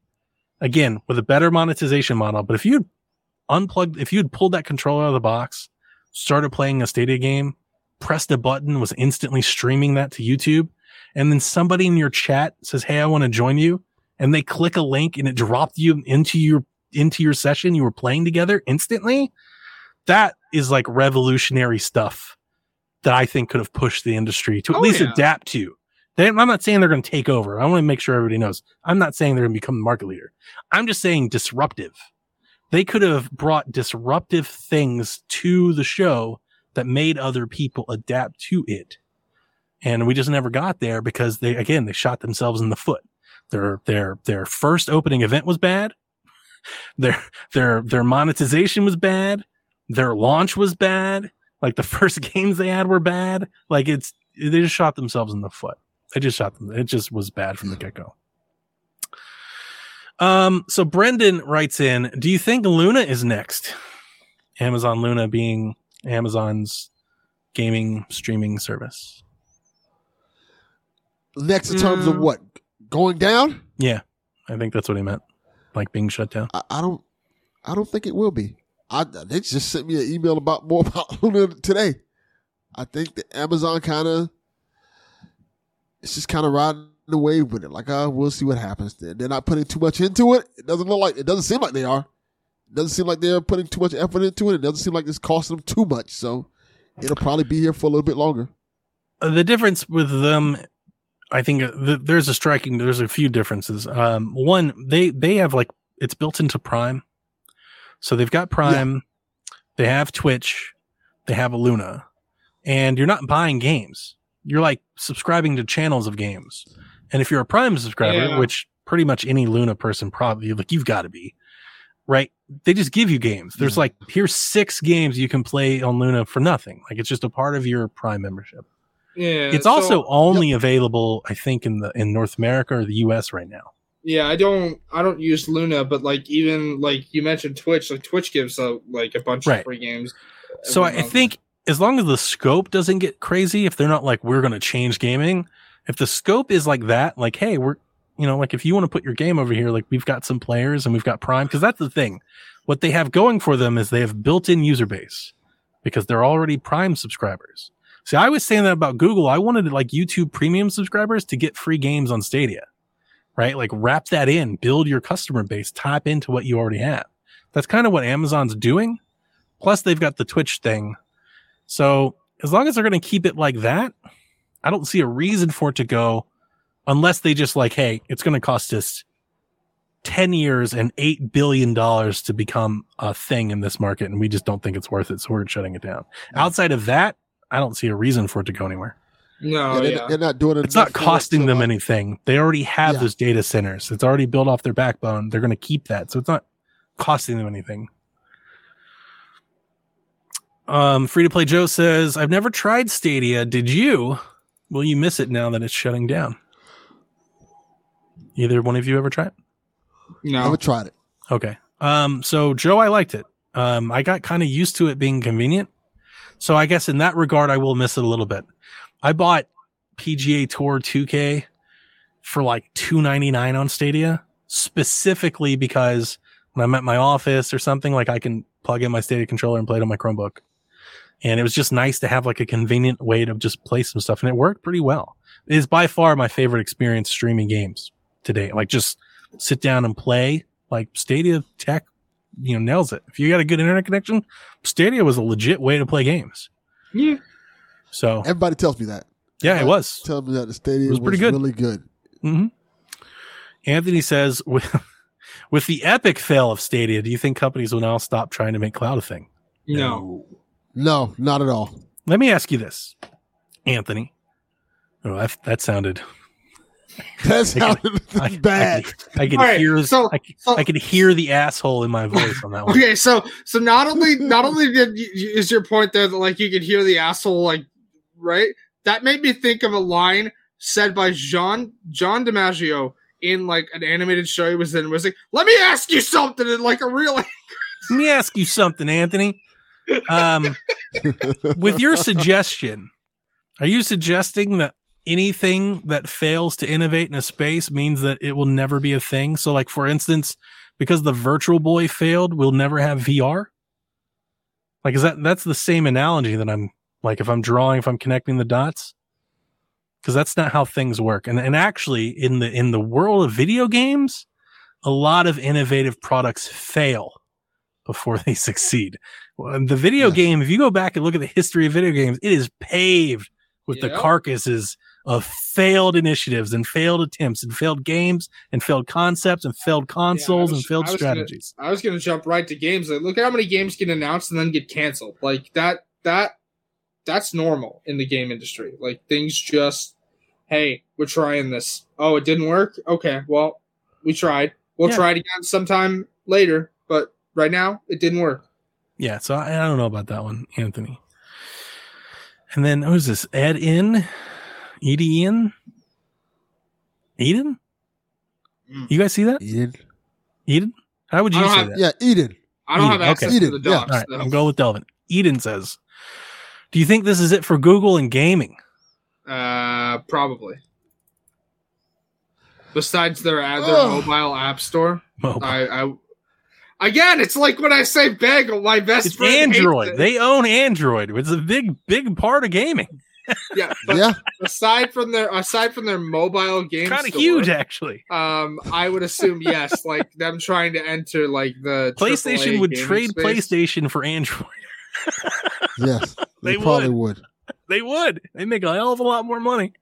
Speaker 1: again with a better monetization model, but if you unplugged, if you had pulled that controller out of the box, started playing a Stadia game, pressed a button, was instantly streaming that to YouTube, and then somebody in your chat says, "Hey, I want to join you," and they click a link and it dropped you into your into your session you were playing together instantly. That is like revolutionary stuff that I think could have pushed the industry to at
Speaker 3: Oh,
Speaker 1: least
Speaker 3: yeah.
Speaker 1: adapt to. They, I'm not saying they're going to take over. I want to make sure everybody knows. I'm not saying they're going to become the market leader. I'm just saying disruptive. They could have brought disruptive things to the show that made other people adapt to it. and we just never got there because they again they shot themselves in the foot. Their their their first opening event was bad. <laughs> Their their their monetization was bad. Their launch was bad. Like the <laughs> first games they had were bad. Like it's they just shot themselves in the foot. They just shot them. It just was bad from the get go. Um, so Brendan writes in, do you think Luna is next? Amazon Luna being Amazon's gaming streaming service.
Speaker 2: Next, in terms of
Speaker 3: Mm.
Speaker 2: what going down,
Speaker 1: Yeah, I think that's what he meant. Like being shut down.
Speaker 2: I, I don't, I don't think it will be. I they just sent me an email about more about <laughs> Luna today. I think the Amazon kind of, it's just kind of riding the wave with it. Like, uh, we'll see what happens. They're, they're not putting too much into it. It doesn't look like it doesn't seem like they are. It doesn't seem like they're putting too much effort into it. It doesn't seem like it's costing them too much. So it'll probably be here for a little bit longer.
Speaker 1: Uh, the difference with them i think uh, th- there's a striking there's a few differences um one they they have like it's built into prime so they've got prime they have twitch they have a luna and you're not buying games you're like subscribing to channels of games and if you're a prime subscriber
Speaker 3: Yeah.
Speaker 1: which pretty much any luna person probably like you've got to be right they just give you games there's
Speaker 2: Yeah.
Speaker 1: like here's six games you can play on luna for nothing like it's just a part of your prime membership
Speaker 3: Yeah.
Speaker 1: it's
Speaker 3: so-
Speaker 1: also only available, I think, in the in North America or the US right now.
Speaker 3: Yeah, I don't I don't use Luna, but like even like you mentioned Twitch, like Twitch gives out like a bunch
Speaker 1: Right.
Speaker 3: of free games.
Speaker 1: So I, I think as long as the scope doesn't get crazy, if they're not like we're going to change gaming, if the scope is like that, like hey, we're you know like if you want to put your game over here, like we've got some players and we've got Prime because that's the thing. What they have going for them is they have built-in user base because they're already Prime subscribers. See, I was saying that about Google. I wanted like YouTube Premium subscribers to get free games on Stadia, right? Like wrap that in, build your customer base, tap into what you already have. That's kind of what Amazon's doing. Plus, they've got the Twitch thing. So as long as they're going to keep it like that, I don't see a reason for it to go unless they just like, hey, it's going to cost us 10 years and $8 billion to become a thing in this market. And we just don't think it's worth it. So we're shutting it down. Outside of that, I don't see a reason for it to go anywhere.
Speaker 3: no,
Speaker 2: yeah, they're,
Speaker 3: yeah.
Speaker 2: they're not doing it.
Speaker 1: It's not
Speaker 2: enough for it
Speaker 1: costing them anything. They already have
Speaker 2: Yeah.
Speaker 1: those data centers. It's already built off their backbone. They're going to keep that. So it's not costing them anything. Um, free to play Joe says, I've never tried Stadia. Did you? Will you miss it now that it's shutting down? Either one of you ever tried?
Speaker 2: I
Speaker 3: no.
Speaker 2: I haven't tried it.
Speaker 1: Okay. Um, so Joe, I liked it. Um, I got kind of used to it being convenient. So I guess in that regard, I will miss it a little bit. I bought PGA Tour 2K for like 299 on Stadia specifically because when I'm at my office or something, like I can plug in my Stadia controller and play it on my Chromebook. And it was just nice to have like a convenient way to just play some stuff. And it worked pretty well. It is by far my favorite experience streaming games today. Like just sit down and play like Stadia tech, you know, nails it. If you got a good internet connection, Stadia was a legit way to play games.
Speaker 3: Yeah.
Speaker 1: So
Speaker 2: Everybody tells me that.
Speaker 1: yeah, it was.
Speaker 2: Tells me that the stadium
Speaker 1: It
Speaker 2: was,
Speaker 1: was pretty good.
Speaker 2: really good.
Speaker 1: hmm Anthony says, <laughs> with, with the epic fail of Stadia, do you think companies will now stop trying to make cloud a thing?
Speaker 3: No.
Speaker 2: No, not at all.
Speaker 1: Let me ask you this, Anthony. Oh, that, that sounded <laughs>
Speaker 2: That sounded
Speaker 1: I,
Speaker 2: bad.
Speaker 1: I, I could
Speaker 3: All right,
Speaker 1: hear.
Speaker 3: so-
Speaker 1: I,
Speaker 3: so-
Speaker 1: I could hear the asshole in my voice on that one.
Speaker 3: Okay, so so not only not only did you, is your point there that like you can hear the asshole like right that made me think of a line said by John John DiMaggio in like an animated show he was in was like let me ask you something in like a real <laughs>
Speaker 1: Let me ask you something, Anthony. Um, <laughs> with your suggestion, are you suggesting that anything that fails to innovate in a space means that it will never be a thing? So, like for instance, because the Virtual Boy failed, we'll never have VR. Like, is that that's the same analogy that I'm like if I'm drawing, if I'm connecting the dots? Because that's not how things work. And and actually, in the in the world of video games, a lot of innovative products fail before they <laughs> succeed. The video game, if you go back and look at the history of video games, it is paved with the carcasses of failed initiatives and failed attempts and failed games and failed concepts and failed consoles
Speaker 3: was-
Speaker 1: and failed
Speaker 3: I was gonna-
Speaker 1: strategies.
Speaker 3: I was gonna jump right to games. Like, look at how many games get announced and then get canceled. Like that. That that's normal in the game industry. Like things just, hey, we're trying this. Oh, it didn't work. Okay, well, we tried. We'll
Speaker 1: Yeah.
Speaker 3: try it again sometime later. But right now, it didn't work.
Speaker 1: Yeah, so I, I don't know about that one, Anthony. And then who's this? Ed in, Edie in, Eden.
Speaker 3: Mm.
Speaker 1: You guys see that?
Speaker 2: Eden.
Speaker 1: Eden. How would you say
Speaker 3: have-
Speaker 1: that?
Speaker 2: Yeah, Eden.
Speaker 3: I don't
Speaker 1: Eden,
Speaker 3: have access
Speaker 1: okay.
Speaker 3: to the
Speaker 2: Eden, yeah.
Speaker 3: docs.
Speaker 1: All right,
Speaker 3: though.
Speaker 1: I'm going with Delvin. Eden says, "Do you think this is it for Google and gaming?"
Speaker 3: Uh, probably. Besides their uh, their
Speaker 2: Ugh.
Speaker 3: mobile app store,
Speaker 1: Mobile.
Speaker 3: I, I again, it's like when I say bagel, my best
Speaker 1: it's
Speaker 3: friend
Speaker 1: Android. They own Android. It's a big, big part of gaming.
Speaker 3: Yeah, <laughs> but
Speaker 2: Yeah.
Speaker 3: aside from their aside from their mobile game,
Speaker 1: Kind of huge, actually.
Speaker 3: Um, I would assume yes, <laughs> like them trying to enter like the
Speaker 1: PlayStation
Speaker 3: AAA
Speaker 1: would trade
Speaker 3: space.
Speaker 1: PlayStation for Android. <laughs>
Speaker 2: Yes.
Speaker 1: They
Speaker 2: They, probably would.
Speaker 1: they would. They make a hell of a lot more money.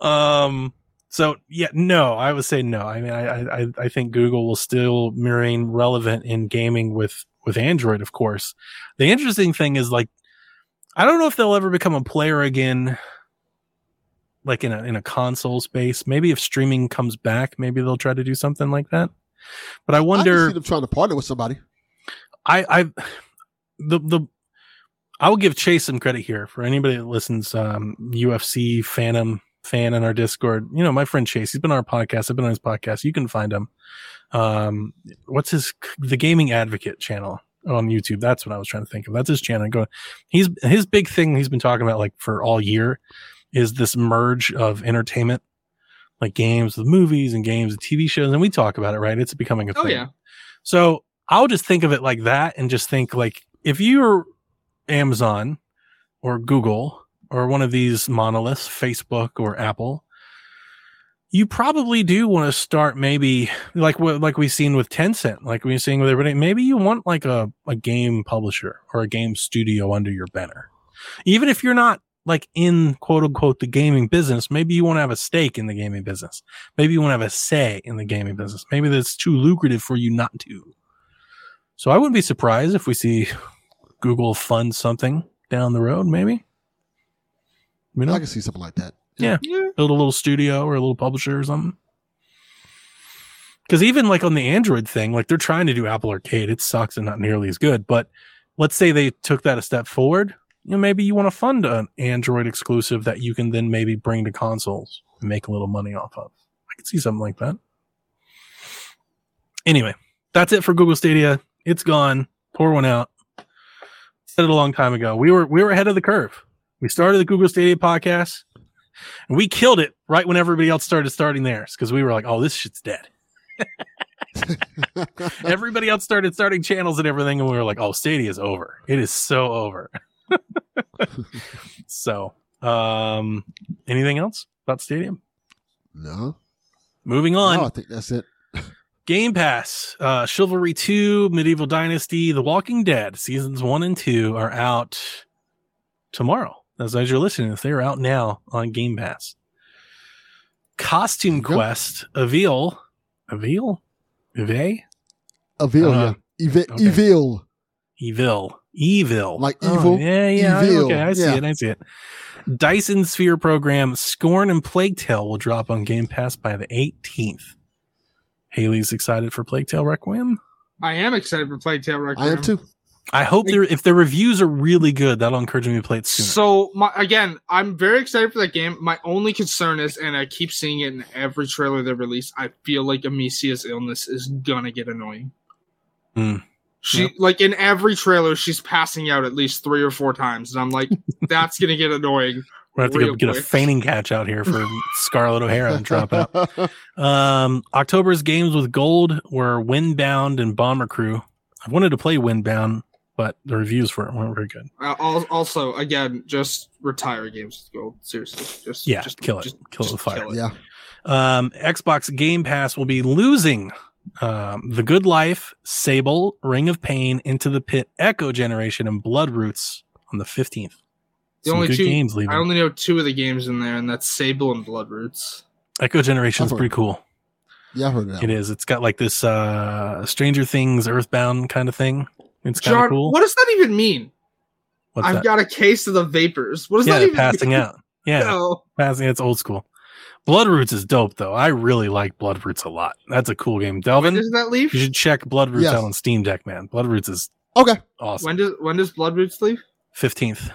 Speaker 1: Um. So yeah, no, I would say no. I mean, I I I think Google will still remain relevant in gaming with with Android, of course. The interesting thing is like, I don't know if they'll ever become a player again. Like in a in a console space, maybe if streaming comes back, maybe they'll try to do something like that. But I
Speaker 2: I
Speaker 1: wonder.
Speaker 2: see them trying to partner with somebody.
Speaker 1: I I the the I will give Chase some credit here for anybody that listens. Um, UFC Phantom fan in our Discord. You know, my friend Chase. He's been on our podcast. I've been on his podcast. You can find him. Um, what's his the Gaming Advocate channel on YouTube? That's what I was trying to think of. That's his channel. Going, He's his big thing. He's been talking about like for all year is this merge of entertainment, like games with movies and games and TV shows, and we talk about it. Right? It's becoming a
Speaker 3: Oh
Speaker 1: thing.
Speaker 3: yeah,
Speaker 1: So I'll just think of it like that and just think like if you're Amazon or Google or one of these monoliths, Facebook or Apple, you probably do want to start maybe like what like we've seen with Tencent, like we've seen with everybody. Maybe you want like a, a game publisher or a game studio under your banner. Even if you're not like in quote unquote the gaming business, maybe you want to have a stake in the gaming business. Maybe you want to have a say in the gaming business. Maybe that's too lucrative for you not to. So I wouldn't be surprised if we see Google fund something down the road, maybe. You know,
Speaker 2: I can see something like that.
Speaker 3: Yeah.
Speaker 1: build a little studio or a little publisher or something. Because even like on the Android thing, like they're trying to do Apple Arcade, it sucks and not nearly as good. But let's say they took that a step forward. You know, maybe you want to fund an Android exclusive that you can then maybe bring to consoles and make a little money off of. I could see something like that. Anyway, that's it for Google Stadia. It's gone. Pour one out. Said it a long time ago. We were we were ahead of the curve. We started the Google Stadia podcast. And we killed it right when everybody else started starting theirs because we were like, oh, this shit's dead. <laughs> Everybody else started starting channels and everything, and we were like, oh, Stadia is over. It is so over. <laughs> so, um, anything else about Stadium?
Speaker 2: no.
Speaker 1: Moving on.
Speaker 2: No, I think that's it. <laughs>
Speaker 1: Game Pass, uh, Chivalry 2, Medieval Dynasty, The Walking Dead, seasons one and two are out tomorrow. As, as you're listening, if they're out now on Game Pass. Costume
Speaker 2: There.
Speaker 1: Quest, Avil, Avil, Eve,
Speaker 2: Avil,
Speaker 1: Uh,
Speaker 2: yeah. Evi-
Speaker 1: okay.
Speaker 2: Evil.
Speaker 1: Evil, Evil,
Speaker 2: Like
Speaker 1: Oh,
Speaker 2: evil,
Speaker 1: yeah, yeah.
Speaker 2: evil,
Speaker 1: Okay, I see
Speaker 2: yeah.
Speaker 1: it. I see it. Dyson Sphere program Scorn and Plague Tale will drop on Game Pass by the 18th. Haley's excited for Plague Tale Requiem.
Speaker 3: I am excited for Plague Tale Requiem.
Speaker 2: I am too.
Speaker 1: I hope there if the reviews are really good, that'll encourage me to play it sooner.
Speaker 3: So my, again, I'm very excited for that game. My only concern is, and I keep seeing it in every trailer they release, I feel like Amicia's illness is gonna get annoying.
Speaker 1: Hmm.
Speaker 3: She
Speaker 1: Yep.
Speaker 3: like in every trailer, she's passing out at least three or four times, and I'm like, <laughs> that's gonna get annoying.
Speaker 1: We're gonna have to go get a fainting catch out here for <laughs> Scarlett O'Hara and drop out. <laughs> Um, October's games with gold were Windbound and Bomber Crew. I wanted to play Windbound, but the reviews for it weren't very good.
Speaker 3: Uh, also, again, just retire games with gold. Seriously, just
Speaker 1: Yeah,
Speaker 3: just
Speaker 1: kill it.
Speaker 3: just-
Speaker 1: Kill it
Speaker 3: just
Speaker 1: with fire.
Speaker 3: kill it.
Speaker 2: yeah.
Speaker 1: Um, Xbox Game Pass will be losing um, The Good Life, Sable, Ring of Pain, Into the Pit, Echo Generation, and Blood Roots on the 15th.
Speaker 3: The
Speaker 1: Some
Speaker 3: only
Speaker 1: good
Speaker 3: two
Speaker 1: games leaving.
Speaker 3: I only know two of the games in there, and that's Sable and Blood Roots.
Speaker 1: Echo Generation is pretty cool.
Speaker 2: Yeah, I heard of that.
Speaker 1: It
Speaker 2: one.
Speaker 1: is. It's got like this uh Stranger Things Earthbound kind of thing. It's kind
Speaker 3: John,
Speaker 1: of cool.
Speaker 3: what does that even mean?
Speaker 1: What's
Speaker 3: I've
Speaker 1: that?
Speaker 3: got a case of the vapors. What does
Speaker 1: yeah,
Speaker 3: that even mean?
Speaker 1: Passing
Speaker 3: mean?
Speaker 1: out. Yeah, <laughs>
Speaker 3: No.
Speaker 1: passing. It's old school. Bloodroots is dope though. I really like Bloodroots a lot. That's a cool game.
Speaker 3: Delvin, When
Speaker 1: Delvin,
Speaker 3: does that leave?
Speaker 1: you should check Bloodroots
Speaker 2: Yes.
Speaker 1: out on Steam Deck, man. Bloodroots is
Speaker 2: Okay.
Speaker 1: awesome.
Speaker 3: When does when does Bloodroots leave?
Speaker 1: Fifteenth.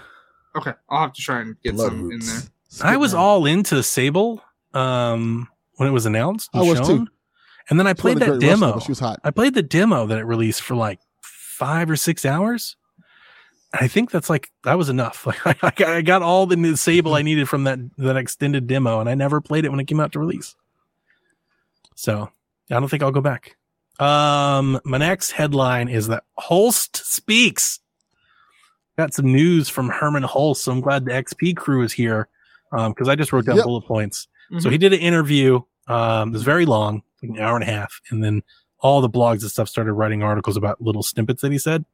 Speaker 3: Okay, I'll have to try and get
Speaker 2: Blood
Speaker 3: some in
Speaker 2: roots.
Speaker 3: there.
Speaker 1: I was
Speaker 2: Skip
Speaker 1: all into Sable um, when it was announced. and
Speaker 2: I was
Speaker 1: shown.
Speaker 2: too.
Speaker 1: And then I
Speaker 2: She
Speaker 1: played that demo.
Speaker 2: but She was hot.
Speaker 1: I played the demo that it released for like five or six hours. I think that's like that was enough. <laughs> Like I got, I got all the new Sable I needed from that that extended demo, and I never played it when it came out to release. So I don't think I'll go back. Um, my next headline is that Hulst speaks. Got some news from Hermen Hulst. So I'm glad the XP crew is here because I just wrote down
Speaker 2: Yep.
Speaker 1: bullet points. So
Speaker 3: Mhm.
Speaker 1: he did an interview. Um, it was very long, like an hour and a half, and then all the blogs and stuff started writing articles about little snippets that he said.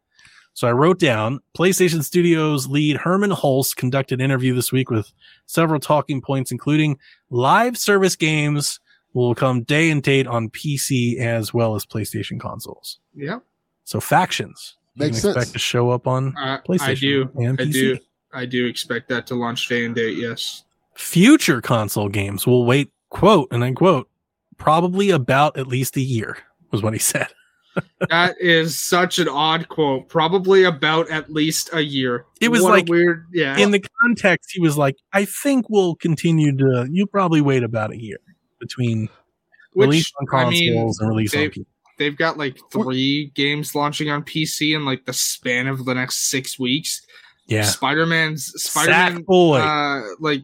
Speaker 1: So I wrote down PlayStation Studios lead Hermen Hulst conducted an interview this week with several talking points, including live service games will come day and date on PC as well as PlayStation consoles.
Speaker 3: Yeah,
Speaker 1: So factions you
Speaker 2: Makes
Speaker 1: can expect
Speaker 2: sense.
Speaker 1: to show up on
Speaker 3: I,
Speaker 1: PlayStation
Speaker 3: I do.
Speaker 1: and
Speaker 3: I
Speaker 1: PC.
Speaker 3: do. I do expect that to launch day and date. Yes.
Speaker 1: Future console games will wait, quote, and I quote, probably about at least a year, was what he said. <laughs>
Speaker 3: that is such an odd quote. Probably about at least a year.
Speaker 1: It was
Speaker 3: What
Speaker 1: like-
Speaker 3: weird. Yeah.
Speaker 1: In the context, he was like, I think we'll continue to, you'll probably wait about a year between release
Speaker 3: which
Speaker 1: on
Speaker 3: I
Speaker 1: consoles
Speaker 3: mean,
Speaker 1: and release on
Speaker 3: they-
Speaker 1: PC.
Speaker 3: they've got like three games launching on PC in like the span of the next six weeks.
Speaker 1: Yeah.
Speaker 3: Spider-Man's Spider-Man.
Speaker 1: Sackboy.
Speaker 3: Uh, like,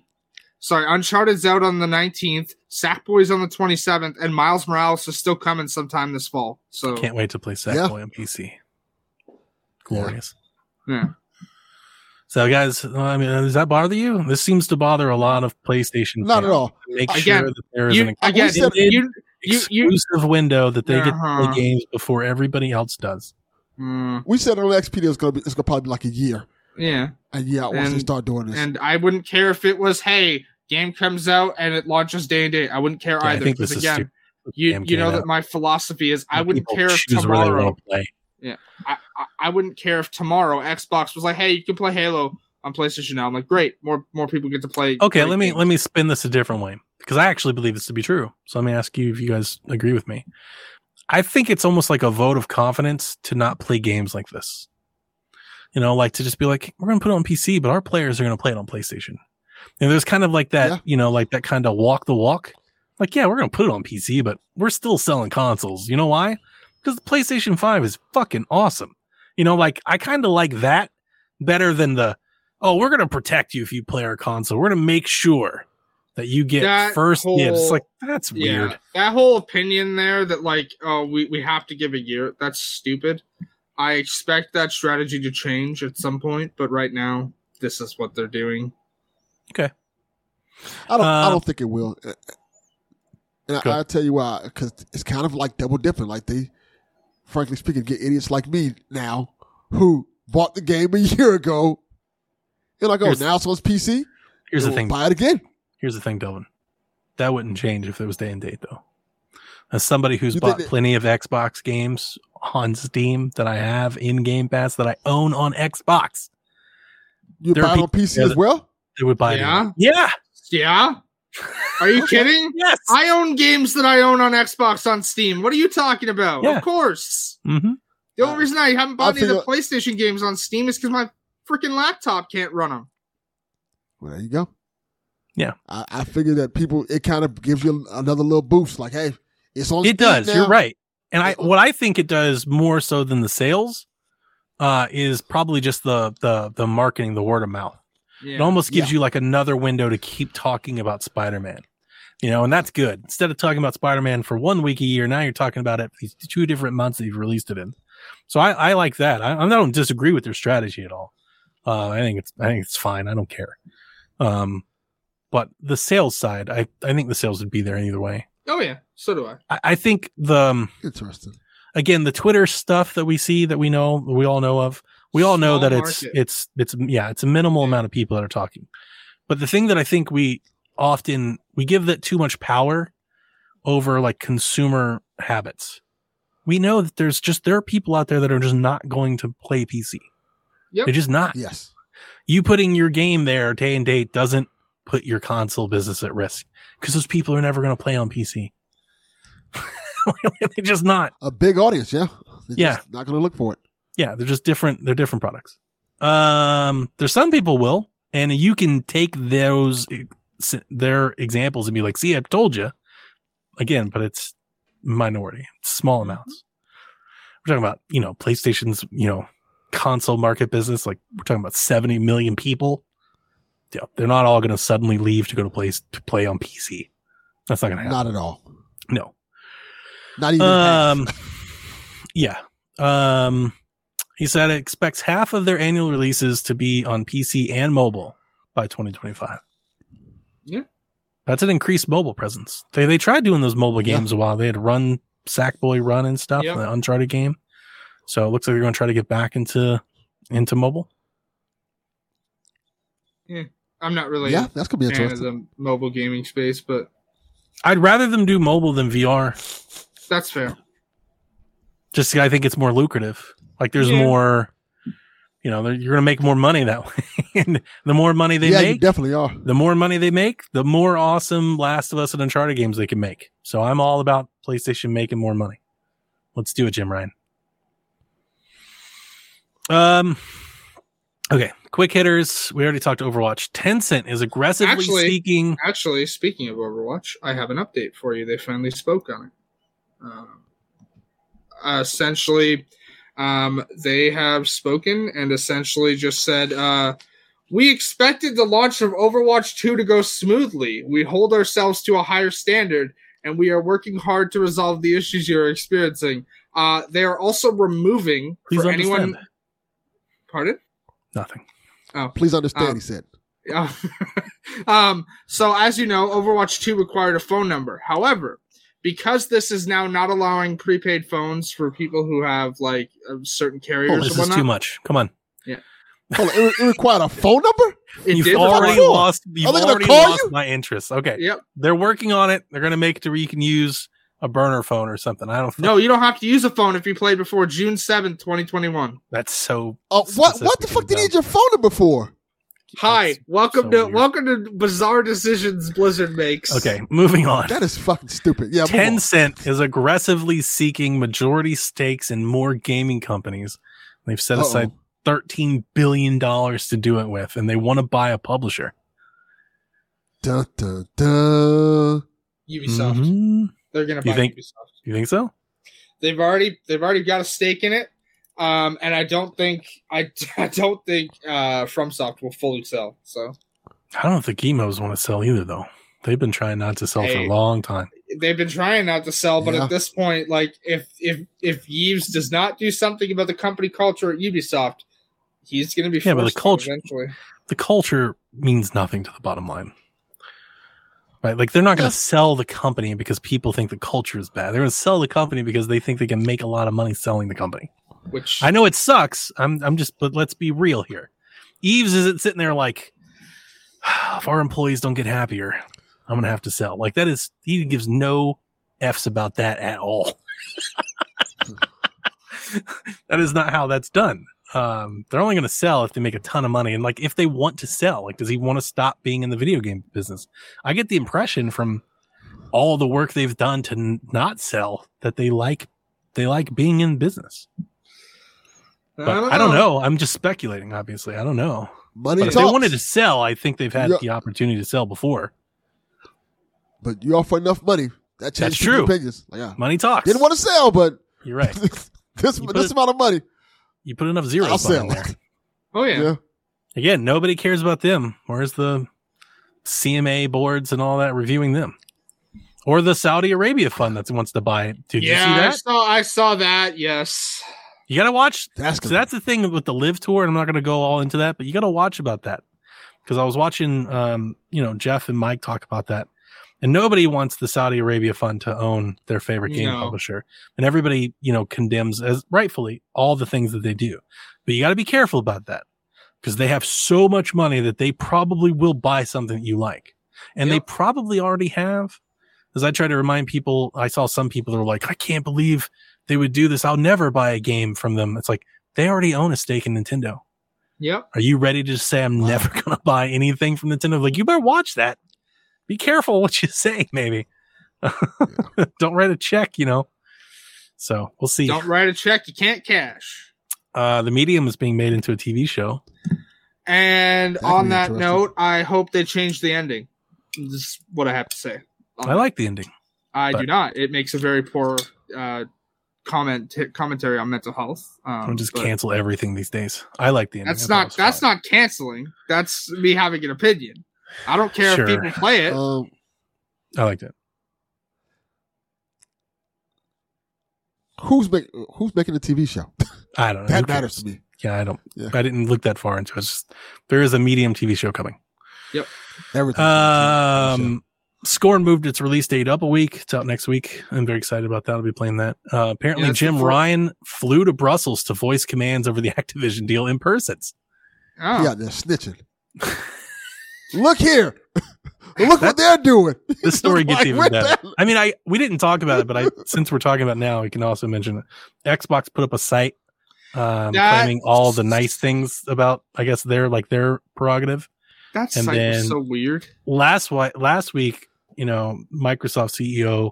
Speaker 3: sorry, Uncharted's out on the nineteenth. Sackboy's on the twenty seventh, and Miles Morales is still coming sometime this fall. So
Speaker 1: Can't wait to play Sackboy
Speaker 2: Yeah.
Speaker 1: on PC. Glorious.
Speaker 3: yeah.
Speaker 1: So, guys, I mean, does that bother you? This seems to bother a lot of PlayStation.
Speaker 2: Not at all.
Speaker 1: Make
Speaker 3: Again,
Speaker 1: sure that there is
Speaker 3: You,
Speaker 1: an
Speaker 3: again,
Speaker 2: said-
Speaker 3: you, you, you,
Speaker 1: exclusive window that they get to
Speaker 3: Uh-huh.
Speaker 1: play games before everybody else does.
Speaker 3: Mm,
Speaker 2: We said on XP it's gonna be it's gonna probably be like a year.
Speaker 3: yeah.
Speaker 2: A year out once they start doing this.
Speaker 3: And I wouldn't care if it was, hey, game comes out and it launches day and day. I wouldn't care
Speaker 1: Yeah, I
Speaker 3: either.
Speaker 1: think
Speaker 3: Because
Speaker 1: this is
Speaker 3: again,
Speaker 1: stupid.
Speaker 3: you you know
Speaker 1: game
Speaker 3: that my philosophy is I wouldn't
Speaker 1: people
Speaker 3: care if
Speaker 1: choose where they
Speaker 3: tomorrow
Speaker 1: play.
Speaker 3: I, I, I wouldn't care if tomorrow Xbox was like, hey, you can play Halo on PlayStation now. I'm like, great, more more people get to play.
Speaker 1: Okay, let me
Speaker 3: games.
Speaker 1: let me spin this a different way because I actually believe this to be true. So let me ask you if you guys agree with me. I think it's almost like a vote of confidence to not play games like this. You know, like to just be like, we're going to put it on PC, but our players are going to play it on PlayStation. And there's kind of like that,
Speaker 2: Yeah.
Speaker 1: you know, like that kind of walk the walk. Like, yeah, we're going to put it on PC, but we're still selling consoles. You know why? Because the PlayStation 5 is fucking awesome. You know, like I kind of like that better than the, oh, we're going to protect you if you play our console. We're going to make sure that you get
Speaker 3: That
Speaker 1: first
Speaker 3: whole-
Speaker 1: Like, that's
Speaker 3: Yeah,
Speaker 1: weird.
Speaker 3: that whole opinion there that like, oh, we we have to give a year. That's stupid. I expect that strategy to change at some point, but right now, this is what they're doing.
Speaker 2: I don't. I
Speaker 1: Uh,
Speaker 2: don't think it will. Uh, And I, I'll tell you why. Because it's kind of like double dipping. Like they, frankly speaking, get idiots like me now who bought the game a <laughs> year ago. You're like, oh,
Speaker 1: Here's-
Speaker 2: now it's on PC.
Speaker 1: Here's the
Speaker 2: We'll
Speaker 1: thing.
Speaker 2: Buy it again.
Speaker 1: Here's the thing, Delvin. That wouldn't change if it was day and date, though. As somebody who's
Speaker 2: You
Speaker 1: bought plenty of Xbox games on Steam that I have in Game Pass that I own on Xbox,
Speaker 2: You buy it on PC as well.
Speaker 1: They would buy
Speaker 3: Yeah?
Speaker 1: it. Yeah.
Speaker 3: Yeah, are you <laughs> kidding?
Speaker 1: Yes.
Speaker 3: I own games that I own on Xbox on Steam. What are you talking about?
Speaker 1: Yeah.
Speaker 3: Of course.
Speaker 1: mm-hmm.
Speaker 3: The only
Speaker 2: Uh,
Speaker 3: reason I haven't bought
Speaker 2: I
Speaker 3: any of the
Speaker 2: feel-
Speaker 3: PlayStation games on Steam is because my freaking laptop can't run them.
Speaker 2: Well, there you go.
Speaker 1: Yeah.
Speaker 2: I, I figure that people it kind of gives you another little boost. Like, hey, it's on.
Speaker 1: It
Speaker 2: Steam
Speaker 1: does.
Speaker 2: now.
Speaker 1: You're right. And I, what I think it does more so than the sales, uh, is probably just the the the marketing, the word of mouth.
Speaker 3: Yeah.
Speaker 1: It almost gives
Speaker 2: Yeah.
Speaker 1: you like another window to keep talking about Spider-Man. You know, and that's good. Instead of talking about Spider-Man for one week a year, now you're talking about it for these two different months that you've released it in. So I, I like that. I, I don't disagree with their strategy at all. Uh, I think it's I think it's fine. I don't care. Um, but the sales side, I, I think the sales would be there either way.
Speaker 3: Oh yeah, so do I.
Speaker 1: I, I think the um,
Speaker 2: Interesting.
Speaker 1: again the Twitter stuff that we see that we know we all know of. We all know
Speaker 3: Small
Speaker 1: that it's
Speaker 3: market.
Speaker 1: it's it's yeah it's a minimal
Speaker 3: Yeah.
Speaker 1: amount of people that are talking. But the thing that I think we often we give that too much power over like consumer habits. We know that there's just there are people out there that are just not going to play PC.
Speaker 3: Yep.
Speaker 1: They're just not.
Speaker 2: Yes.
Speaker 1: You putting your game there day and date doesn't put your console business at risk because those people are never going to play on PC. <laughs> They're just not.
Speaker 2: A big audience, yeah. They're
Speaker 1: Yeah.
Speaker 2: just not going to look for it.
Speaker 1: Yeah, they're just different. They're different products. Um, there's some people will, and you can take those their examples and be like, "See, I told you." Again, but it's minority, it's small amounts. We're talking about you know PlayStation's you know console market business. Like we're talking about 70 million people. Yeah, they're not all going to suddenly leave to go to place to play on PC. That's not going to happen.
Speaker 2: Not at all.
Speaker 1: no.
Speaker 2: Not even
Speaker 1: Um, <laughs> yeah. Um, he said it expects half of their annual releases to be on PC and mobile by 2025.
Speaker 3: Yeah.
Speaker 1: That's an increased mobile presence. They they tried doing those mobile
Speaker 2: Yeah.
Speaker 1: games a while. They had Run Sackboy Run and stuff,
Speaker 3: Yeah.
Speaker 1: the Uncharted game. So it looks like they're going to try to get back into into mobile.
Speaker 3: Yeah, I'm not really
Speaker 2: Yeah, that's going to
Speaker 3: a
Speaker 2: be
Speaker 3: fan of
Speaker 2: interesting.
Speaker 3: the mobile gaming space, but
Speaker 1: I'd rather them do mobile than VR.
Speaker 3: that's fair.
Speaker 1: Just I think it's more lucrative. Like there's
Speaker 3: Yeah.
Speaker 1: more, you know, you're going to make more money that <laughs> way. and the more money they
Speaker 2: yeah, you
Speaker 1: make,
Speaker 2: definitely are.
Speaker 1: the more money they make, the more awesome Last of Us and Uncharted games they can make. So I'm all about PlayStation making more money. Let's do it, Jim Ryan. Um, okay, quick hitters. We already talked Overwatch. Tencent is aggressively
Speaker 3: Actually-
Speaker 1: seeking.
Speaker 3: Actually, speaking of Overwatch, I have an update for you. They finally spoke on it. Um, essentially, um, they have spoken and essentially just said, uh, "We expected the launch of Overwatch 2 to go smoothly. We hold ourselves to a higher standard, and we are working hard to resolve the issues you're experiencing." Uh, they are also removing
Speaker 1: Please
Speaker 3: for
Speaker 1: understand.
Speaker 3: anyone. Pardon?
Speaker 1: Nothing.
Speaker 2: Please understand,
Speaker 3: Um,
Speaker 2: he said.
Speaker 3: Yeah. <laughs> um, so as you know, Overwatch 2 required a phone number. However, because this is now not allowing prepaid phones for people who have like uh, certain carriers
Speaker 1: Oh, this is too much. Come on. Yeah.
Speaker 2: Hold on, it, it required a phone number?
Speaker 3: it
Speaker 1: You've already lost. You've
Speaker 2: Are they gonna
Speaker 1: already
Speaker 2: call
Speaker 1: lost
Speaker 2: you?
Speaker 1: my interest. Okay,
Speaker 3: Yep.
Speaker 1: they're working on it. They're going to make it to where you can use a burner phone or something. I don't.
Speaker 3: No, you don't have to use a phone if you played before June seventh, 2021.
Speaker 1: that's so.
Speaker 2: Uh, what what the
Speaker 1: specific
Speaker 2: fuck
Speaker 1: and
Speaker 2: did you need your phone number for?
Speaker 3: Hi,
Speaker 1: That's
Speaker 3: welcome
Speaker 1: so
Speaker 3: to
Speaker 1: weird.
Speaker 3: welcome to bizarre decisions Blizzard makes.
Speaker 1: Okay, moving on.
Speaker 2: That is fucking stupid. Yeah, move.
Speaker 1: Tencent is aggressively seeking majority stakes in more gaming companies. They've set
Speaker 2: Uh-oh.
Speaker 1: aside $13 billion to do it with, and they want to buy a publisher.
Speaker 2: Dun, dun, dun.
Speaker 3: Ubisoft.
Speaker 1: Mhm.
Speaker 3: They're gonna
Speaker 1: You
Speaker 3: buy
Speaker 1: think-
Speaker 3: Ubisoft.
Speaker 1: You think so?
Speaker 3: they've already they've already got a stake in it um and i don't think i, <laughs> I don't think uh fromsoft will fully sell so
Speaker 1: I don't think emos want to sell either, though. They've been trying not to sell for a long time.
Speaker 3: they've been trying not to sell but
Speaker 2: Yeah.
Speaker 3: at this point like if if if Yves does not do something about the company culture at ubisoft he's going to be
Speaker 1: Yeah, but the culture-
Speaker 3: eventually
Speaker 1: The culture means nothing to the bottom line. Right? Like, they're not going
Speaker 2: Yeah.
Speaker 1: to sell the company because people think the culture is bad. They're going to sell the company because they think they can make a lot of money selling the company.
Speaker 3: Which
Speaker 1: I know it sucks. I'm I'm just but let's be real here. Yves isn't sitting there like <sighs> if our employees don't get happier, I'm gonna have to sell. Like that is he gives no F's about that at all. <laughs> that is not how that's done. Um, they're only going to sell if they make a ton of money, and like if they want to sell, like does he want to stop being in the video game business? I get the impression from all the work they've done to n- not sell that they like they like being in business. But I don't, know. I'm just speculating. Obviously, I don't know.
Speaker 2: Money
Speaker 1: But if
Speaker 2: talks.
Speaker 1: they wanted to sell, I think they've had
Speaker 2: Yeah.
Speaker 1: the opportunity to sell before.
Speaker 2: but you offer enough money. That changes
Speaker 1: true.
Speaker 2: people's opinions. Like, yeah.
Speaker 1: Money talks.
Speaker 2: Didn't want to sell, but
Speaker 1: You're right. <laughs>
Speaker 2: this
Speaker 1: You
Speaker 2: this
Speaker 1: it-
Speaker 2: amount of money,
Speaker 1: You put enough
Speaker 2: I'll
Speaker 1: zeros
Speaker 2: sell.
Speaker 1: behind there. <laughs>
Speaker 3: oh yeah,
Speaker 2: Yeah.
Speaker 1: Again, nobody cares about them. Where's the CMA boards and all that reviewing them? Or the Saudi Arabia fund that wants to buy it. Did
Speaker 3: yeah
Speaker 1: you see
Speaker 3: I
Speaker 1: that?
Speaker 3: saw I saw that yes
Speaker 1: You got to watch.
Speaker 2: That's
Speaker 1: So that's the thing with the live tour, and I'm not going to go all into that, but you got to watch about that because I was watching, um, you know, Jeff and Mike talk about that, and nobody wants the Saudi Arabia fund to own their favorite game
Speaker 3: No.
Speaker 1: publisher, and everybody, you know, condemns as rightfully all the things that they do, but you got to be careful about that because they have so much money that they probably will buy something that you like, and they probably already have. As I try to remind people, I saw some people that were like, I can't believe they would do this. I'll never buy a game from them. It's like they already own a stake in Nintendo.
Speaker 3: Yep.
Speaker 1: Are you ready to say I'm
Speaker 2: Wow.
Speaker 1: never <laughs> gonna buy anything from Nintendo? Like you better watch that. Be careful what you <laughs> say, maybe. <laughs> Don't write a check, you know. So we'll see.
Speaker 3: Don't write a check you can't cash.
Speaker 1: Uh, the medium is being made into a TV show.
Speaker 3: And
Speaker 2: That could
Speaker 3: on that note, I hope they change the ending. This is what I have to say.
Speaker 1: I like the ending.
Speaker 3: I
Speaker 1: but-
Speaker 3: do not. It makes a very poor uh, comment commentary on mental health. Um,
Speaker 1: Don't just cancel everything these days. I like the ending.
Speaker 3: That's
Speaker 1: I thought it
Speaker 3: not that's
Speaker 1: fine.
Speaker 3: not canceling. That's me having an opinion. I don't care
Speaker 1: Sure.
Speaker 3: if people play it.
Speaker 2: Um,
Speaker 1: I liked it.
Speaker 2: who's make, who's making the TV show? <laughs>
Speaker 1: I don't know.
Speaker 2: that matters to me.
Speaker 1: Yeah, I don't.
Speaker 2: Yeah.
Speaker 1: I didn't look that far into it. It's just there is a medium TV show coming. Yep.
Speaker 2: Everything.
Speaker 1: Um, Scorn moved its release date up a week. It's out next week. I'm very excited about that. I'll be playing that. Uh, apparently,
Speaker 3: Yeah,
Speaker 1: Jim
Speaker 3: fir-
Speaker 1: Ryan flew to Brussels to voice commands over the <laughs> Activision deal in person.
Speaker 3: Oh.
Speaker 2: yeah, they're snitching. Look here. <laughs> Look what they're doing. <laughs>
Speaker 1: This story gets
Speaker 2: Like,
Speaker 1: even
Speaker 2: what
Speaker 1: better.
Speaker 2: the-
Speaker 1: I mean, I we didn't talk about it, but I since we're talking about it now, we can also mention it. Xbox put up a site um,
Speaker 3: That-
Speaker 1: claiming all the nice things about, I guess, their like their prerogative.
Speaker 3: That
Speaker 1: And
Speaker 3: site
Speaker 1: then-
Speaker 3: was so weird.
Speaker 1: last wi- last week, you know, Microsoft CEO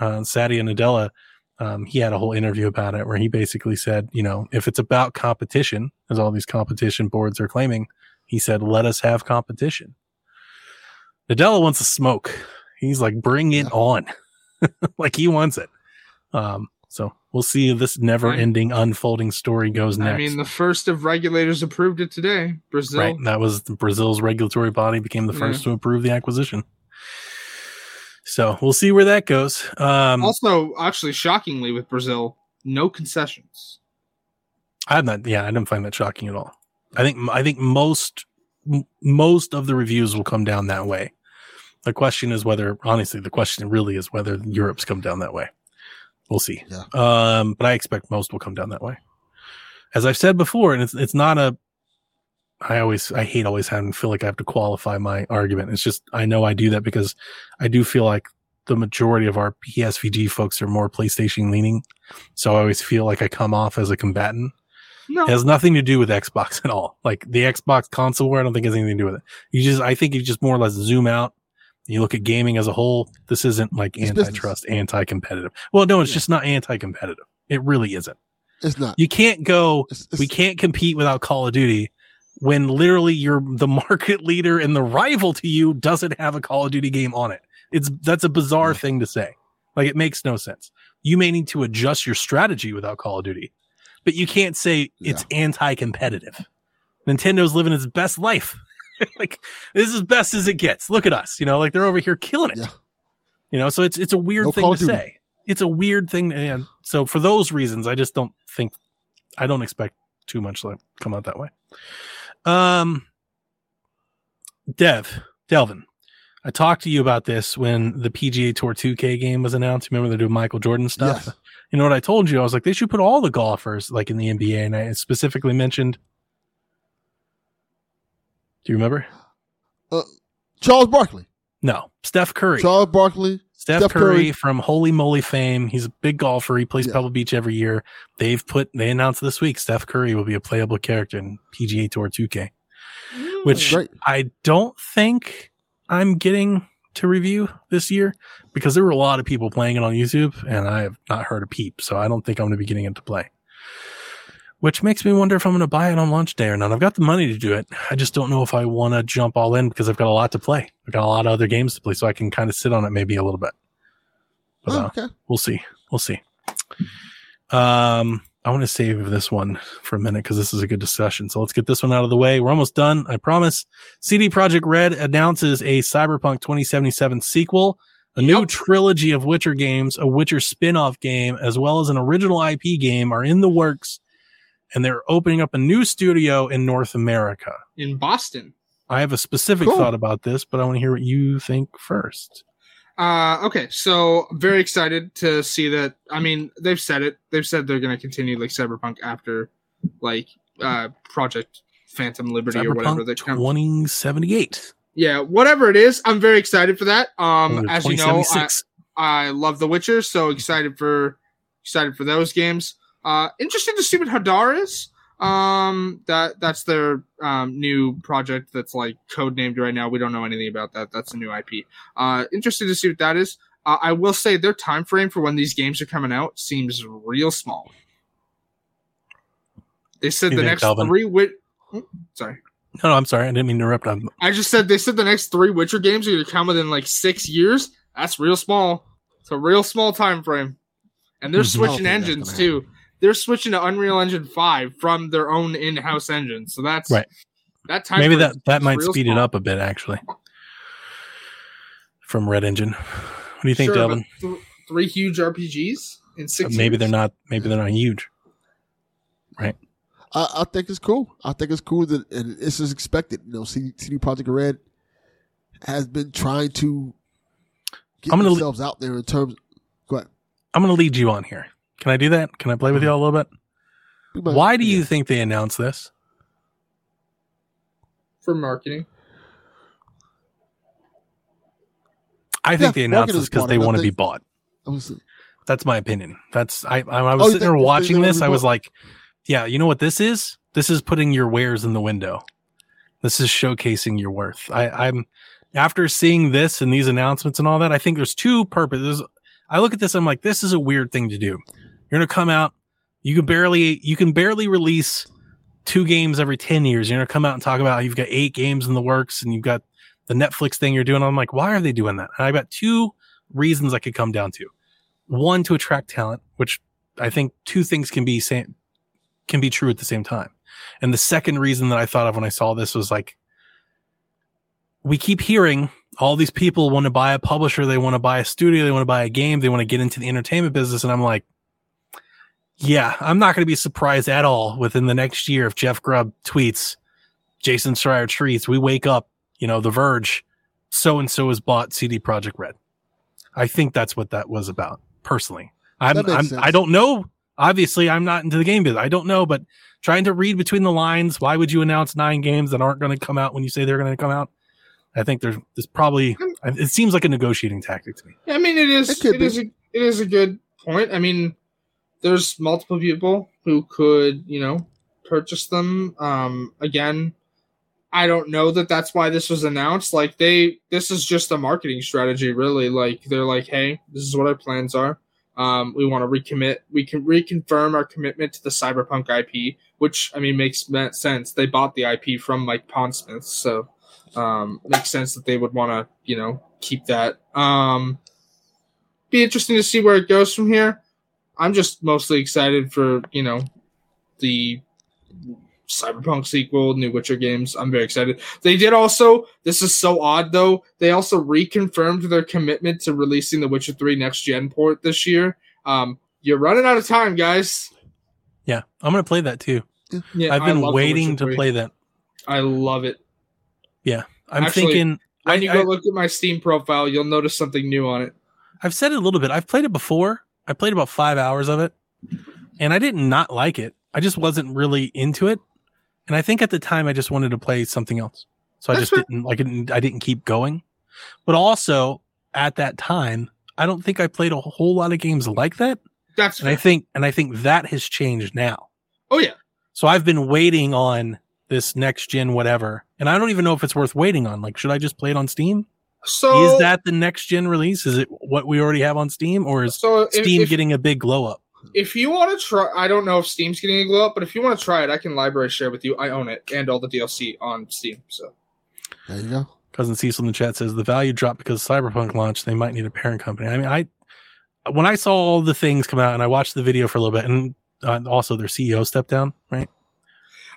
Speaker 1: uh, Satya Nadella, um, he had a whole interview about it where he basically said, you know, if it's about competition, as all these competition boards are claiming, he said, let us have competition. Nadella wants to smoke. He's like, bring it
Speaker 2: Yeah.
Speaker 1: on, <laughs> like he wants it. Um, so we'll see if this never-ending unfolding story goes next.
Speaker 3: I mean, the first of regulators approved it today. Brazil.
Speaker 1: Right. That was Brazil's regulatory body became the first to approve the acquisition. So we'll see where that goes. Um,
Speaker 3: Also, actually, shockingly, with Brazil, no concessions.
Speaker 1: I'm not. Yeah, I didn't find that shocking at all. I think I think most m- most of the reviews will come down that way. The question is whether, honestly, the question really is whether Europe's come down that way. We'll see.
Speaker 2: Yeah.
Speaker 1: Um, but I expect most will come down that way. As I've said before, and it's it's not a. I always I hate always having to feel like I have to qualify my argument. It's just I know I do that because I do feel like the majority of our PSVG folks are more PlayStation leaning, so I always feel like I come off as a combatant.
Speaker 3: No.
Speaker 1: It has nothing to do with Xbox at all. Like the Xbox console war, I don't think has anything to do with it. You just, I think you just more or less zoom out. You look at gaming as a whole. This isn't like
Speaker 2: It's business.
Speaker 1: antitrust, anti-competitive. Well, no, it's
Speaker 2: Yeah.
Speaker 1: just not anti-competitive. It really isn't.
Speaker 2: It's not.
Speaker 1: You can't go.
Speaker 2: It's, it's,
Speaker 1: We can't compete without Call of Duty when literally you're the <laughs> market leader and the rival to you doesn't have a Call of Duty game on it. It's that's a bizarre
Speaker 2: hmm.
Speaker 1: thing to say. Like it makes no sense. You may need to adjust your strategy without Call of Duty, but you can't say it's anti-competitive. Nintendo's living its best life. <laughs> like this is as best as it gets. Look at us, you know, like they're over here killing it.
Speaker 2: Yeah.
Speaker 1: You know, so it's it's a weird
Speaker 2: No
Speaker 1: thing to
Speaker 2: Duty.
Speaker 1: say. It's a weird thing, and so for those reasons, I just don't think I don't expect too much to come out that way. Um, Dev, Delvin, I talked to you about this when the PGA Tour 2K game was announced. Remember they're doing Michael Jordan stuff?
Speaker 2: Yes.
Speaker 1: You know what I told you? I was like, they should put all the golfers like in the NBA, and I specifically mentioned. Do you remember?
Speaker 2: Charles Barkley.
Speaker 1: No, Steph Curry.
Speaker 2: Charles Barkley.
Speaker 1: Steph,
Speaker 2: Steph
Speaker 1: Curry,
Speaker 2: Curry.
Speaker 1: from Holey Moley fame. He's a big golfer. He plays
Speaker 2: Yeah.
Speaker 1: Pebble Beach every year. They've put they announced this week Steph Curry will be a playable character in PGA Tour 2K, which I don't think I'm getting to review this year because there were a lot of people playing it on YouTube and I have not heard a peep. So I don't think I'm going to be getting it to play. Which makes me wonder if I'm going to buy it on launch day or not. I've got the money to do it. I just don't know if I want to jump all in because I've got a lot to play. I've got a lot of other games to play, so I can kind of sit on it maybe a little bit. But,
Speaker 2: Oh,
Speaker 1: uh,
Speaker 2: okay.
Speaker 1: we'll see. We'll see. Um, I want to save this one for a minute because this is a good discussion. So let's get this one out of the way. We're almost done. I promise. CD Projekt Red announces a Cyberpunk 2077 sequel, a new
Speaker 3: Yep.
Speaker 1: trilogy of Witcher games, a Witcher spin-off game, as well as an original IP game are in the works, and they're opening up a new studio in North America.
Speaker 3: in Boston.
Speaker 1: I have a specific
Speaker 2: Cool.
Speaker 1: thought about this, but I want to hear what you think first.
Speaker 3: Uh, okay, so very excited to see that. I mean, they've said it. They've said they're going to continue like Cyberpunk after like uh Project Phantom Liberty or whatever
Speaker 1: Cyberpunk
Speaker 3: that comes.
Speaker 1: 2078.
Speaker 3: Yeah, whatever it is, I'm very excited for that. Um, as you know, I, I love The Witcher, so excited for excited for those games. Uh, interested to see what Hadar is. Um, that that's their um new project that's like codenamed right now. We don't know anything about that. That's a new IP. Uh, interested to see what that is. Uh, I will say their time frame for when these games are coming out seems real small. They said
Speaker 1: You
Speaker 3: the next
Speaker 1: Calvin?
Speaker 3: three. Wit- Sorry,
Speaker 1: No, no, I'm sorry. I didn't mean to interrupt. I'm,
Speaker 3: I just said they said the next three Witcher games are going to come within like six years. That's real small. It's a real small time frame, and they're <laughs>
Speaker 1: Mhm.
Speaker 3: Switching engines too. They're switching to Unreal Engine five from their own in-house engine. So that's
Speaker 1: Right.
Speaker 3: That time
Speaker 1: maybe
Speaker 3: frame
Speaker 1: that that
Speaker 3: is
Speaker 1: might
Speaker 3: real
Speaker 1: speed it up a bit actually. From Red Engine, what do you think,
Speaker 3: Sure,
Speaker 1: Delvin?
Speaker 3: but th- three huge RPGs in six.
Speaker 1: maybe
Speaker 3: years?
Speaker 1: they're not. Maybe they're not huge. Right.
Speaker 2: I, I think it's cool. I think it's cool that and this is expected. You know, CD, CD Projekt Red has been trying to get
Speaker 1: I'm gonna le-
Speaker 2: themselves out there in terms. Go ahead.
Speaker 1: I'm going to lead you on here. Can I do that? Can I play with you all a little bit?
Speaker 2: We
Speaker 1: Why do you
Speaker 2: yeah.
Speaker 1: think they announced this?
Speaker 3: for marketing.
Speaker 1: I think
Speaker 2: Yeah,
Speaker 1: they announced this because they
Speaker 2: of it. I
Speaker 1: want to be bought.
Speaker 2: I
Speaker 1: That's my opinion. That's I. I, I
Speaker 2: Oh,
Speaker 1: was
Speaker 2: you
Speaker 1: sitting there watching this. I was like, "Yeah, you know what this is? This is putting your wares in the window. This is showcasing your worth." I, I'm after seeing this and these announcements and all that. I think there's two purposes. I look at this. I'm like, this is a weird thing to do. You're gonna come out. You can barely. You can barely release two games every 10 years. You're gonna come out and talk about you've got eight games in the works and you've got the Netflix thing you're doing. I'm like, why are they doing that? And I got two reasons I could come down to. One to attract talent, which I think two things can be same can be true at the same time. And the second reason that I thought of when I saw this was like we keep hearing all these people want to buy a publisher, they want to buy a studio, they want to buy a game, they want to get into the entertainment business and I'm like yeah, I'm not going to be surprised at all within the next year if Jeff Grubb tweets, Jason Schreier tweets, we wake up, you know, The Verge, so and so has bought CD Projekt Red. I think that's what that was about, personally. I'm, I'm
Speaker 2: sense.
Speaker 1: I don't know. Obviously, I'm not into the game business. I don't know, but trying to read between the lines, why would you announce nine games that aren't going to come out when you say they're going to come out? I think there's, there's probably, it seems like a negotiating tactic to me.
Speaker 3: I mean, it is.
Speaker 2: It could
Speaker 3: It is. A, it is a good point. I mean, there's multiple people who could, you know, purchase them. Um, again, I don't know that that's why this was announced. Like they, this is just a marketing strategy, really. Like they're like, hey, this is what our plans are. Um, we want to recommit. We can reconfirm our commitment to the Cyberpunk IP, which I mean makes sense. They bought the IP from Mike Pondsmith, so um, makes sense that they would want to, you know, keep that. Um, be interesting to see where it goes from here. I'm just mostly excited for you know the Cyberpunk sequel, new Witcher games. I'm very excited. They did also. This is so odd though. They also reconfirmed their commitment to releasing the Witcher 3 next gen port this year. Um, you're running out of time, guys.
Speaker 1: Yeah, I'm going to play that too.
Speaker 3: Yeah,
Speaker 1: I've been waiting to play that.
Speaker 3: I love it.
Speaker 1: Yeah, I'm
Speaker 3: Actually,
Speaker 1: thinking
Speaker 3: When
Speaker 1: I-
Speaker 3: you go
Speaker 1: I-
Speaker 3: look at my Steam profile, you'll notice something new on it.
Speaker 1: I've said it a little bit. I've played it before. I played about five hours of it, and I did not like it. I just wasn't really into it, and I think at the time I just wanted to play something else, so I just didn't like it. I didn't keep going. But also at that time, I don't think I played a whole lot of games like that,
Speaker 3: That's
Speaker 1: and I think and I think that has changed now.
Speaker 3: oh yeah.
Speaker 1: So I've been waiting on this next gen whatever, and I don't even know if it's worth waiting on. Like, should I just play it on Steam?
Speaker 3: So
Speaker 1: is that the next gen release? Is it what we already have on Steam, or is
Speaker 3: so if,
Speaker 1: Steam
Speaker 3: if,
Speaker 1: getting a big glow up?
Speaker 3: if you want to try, I don't know if Steam's getting a glow up, but if you want to try it, I can library share with you. I own it and all the DLC on Steam. So
Speaker 2: There you go.
Speaker 1: Cousin Cecil in the chat says the value dropped because Cyberpunk launched. They might need a parent company. I mean, I when I saw all the things come out and I watched the video for a little bit, and uh, also their CEO stepped down, right?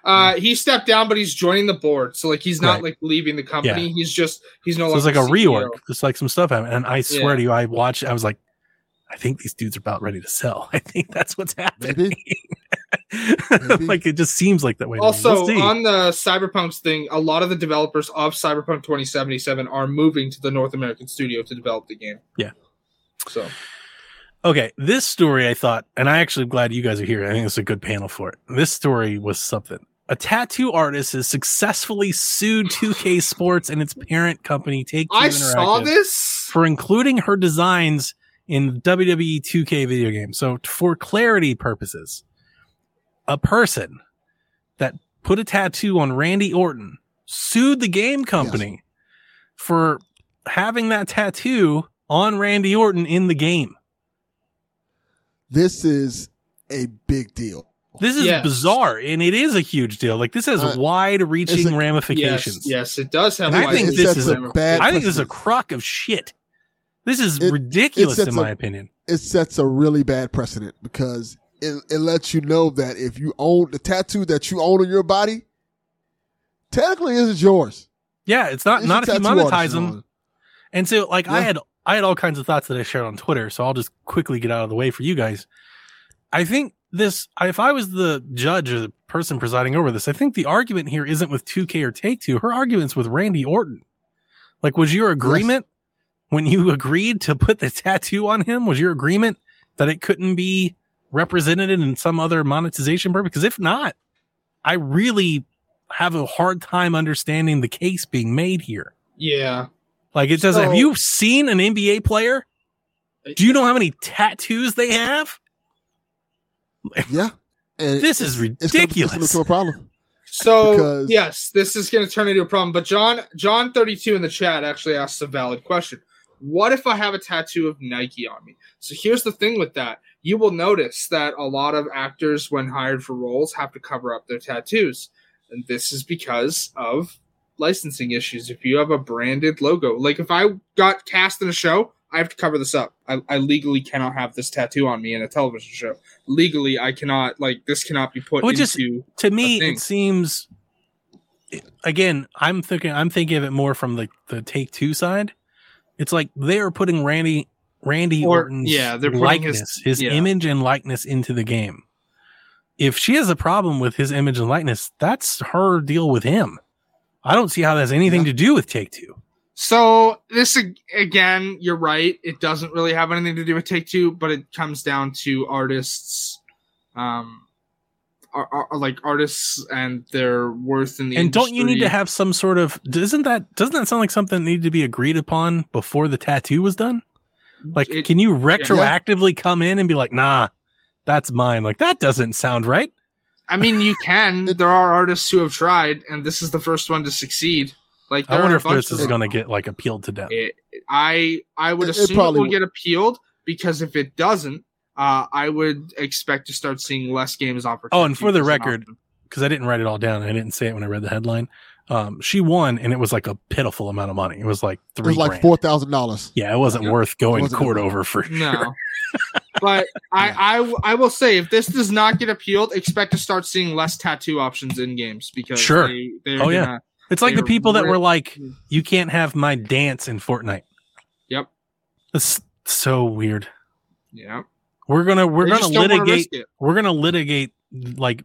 Speaker 3: Uh, he stepped down, but he's joining the board. So like he's not
Speaker 1: Right.
Speaker 3: like leaving the company. He's just he's no
Speaker 1: So it's like a
Speaker 3: CEO.
Speaker 1: reorg. It's like some stuff happened, and I swear
Speaker 3: Yeah.
Speaker 1: to you, I watched. I was like, I think these dudes are about ready to sell. <laughs> I think that's what's happening. <laughs>
Speaker 2: Maybe.
Speaker 1: like it just seems like that way.
Speaker 3: Also,
Speaker 1: We'll
Speaker 3: on the Cyberpunk thing, a lot of the developers of Cyberpunk 2077 are moving to the North American studio to develop the game.
Speaker 1: Yeah.
Speaker 3: So
Speaker 1: Okay, this story I thought, and I actually glad you guys are here. I think it's a good panel for it. This story was something. A tattoo artist has successfully sued 2K Sports and its parent company, Take Two
Speaker 3: I saw
Speaker 1: Interactive,
Speaker 3: this.
Speaker 1: for including her designs in WWE 2K video games. So, for clarity purposes, a person that put a tattoo on Randy Orton sued the game company for having that tattoo on Randy Orton in the game.
Speaker 2: This is a big deal.
Speaker 1: This is
Speaker 3: Yes.
Speaker 1: bizarre, and it is a huge deal. Like this has
Speaker 2: Uh,
Speaker 1: wide-reaching
Speaker 2: it's a-
Speaker 1: ramifications.
Speaker 3: Yes, yes, it does have.
Speaker 1: I think this is
Speaker 2: a
Speaker 3: ramifications.
Speaker 2: bad
Speaker 1: I think this is a
Speaker 2: precedent.
Speaker 1: crock of shit. This is
Speaker 2: It-
Speaker 1: ridiculous,
Speaker 2: it sets
Speaker 1: in my
Speaker 2: a-
Speaker 1: opinion.
Speaker 2: It sets a really bad precedent because it, it lets you know that if you own the tattoo that you own on your body, technically isn't yours.
Speaker 1: Yeah, it's not
Speaker 2: It's
Speaker 1: not if you monetize them. And so, like, I had I had all kinds of thoughts that I shared on Twitter, so I'll just quickly get out of the way for you guys. I think this, if I was the judge or the person presiding over this, I think the argument here isn't with 2K or Take Two. Her argument's with Randy Orton. Like, was your agreement when you agreed to put the tattoo on him? Was your agreement that it couldn't be represented in some other monetization purpose? Because if not, I really have a hard time understanding the case being made here.
Speaker 3: Yeah.
Speaker 1: Like it does.
Speaker 3: So-
Speaker 1: have you seen an NBA player? Do you know how many tattoos they have?
Speaker 2: Yeah. And
Speaker 1: This is
Speaker 2: it's gonna- it's
Speaker 1: ridiculous.
Speaker 2: gonna become a problem.
Speaker 3: So
Speaker 2: Because-
Speaker 3: yes, this is going to turn into a problem. But John, John thirty two in the chat actually asks a valid question. What if I have a tattoo of Nike on me? So here's the thing with that. You will notice that a lot of actors, when hired for roles, have to cover up their tattoos, and this is because of licensing issues. If you have a branded logo, like if I got cast in a show, I have to cover this up. I, I legally cannot have this tattoo on me in a television show. Legally, I cannot like this cannot be put
Speaker 1: Which is-
Speaker 3: into.
Speaker 1: To me, it seems. Again, I'm thinking. I'm thinking of it more from the the take two side. It's like they are putting Randy Randy
Speaker 3: Or-
Speaker 1: Orton's
Speaker 3: yeah, they're putting his-
Speaker 1: likeness, his,
Speaker 3: yeah.
Speaker 1: image and likeness into the game. If she has a problem with his image and likeness, that's her deal with him. I don't see how that has anything
Speaker 2: Yeah.
Speaker 1: to do with Take Two.
Speaker 3: So this again, you're right. It doesn't really have anything to do with Take Two, but it comes down to artists, um, are, are, like artists and their worth in the
Speaker 1: and don't you need to have some sort of doesn't that doesn't that sound like something that needed to be agreed upon before the tattoo was done like
Speaker 3: It-
Speaker 1: can you retroactively come in and be like nah that's mine like that doesn't sound right
Speaker 3: I mean, you can. there are artists who have tried, and this is the first one to succeed. Like,
Speaker 1: i wonder if this is going to get like appealed to death
Speaker 3: It, I I would
Speaker 2: It- it
Speaker 3: assume it,
Speaker 2: probably
Speaker 3: will
Speaker 2: w-
Speaker 3: get appealed because if it doesn't, uh, I would expect to start seeing less games opportunities.
Speaker 1: Oh, and for the record, because i didn't write it all down i didn't say it when i read the headline um she won and it was like a pitiful amount of money it was like
Speaker 2: It
Speaker 1: three
Speaker 2: was like
Speaker 1: grand.
Speaker 2: four thousand dollars.
Speaker 1: yeah it wasn't
Speaker 3: Yeah.
Speaker 1: worth going
Speaker 2: Wasn't
Speaker 1: court over for sure
Speaker 3: No. <laughs> but I, I I will say if this does not get appealed, expect to start seeing less tattoo options in games because
Speaker 1: Sure.
Speaker 3: they, they're
Speaker 1: Oh, yeah.
Speaker 3: Gonna,
Speaker 1: it's like the
Speaker 3: They're
Speaker 1: people that were like hmm. you can't have my dance in fortnite
Speaker 3: Yep.
Speaker 1: that's so weird
Speaker 3: yeah.
Speaker 1: we're gonna we're
Speaker 3: They
Speaker 1: gonna
Speaker 3: just don't wanna
Speaker 1: litigate we're going to litigate like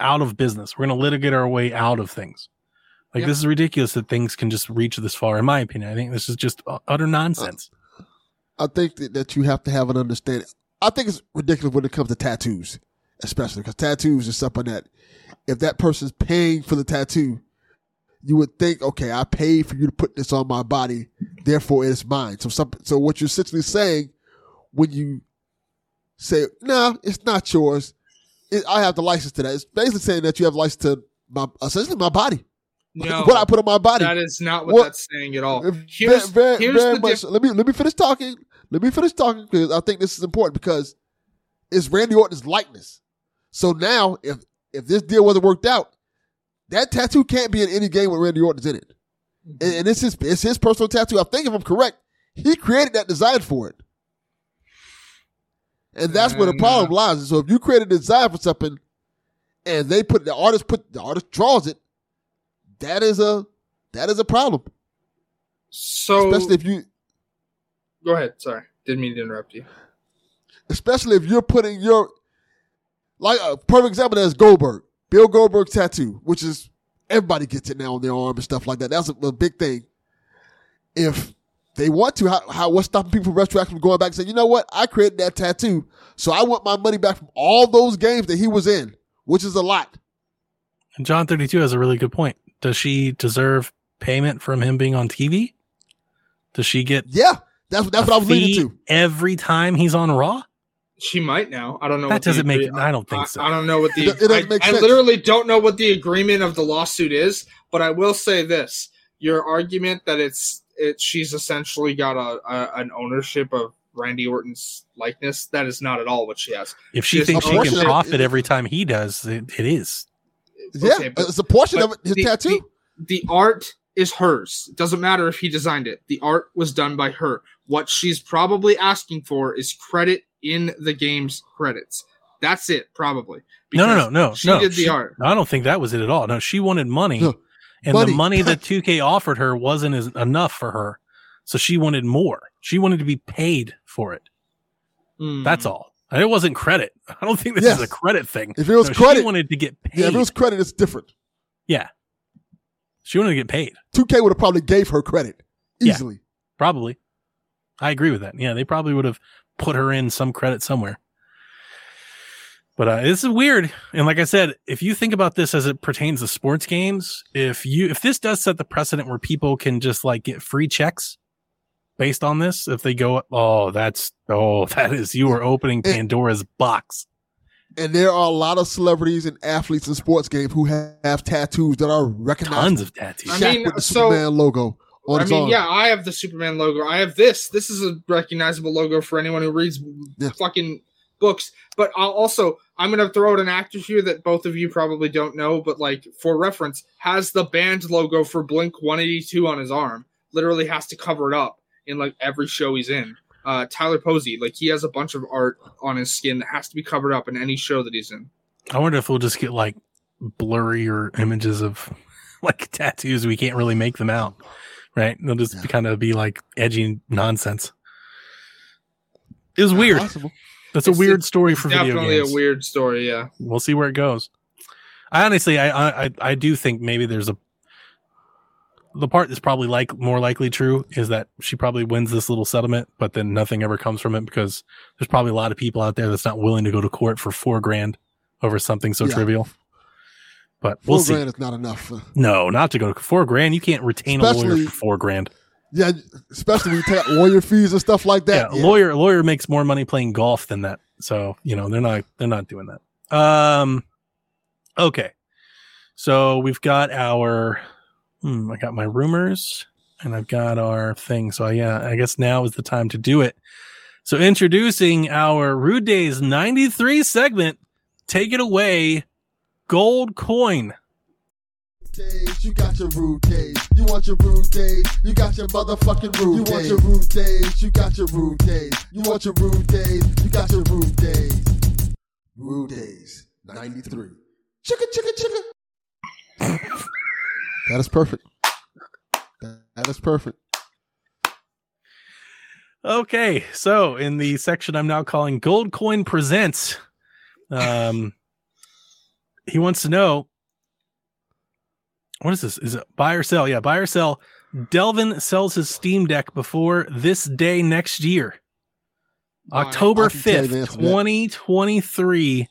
Speaker 1: out of business. We're going to litigate our way out of things. Like
Speaker 3: Yep.
Speaker 1: this is ridiculous that things can just reach this far. In my opinion, I think this is just utter nonsense.
Speaker 2: I think that, that you have to have an understanding. I think it's ridiculous when it comes to tattoos, especially because tattoos is something that if that person's paying for the tattoo, you would think, okay, I paid for you to put this on my body, therefore it's mine. So some, so what you're essentially saying when you say, no, it's not yours, it, I have the license to that. It's basically saying that you have license to my, essentially my body.
Speaker 3: No, <laughs>
Speaker 2: what I put on my body.
Speaker 3: that is not what,
Speaker 2: What-
Speaker 3: that's saying at all. Here's,
Speaker 2: very,
Speaker 3: here's
Speaker 2: very
Speaker 3: the
Speaker 2: much.
Speaker 3: diff-
Speaker 2: let me let me finish talking. Let me finish talking because I think this is important because it's Randy Orton's likeness. So now, if if this deal wasn't worked out, that tattoo can't be in any game with Randy Orton's in it, and, and it's his it's his personal tattoo. I think if I'm correct, he created that design for it, and that's where the problem
Speaker 3: uh,
Speaker 2: lies. So if you create a design for something, and they put the artist put the artist draws it, that is a that is a problem,
Speaker 3: so
Speaker 2: especially if you
Speaker 3: go ahead. Sorry, didn't mean to interrupt you.
Speaker 2: especially if you're putting your like a perfect example that's Goldberg, Bill Goldberg tattoo, which is everybody gets it now on their arm and stuff like that. That's a, a big thing. If they want to, how, how what's stopping people from retroactively from going back and saying, you know what, I created that tattoo, so I want my money back from all those games that he was in, which is a lot.
Speaker 1: And John 32 has a really good point. Does she deserve payment from him being on TV? Does she get
Speaker 2: Yeah, that's that's what I was leading to.
Speaker 1: every time he's on Raw?
Speaker 3: She might now. I don't know.
Speaker 1: That
Speaker 3: what
Speaker 1: doesn't make.
Speaker 3: agree-
Speaker 1: I don't think
Speaker 3: I,
Speaker 1: so.
Speaker 3: I don't know what the.
Speaker 2: It- it doesn't
Speaker 3: I,
Speaker 2: make
Speaker 3: I
Speaker 2: sense.
Speaker 3: literally don't know what the agreement of the lawsuit is, but I will say this: your argument that it's it she's essentially got a, a an ownership of Randy Orton's likeness. That is not at all what she has.
Speaker 1: If she
Speaker 3: Just
Speaker 1: thinks she can
Speaker 2: of it
Speaker 1: profit every time he does, it, it is.
Speaker 2: Yeah,
Speaker 3: Okay, but-
Speaker 2: it's a portion of it. His
Speaker 3: the-
Speaker 2: tattoo.
Speaker 3: the art is hers. It doesn't matter if he designed it. The art was done by her. What she's probably asking for is credit in the game's credits. That's it, probably.
Speaker 1: No, no, no, no.
Speaker 3: She
Speaker 1: no.
Speaker 3: did the
Speaker 1: She-
Speaker 3: art.
Speaker 1: I don't think that was it at all. No, she wanted money,
Speaker 2: No.
Speaker 1: and
Speaker 2: Money.
Speaker 1: the money that <laughs> 2K offered her wasn't as, enough for her. So she wanted more. She wanted to be paid for it.
Speaker 3: Hmm.
Speaker 1: That's all. And It wasn't credit. <laughs> I don't think this
Speaker 2: Yes.
Speaker 1: is a credit thing.
Speaker 2: If it was
Speaker 1: No,
Speaker 2: credit,
Speaker 1: she wanted to get paid.
Speaker 2: yeah, if it was credit, it's different.
Speaker 1: Yeah, she wanted to get paid.
Speaker 2: 2K would have probably gave her credit
Speaker 1: Yeah.
Speaker 2: easily.
Speaker 1: Probably. I agree with that. Yeah, they probably would have put her in some credit somewhere. But uh, this is weird. And like I said, if you think about this as it pertains to sports games, if you if this does set the precedent where people can just like get free checks based on this, if they go, oh, that's oh, <laughs> that is you are opening
Speaker 2: It-
Speaker 1: Pandora's box.
Speaker 2: And there are a lot of celebrities and athletes in sports games who have, have tattoos that are recognizable.
Speaker 1: Tons of tattoos.
Speaker 3: I mean,
Speaker 2: with the
Speaker 3: so-
Speaker 2: Superman logo on
Speaker 3: I mean,
Speaker 2: arm.
Speaker 3: yeah, I have the Superman logo. I have this. This is a recognizable logo for anyone who reads
Speaker 2: Yeah.
Speaker 3: fucking books. But I'll also, I'm gonna throw out an actor here that both of you probably don't know, but like for reference, has the band logo for Blink 182 on his arm. Literally has to cover it up in like every show he's in. Uh, Tyler Posey, like he has a bunch of art on his skin that has to be covered up in any show that he's in.
Speaker 1: I wonder if we'll just get like blurrier images of <laughs> like tattoos. We can't really make them out, right? They'll just
Speaker 2: Yeah.
Speaker 1: kind of be like edgy nonsense. It was weird.
Speaker 2: Possible.
Speaker 1: That's a weird story for video
Speaker 3: Definitely
Speaker 1: games.
Speaker 3: a weird story, yeah.
Speaker 1: we'll see where it goes. I honestly, I, I, I do think maybe there's a. The part that's probably like more likely true is that she probably wins this little settlement, but then nothing ever comes from it because there's probably a lot of people out there that's not willing to go to court for four grand over something so
Speaker 2: Yeah.
Speaker 1: trivial. But
Speaker 2: 4
Speaker 1: we'll see.
Speaker 2: grand is not enough.
Speaker 1: No, not to go to four grand. You can't retain a lawyer for four grand.
Speaker 2: Yeah, especially when you take out lawyer fees and stuff like
Speaker 1: Yeah,
Speaker 2: that.
Speaker 1: lawyer lawyer makes more money playing golf than that. So you know they're not they're not doing that. Um, okay, so we've got our. Hmm, I got my rumors and I've got our thing. So yeah, I guess now is the time to do it. So introducing our Rude Days ninety three segment. Take it away, Gold Coin.
Speaker 2: days, you got your rude days. You want your rude days, you got your motherfucking rude days. You want your rude days, you got your rude days. You want your rude days, you got your rude days. Rude days, 93. Chicka, chicka, chicka. that is perfect. That- that is perfect.
Speaker 1: Okay, so in the section I'm now calling Gold Coin Presents, um, he wants to know what is this? Is it buy or sell? Yeah, buy or sell. Delvin sells his Steam Deck before this day next year,
Speaker 3: Buy.
Speaker 1: October
Speaker 2: I can tell you the
Speaker 1: fifth,
Speaker 2: answer to that.
Speaker 1: twenty twenty three.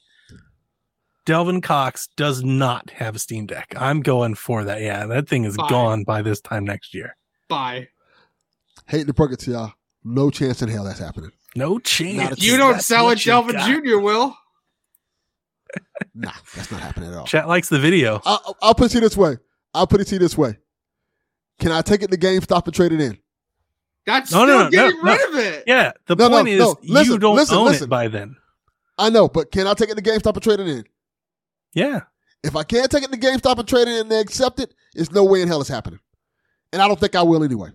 Speaker 1: Delvin Cox does not have a Steam Deck. I'm going for that. Yeah, that thing is
Speaker 3: Buy.
Speaker 1: gone by this time next year.
Speaker 3: Bye.
Speaker 2: Hate to break it to y'all. No chance in hell that's happening.
Speaker 1: No chance.
Speaker 2: Not a
Speaker 3: You don't
Speaker 1: That's
Speaker 3: sell
Speaker 1: what
Speaker 3: it, Delvin. Jr. will. <laughs>
Speaker 2: Nah, that's not happening at all.
Speaker 1: Chat likes the video.
Speaker 2: I'll, I'll put it to you this way. I'll put it to you this way. Can I take it to GameStop and trade it in?
Speaker 3: That's
Speaker 1: No,
Speaker 3: still
Speaker 1: no, no,
Speaker 3: getting
Speaker 1: no,
Speaker 3: rid of it.
Speaker 1: Yeah, the
Speaker 2: No, no,
Speaker 1: point is
Speaker 2: no. Listen,
Speaker 1: you don't
Speaker 2: listen,
Speaker 1: own
Speaker 2: listen.
Speaker 1: it by then.
Speaker 2: I know, but can I take it to GameStop and trade it in?
Speaker 1: Yeah.
Speaker 2: If I can't take it to GameStop and trade it in and they accept it, there's no way in hell it's happening. And I don't think I will anyway.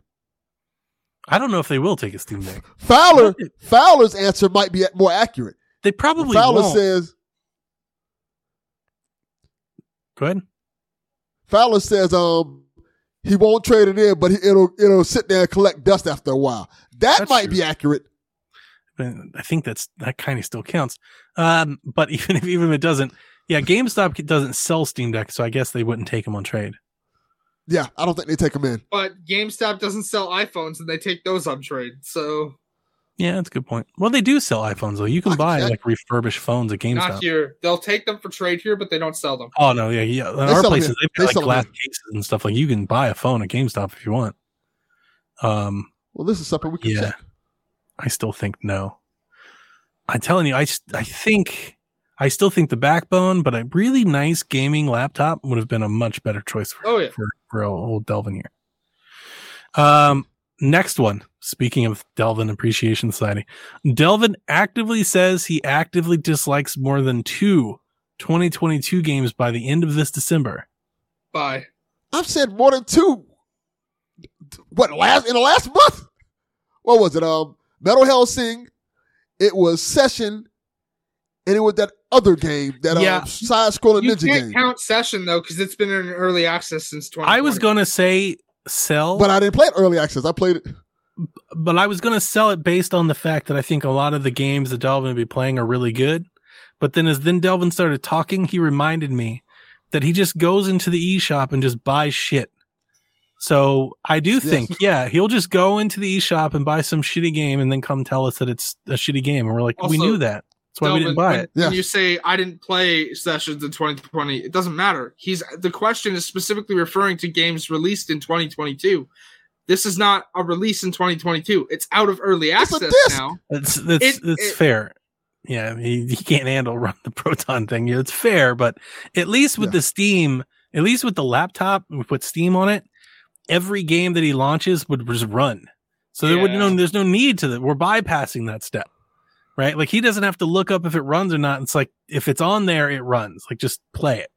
Speaker 1: I don't know if they will take a Steam Deck.
Speaker 2: Fowler, Fowler's answer might be more accurate.
Speaker 1: They probably
Speaker 2: Fowler
Speaker 1: won't.
Speaker 2: says,
Speaker 1: Go ahead.
Speaker 2: Fowler says, um, he won't trade it in, but he, it'll it'll sit there and collect dust after a while. That
Speaker 1: That's
Speaker 2: might
Speaker 1: true.
Speaker 2: be accurate.
Speaker 1: But I think that's that kind of still counts. Um, but <laughs> even if even if it doesn't, yeah, GameStop doesn't sell Steam Deck, so I guess they wouldn't take them on trade.
Speaker 2: Yeah, I don't think they take him in.
Speaker 3: But GameStop doesn't sell iPhones and they take those on trade. So
Speaker 1: Yeah, that's a good point. Well, they do sell iPhones though. You can <laughs> buy like refurbished phones at GameStop.
Speaker 3: not here. They'll take them for trade here, but they don't sell them.
Speaker 1: Oh no, yeah, yeah. In
Speaker 2: They
Speaker 1: our places, they've
Speaker 2: They
Speaker 1: got like glass cases and stuff. Like you can buy a phone at GameStop if you want. Um,
Speaker 2: Well, this is something we can
Speaker 1: Yeah.
Speaker 2: check.
Speaker 1: I still think no. I'm telling you, I I think I still think the backbone, but a really nice gaming laptop would have been a much better choice for
Speaker 3: Oh yeah.
Speaker 1: for, for old Delvin here. Um, next one. Speaking of Delvin Appreciation Society, Delvin actively says he actively dislikes more than two 2022 games by the end of this December.
Speaker 3: Bye.
Speaker 2: I've said more than two. What last in the last month? What was it? Um, Metal Hellsing. It was Session, and it was that other game, that
Speaker 1: Yeah.
Speaker 2: um, side-scrolling
Speaker 3: You
Speaker 2: ninja
Speaker 3: can't
Speaker 2: game.
Speaker 3: count session though because it's been in early access since 20.
Speaker 1: I was going to say sell,
Speaker 2: But I didn't play it early access. I played it.
Speaker 1: But I was going to sell it based on the fact that I think a lot of the games that Delvin would be playing are really good. But then as then Delvin started talking, he reminded me that he just goes into the eShop and just buys shit. So I do
Speaker 2: Yes.
Speaker 1: think, yeah, he'll just go into the eShop and buy some shitty game and then come tell us that it's a shitty game. And we're like, we knew that. That's why we didn't buy
Speaker 3: when,
Speaker 1: it.
Speaker 3: When
Speaker 2: Yeah.
Speaker 3: you say I didn't play sessions in 2020, it doesn't matter. He's the question is specifically referring to games released in 2022. This is not a release in 2022. It's out of early access
Speaker 2: disc.
Speaker 3: now.
Speaker 1: That's that's
Speaker 3: It-
Speaker 1: that's
Speaker 3: it-
Speaker 1: fair. Yeah, he, he can't handle <laughs> run the proton thing. Yeah, it's fair, but at least with
Speaker 2: Yeah.
Speaker 1: the Steam, at least with the laptop, we put Steam on it. Every game that he launches would just run, so there would no there's no need to that. We're bypassing that step, right? Like he doesn't have to look up if it runs or not. It's like if it's on there, it runs. Like just play it.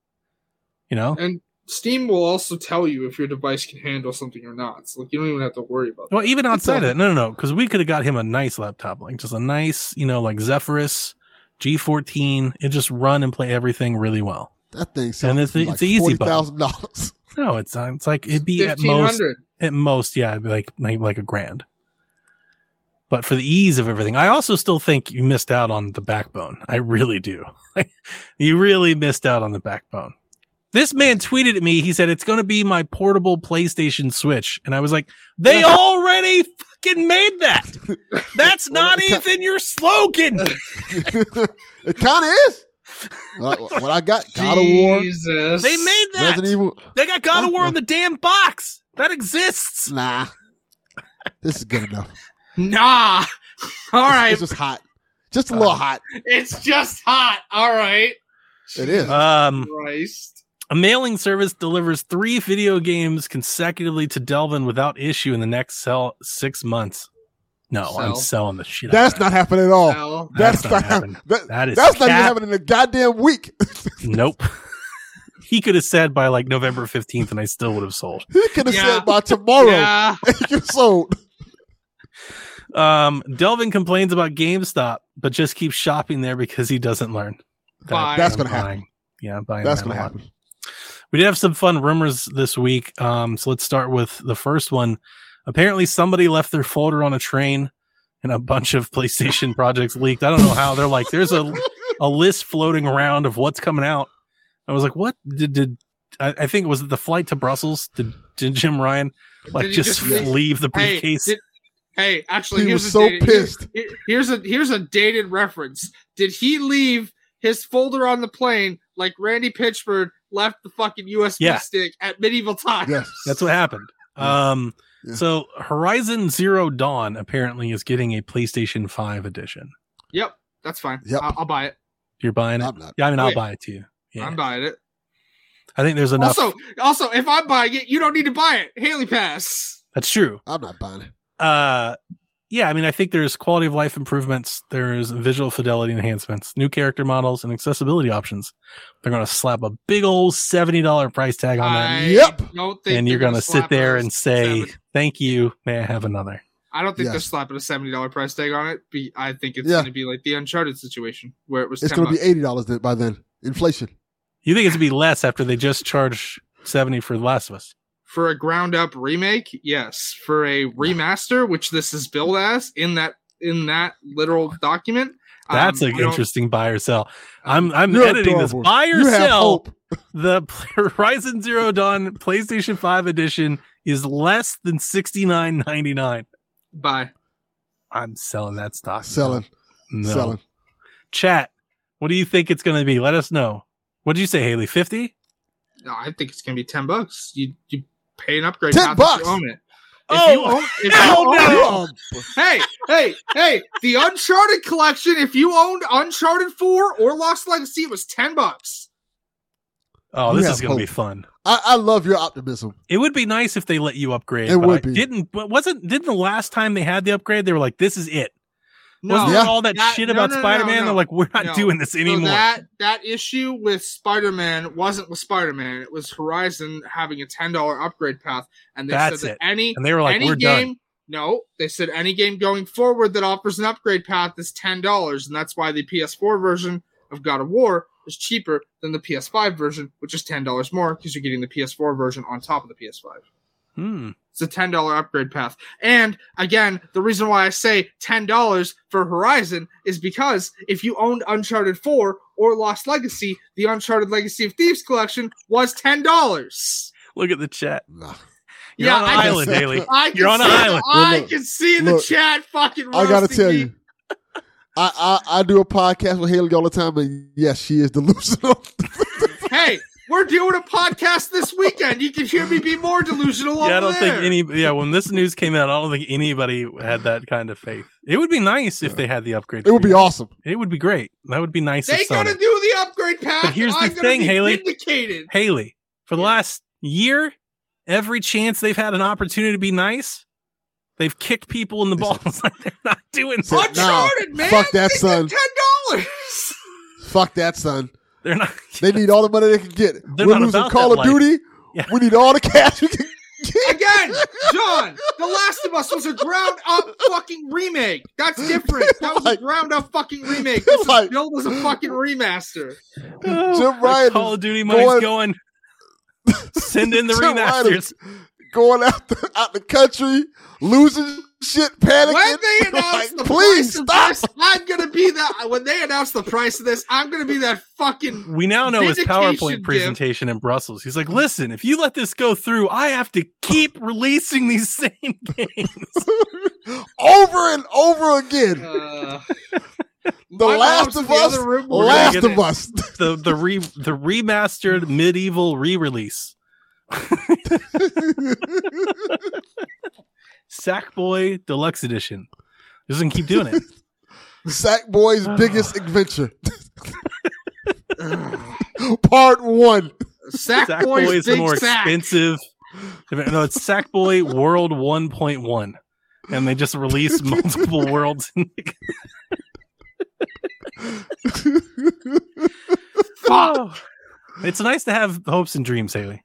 Speaker 1: You know.
Speaker 3: And Steam will also tell you if your device can handle something or not. So like you don't even have to worry about that.
Speaker 1: Well, even outside of
Speaker 2: all-
Speaker 1: that, no, no, no, because we could have got him a nice laptop, like just a nice, you know, like Zephyrus G14. It just run and play everything really well.
Speaker 2: That thing
Speaker 1: And it's
Speaker 2: like
Speaker 1: it's easy
Speaker 2: forty
Speaker 1: button.
Speaker 2: thousand dollars. <laughs>
Speaker 1: No, it's uh, it's like it'd be at most
Speaker 3: 1500.
Speaker 1: at most, yeah, it'd be like maybe like a grand. But for the ease of everything, I also still think you missed out on the backbone. I really do. <laughs> you really missed out on the backbone. This man tweeted at me. He said it's going to be my portable PlayStation Switch, and I was like, they <laughs> already fucking made that. That's not even your slogan. <laughs>
Speaker 2: it kind of is. What what I got, God of War,
Speaker 3: Jesus.
Speaker 1: They made that.
Speaker 2: Resident Evil.
Speaker 1: They got God of War on the damn box. That exists.
Speaker 2: Nah, this is good enough.
Speaker 3: Nah. <laughs> All right.
Speaker 2: It's just hot, just a little
Speaker 1: Uh,
Speaker 2: hot.
Speaker 3: It's just hot. All right.
Speaker 2: It is.
Speaker 1: Um,
Speaker 3: Christ.
Speaker 1: A mailing service delivers three video games consecutively to Delvin without issue in the next sell six months. No, I'm selling the shit.
Speaker 2: That's
Speaker 1: out
Speaker 2: not happening at all.
Speaker 3: Hell.
Speaker 2: That's,
Speaker 1: That's
Speaker 2: not
Speaker 1: not happening.
Speaker 2: happening. That,
Speaker 1: That is
Speaker 2: that's not even happening in a goddamn week. <laughs>
Speaker 1: Nope. <laughs> he could have said by like November 15th, and I still would have sold.
Speaker 2: he could have
Speaker 3: Yeah.
Speaker 2: said by tomorrow
Speaker 3: Yeah.
Speaker 2: he could have sold.
Speaker 1: Um, Delvin complains about GameStop, but just keeps shopping there because he doesn't learn.
Speaker 3: Fine.
Speaker 2: That's
Speaker 1: I'm
Speaker 2: gonna happen.
Speaker 1: Yeah, I'm buying
Speaker 2: That's
Speaker 1: that
Speaker 2: gonna
Speaker 1: a lot.
Speaker 2: happen.
Speaker 1: We did have some fun rumors this week. Um, so let's start with the first one. Apparently, somebody left their folder on a train, and a bunch of PlayStation <laughs> projects leaked. I don't know how. They're like, there's a a list floating around of what's coming out. I was like, what did did I, I think it was the flight to Brussels? Did, did Jim Ryan like just,
Speaker 3: just
Speaker 2: leave-
Speaker 1: leave the
Speaker 3: Hey,
Speaker 1: briefcase?
Speaker 3: did- hey, actually,
Speaker 2: He
Speaker 3: here's
Speaker 2: was
Speaker 3: a
Speaker 2: so
Speaker 3: dated-
Speaker 2: pissed.
Speaker 3: here- here's a here's a dated reference. Did he leave his folder on the plane like Randy Pitchford left the fucking USB
Speaker 1: Yeah.
Speaker 3: stick at medieval times?
Speaker 2: Yes.
Speaker 1: That's what happened. Um,
Speaker 2: Yeah.
Speaker 1: so Horizon Zero Dawn apparently is getting a PlayStation Five edition.
Speaker 3: Yep, that's fine.
Speaker 2: Yep.
Speaker 3: I'll, I'll buy it.
Speaker 1: You're buying it?
Speaker 2: I'm not.
Speaker 1: Yeah, I mean, I'll
Speaker 3: Wait.
Speaker 1: buy it too. Yeah,
Speaker 3: I'm buying it.
Speaker 1: I think there's enough.
Speaker 3: Also, also, if I'm buying it, you don't need to buy it. Haley Pass.
Speaker 1: That's true.
Speaker 2: I'm not buying it.
Speaker 1: Uh, yeah, I mean, I think there's quality of life improvements, there's visual fidelity enhancements, new character models, and accessibility options. They're going to slap a big old seventy dollar price tag on that,
Speaker 3: I
Speaker 2: Yep.
Speaker 3: don't think
Speaker 1: and you're going to sit there and say,
Speaker 3: seven-
Speaker 1: "Thank you, may I have another?"
Speaker 3: I don't think they're slapping a seventy dollar price tag on it. Be, I think it's
Speaker 2: Yeah.
Speaker 3: going to be like the Uncharted situation where it was.
Speaker 2: It's going to be eighty dollars by then. Inflation.
Speaker 1: You think it's going to be less after they just charge seventy for The Last of Us?
Speaker 3: For a ground up remake. Yes, for a remaster, which this is billed as in that in that literal document.
Speaker 1: That's
Speaker 3: um,
Speaker 1: an interesting buy or sell. I'm I'm
Speaker 2: You're
Speaker 1: editing this
Speaker 2: adorable.
Speaker 1: buy or
Speaker 2: You
Speaker 1: sell. <laughs> The Horizon Zero Dawn PlayStation Five edition is less than sixty nine ninety nine.
Speaker 3: Buy.
Speaker 1: I'm selling that stock.
Speaker 2: Selling.
Speaker 1: No.
Speaker 2: Selling.
Speaker 1: Chat. What do you think it's going to be? Let us know. What did you say, Haley? Fifty?
Speaker 3: No, I think it's gonna be ten bucks. You you pay an upgrade
Speaker 2: 10
Speaker 3: now that you own it. If you
Speaker 1: Oh,
Speaker 3: own, if
Speaker 1: hell
Speaker 3: you own-
Speaker 1: no!
Speaker 3: Hey, hey, hey, the Uncharted collection, if you owned Uncharted 4 or Lost Legacy, it was 10 bucks.
Speaker 1: Oh, this is going to be fun.
Speaker 2: I, I love your optimism.
Speaker 1: It would be nice if they let you upgrade.
Speaker 2: It
Speaker 1: but
Speaker 2: would
Speaker 1: I
Speaker 2: be.
Speaker 1: Didn't but wasn't didn't the last time they had the upgrade they were like this is it.
Speaker 3: No,
Speaker 1: Wasn't
Speaker 2: Yeah.
Speaker 1: all that,
Speaker 3: That-
Speaker 1: shit
Speaker 3: no,
Speaker 1: about
Speaker 3: no, no,
Speaker 1: Spider-Man?
Speaker 3: no,
Speaker 1: They're like we're not
Speaker 3: no.
Speaker 1: doing this
Speaker 3: So
Speaker 1: anymore.
Speaker 3: that that issue with Spider-Man wasn't with Spider-Man. It was Horizon having a ten dollar upgrade path, and they
Speaker 1: That's
Speaker 3: said
Speaker 1: it.
Speaker 3: that any
Speaker 1: and they were like
Speaker 3: any
Speaker 1: we're
Speaker 3: game.
Speaker 1: done.
Speaker 3: No, they said any game going forward that offers an upgrade path is ten dollars, and that's why the PS4 version of God of War is cheaper than the PS5 version, which is ten dollars more because you're getting the PS4 version on top of the PS5.
Speaker 1: Hmm.
Speaker 3: It's a ten dollar upgrade path. And again, the reason why I say ten dollars for Horizon is because if you owned Uncharted 4 or Lost Legacy, the Uncharted Legacy of Thieves collection was ten dollars.
Speaker 1: Look at the chat.
Speaker 2: Nah.
Speaker 1: You're
Speaker 3: Yeah,
Speaker 1: on an
Speaker 3: I-
Speaker 1: island, Haley.
Speaker 3: I can
Speaker 1: You're on an
Speaker 3: see,
Speaker 1: island.
Speaker 3: I
Speaker 2: Look,
Speaker 3: can see the
Speaker 2: look,
Speaker 3: chat fucking.
Speaker 2: I gotta tell
Speaker 3: me.
Speaker 2: you, I, I I do a podcast with Haley all the time, and yes, she is delusional.
Speaker 3: Hey, we're doing a podcast this weekend. You can hear me be more delusional.
Speaker 1: Yeah, I
Speaker 3: over
Speaker 1: don't think any. Yeah, when this news came out, I don't think anybody had that kind of faith. It would be nice if they had the upgrade.
Speaker 2: it would be
Speaker 1: fee.
Speaker 2: awesome.
Speaker 1: It would be great. That would be nice.
Speaker 3: They gotta do the upgrade path.
Speaker 1: But here's the
Speaker 3: I'm
Speaker 1: thing, Haley.
Speaker 3: Vindicated.
Speaker 1: Haley, for the
Speaker 3: Yeah.
Speaker 1: last year, every chance they've had an opportunity to be nice, they've kicked people in the <laughs> balls like they're not doing
Speaker 2: Said,
Speaker 1: something.
Speaker 2: nah,
Speaker 3: man.
Speaker 2: fuck that,
Speaker 3: They
Speaker 2: son.
Speaker 3: Ten dollars.
Speaker 2: Fuck that, son.
Speaker 1: They're not. <laughs>
Speaker 2: They need all the money they can get.
Speaker 1: They're
Speaker 2: We're
Speaker 1: not
Speaker 2: losing
Speaker 1: about
Speaker 2: Call
Speaker 1: that
Speaker 2: of
Speaker 1: life.
Speaker 2: Duty.
Speaker 1: Yeah.
Speaker 2: We need all the cash we can get.
Speaker 3: Again, <laughs> John, The Last of Us was a ground up fucking remake. That's different. That was a ground up fucking remake. <laughs> This
Speaker 2: Like-
Speaker 3: is billed as a fucking remaster.
Speaker 1: Oh,
Speaker 2: Jim Ryan
Speaker 1: Call of Duty money's going.
Speaker 2: going-
Speaker 1: Send in the
Speaker 2: Jim Ryan
Speaker 1: remasters.
Speaker 2: is Going out the, out the country, losing shit, panicking.
Speaker 3: When they announce <laughs>
Speaker 2: Like,
Speaker 3: the
Speaker 2: please
Speaker 3: price of
Speaker 2: stop.
Speaker 3: this, I'm gonna be that. When they announce the price of this, I'm gonna be that fucking.
Speaker 1: We now know his
Speaker 3: Vindication
Speaker 1: PowerPoint
Speaker 3: gift.
Speaker 1: presentation in Brussels. He's like, listen, if you let this go through, I have to keep releasing these same <laughs> games. <laughs>
Speaker 2: over and over again.
Speaker 3: Uh,
Speaker 2: the
Speaker 3: my
Speaker 2: Last of
Speaker 3: the
Speaker 2: Us.
Speaker 3: other room.
Speaker 1: We're gonna
Speaker 2: Last of
Speaker 1: it.
Speaker 2: Us.
Speaker 1: the the re the remastered medieval re-release. Sackboy Deluxe Edition. Doesn't keep doing it. <laughs>
Speaker 2: Sackboy's ah. biggest adventure. <laughs> Part one.
Speaker 3: Sackboy's
Speaker 1: Sackboy is the more
Speaker 3: sack.
Speaker 1: expensive. No, it's Sackboy World 1.1. And they just release <laughs> multiple worlds.
Speaker 3: Fuck.
Speaker 1: it's nice to have hopes and dreams, Haley.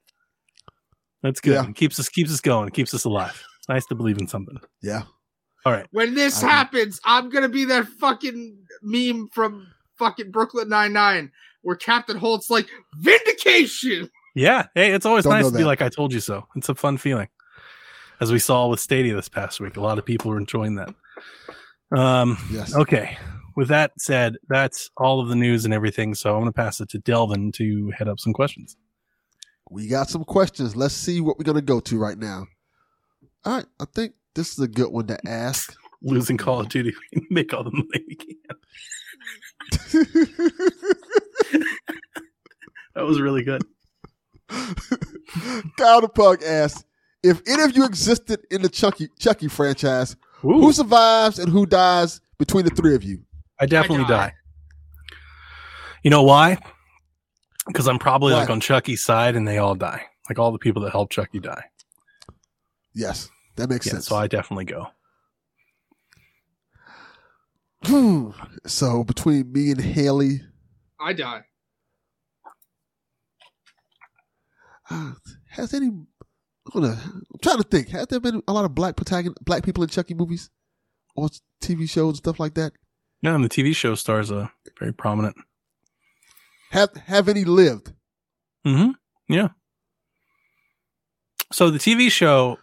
Speaker 1: That's good.
Speaker 2: Yeah.
Speaker 1: Keeps us keeps us going. Keeps us alive. It's nice to believe in something.
Speaker 2: yeah.
Speaker 1: All right.
Speaker 3: When this
Speaker 2: I-
Speaker 3: happens, I'm gonna be that fucking meme from fucking Brooklyn Nine Nine where Captain Holt's like vindication.
Speaker 1: Yeah. Hey, it's always
Speaker 2: Don't
Speaker 1: nice
Speaker 2: know
Speaker 1: to be like I told you so. It's a fun feeling. As we saw with Stadia this past week. A lot of people are enjoying that. Um
Speaker 2: Yes.
Speaker 1: okay. With that said, that's all of the news and everything. So I'm gonna pass it to Delvin to head up some questions.
Speaker 2: We got some questions. Let's see what we're gonna go to right now. All right. I think this is a good one to ask. <laughs>
Speaker 1: Losing Call of Duty, we make all the money we can. <laughs> That was really good.
Speaker 2: Kyle the Pug asks if any of you existed in the Chucky Chucky franchise,
Speaker 1: Ooh,
Speaker 2: who survives and who dies between the three of you?
Speaker 1: I definitely
Speaker 3: I
Speaker 1: die.
Speaker 3: die.
Speaker 1: You know why? Because I'm probably
Speaker 2: Why?
Speaker 1: like on Chucky's side and they all die. Like all the people that helped Chucky die.
Speaker 2: Yes, that makes
Speaker 1: Yeah,
Speaker 2: sense.
Speaker 1: so I definitely go.
Speaker 2: Hmm. <sighs> so between me and Haley,
Speaker 3: I die.
Speaker 2: uh, has any? Hold on, I'm trying to think. Has there been a lot of black protagonist, black people in Chucky movies or TV shows and stuff like that?
Speaker 1: Yeah, and the TV show stars a very prominent.
Speaker 2: Have Have any lived?
Speaker 1: Mm-hmm. Yeah. So the TV show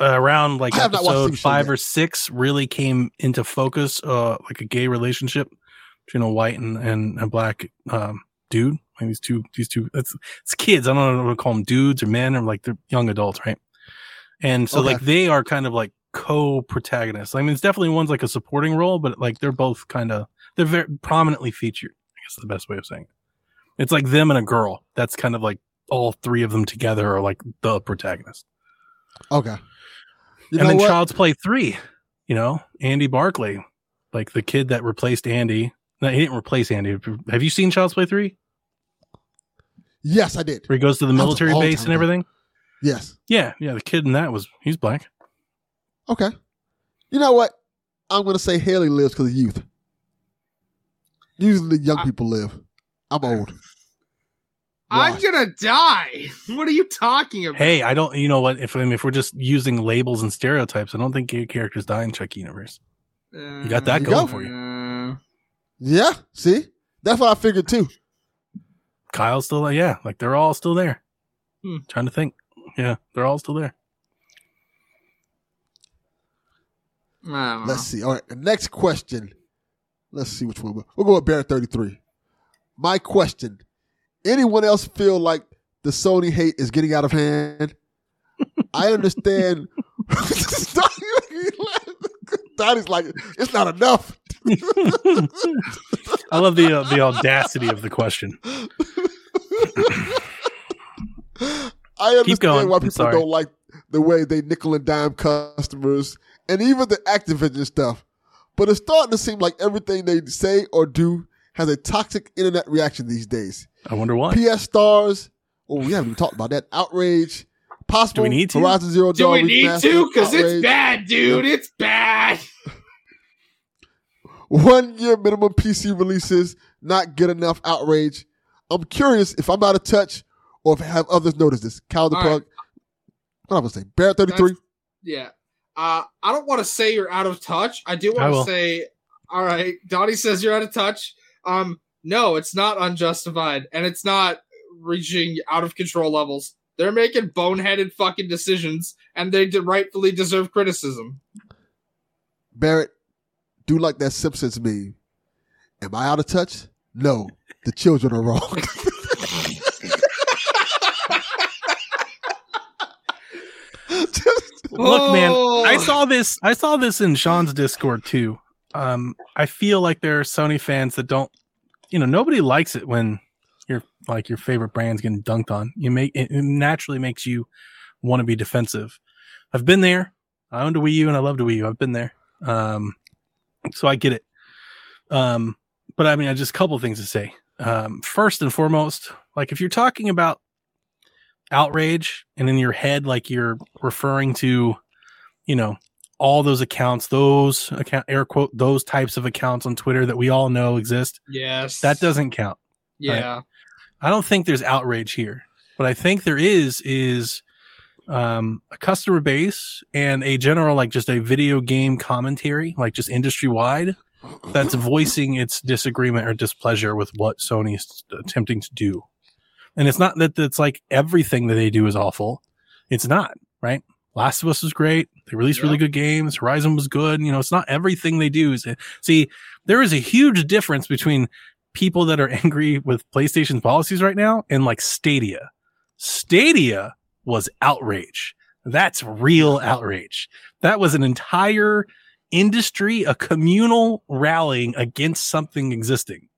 Speaker 1: uh, around like
Speaker 2: I have not watched the
Speaker 1: episode five or six really came into focus, uh, like a gay relationship between a white and, and a black um, dude. Like these two, these two, it's, it's kids. I don't know what to call them, dudes or men, or like they're young adults, right? And so
Speaker 2: Okay.
Speaker 1: like they are kind of like co-protagonists. I mean, it's definitely one's like a supporting role, but like they're both kind of they're very prominently featured. I guess is the best way of saying it. It's like them and a girl. That's kind of like all three of them together are like the protagonist.
Speaker 2: Okay. You
Speaker 1: and then
Speaker 2: what?
Speaker 1: Child's Play 3, you know, Andy Barclay, like the kid that replaced Andy. No, he didn't replace Andy. Have you seen Child's Play 3?
Speaker 2: yes, I did.
Speaker 1: Where he goes to the
Speaker 2: That was a
Speaker 1: military base and
Speaker 2: ago.
Speaker 1: everything?
Speaker 2: Yes.
Speaker 1: Yeah, yeah. The kid in that was, he's black.
Speaker 2: Okay. You know what? I'm going to say Haley lives because of youth. Usually young
Speaker 3: I-
Speaker 2: people live. I'm old.
Speaker 3: I'm gonna die. <laughs> What are you talking about?
Speaker 1: Hey, I don't, you know what? If, I mean, if we're just using labels and stereotypes, I don't think your characters die in Chuck Universe. You got that
Speaker 2: you
Speaker 1: going
Speaker 2: go.
Speaker 1: for you.
Speaker 3: Uh,
Speaker 2: Yeah. See? That's what I figured too.
Speaker 1: Kyle's still, there. yeah, like they're all still there.
Speaker 3: Hmm.
Speaker 1: Trying to think. Yeah, they're all still there.
Speaker 3: I don't know.
Speaker 2: Let's see. All right. Next question. Let's see which one. We'll go with Barrett 33. My question. Anyone else feel like the Sony hate is getting out of hand? <laughs> I understand. <laughs> Donnie's like, it's not enough. <laughs>
Speaker 1: I love the uh, the audacity of the question.
Speaker 2: I understand
Speaker 1: going.
Speaker 2: why people don't like the way they nickel and dime customers and even the Activision stuff. But it's starting to seem like everything they say or do has a toxic internet reaction these days.
Speaker 1: I wonder why.
Speaker 2: PS stars. Oh, we haven't even talked about that. Outrage. Possible
Speaker 1: Do we need to?
Speaker 2: Horizon Zero
Speaker 3: Do
Speaker 2: Dawn
Speaker 3: we need to? Because it's bad, dude. It's bad. <laughs>
Speaker 2: One year minimum PC releases, not good enough outrage. I'm curious if I'm out of touch or if have others noticed this. Cal the
Speaker 3: All
Speaker 2: plug. What am I saying? Barrett 33.
Speaker 3: Yeah. Uh, I don't want to say you're out of touch. I do want
Speaker 1: will.
Speaker 3: to say, all right, Donnie says you're out of touch. Um, no, it's not unjustified, and it's not reaching out of control levels. They're making boneheaded fucking decisions, and they de- rightfully deserve criticism.
Speaker 2: Barrett, do like that Simpsons meme. Am I out of touch? No. The children are wrong. <laughs>
Speaker 1: Look, man. I saw this. I saw this in Sean's Discord too. Um, I feel like there are Sony fans that don't, you know, nobody likes it when your like your favorite brand's getting dunked on. You make it, it naturally makes you want to be defensive. I've been there. I owned a Wii U and I loved a Wii U. I've been there. Um, so I get it. Um, but I mean, I just a couple things to say. Um, first and foremost, like if you're talking about outrage and in your head like you're referring to you know all those accounts those account air quote those types of accounts on twitter that we all know exist
Speaker 3: yes,
Speaker 1: that doesn't count
Speaker 3: Yeah,
Speaker 1: i don't think there's outrage here. What i think there is is um, a customer base and a general like just a video game commentary like just industry wide that's voicing its disagreement or displeasure with what Sony's attempting to do. And it's not that it's like everything that they do is awful. It's not, right? Last of Us was great. They released really good games. Horizon was good. You know, it's not everything they do. Is see, there is a huge difference between people that are <laughs> angry with PlayStation's policies right now and like Stadia. Stadia was outrage. That's real outrage. That was an entire industry, a communal rallying against something existing.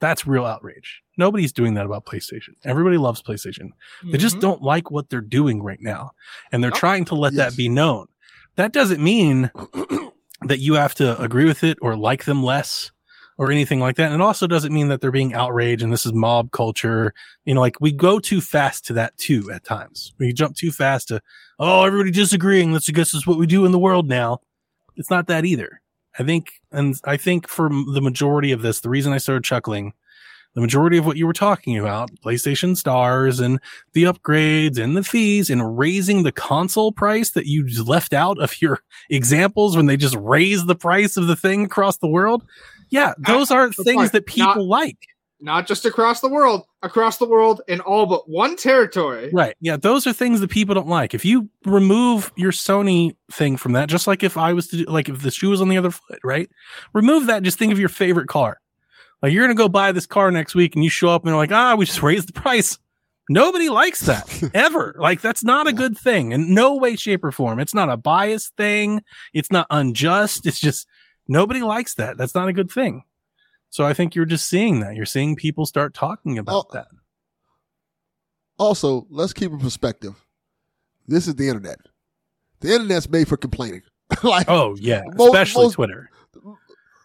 Speaker 1: That's real outrage. Nobody's doing that about PlayStation. Everybody loves PlayStation. They just
Speaker 3: Mhm.
Speaker 1: don't like what they're doing right now. And they're
Speaker 3: Nope.
Speaker 1: trying to let
Speaker 2: Yes.
Speaker 1: that be known. That doesn't mean <clears throat> that you have to agree with it or like them less or anything like that. And it also doesn't mean that they're being outraged and this is mob culture. You know, like we go too fast to that too at times. We jump too fast to, oh, everybody disagreeing. That's, I guess, is what we do in the world now. It's not that either. I think, and I think for the majority of this, the reason I started chuckling, the majority of what you were talking about, PlayStation stars and the upgrades and the fees and raising the console price that you left out of your <laughs> examples when they just raise the price of the thing across the world. Yeah, those are
Speaker 3: the
Speaker 1: things that people
Speaker 3: Not-
Speaker 1: like.
Speaker 3: Not just across the world, across the world in all but one territory.
Speaker 1: Right. Yeah, those are things that people don't like. If you remove your Sony thing from that, just like if I was to do, like if the shoe was on the other foot, right? Remove that. Just think of your favorite car. Like you're going to go buy this car next week and you show up and you're like, ah, we just raised the price. Nobody likes that <laughs> ever. Like that's not a good thing in no way, shape or form. It's not a biased thing. It's not unjust. It's just nobody likes that. That's not a good thing. So I think you're just seeing that. You're seeing people start talking about
Speaker 2: Oh.
Speaker 1: that.
Speaker 2: Also, let's keep in perspective. This is the internet. The internet's made for complaining. <laughs> like,
Speaker 1: Oh yeah,
Speaker 2: Most-
Speaker 1: especially
Speaker 2: most-
Speaker 1: Twitter.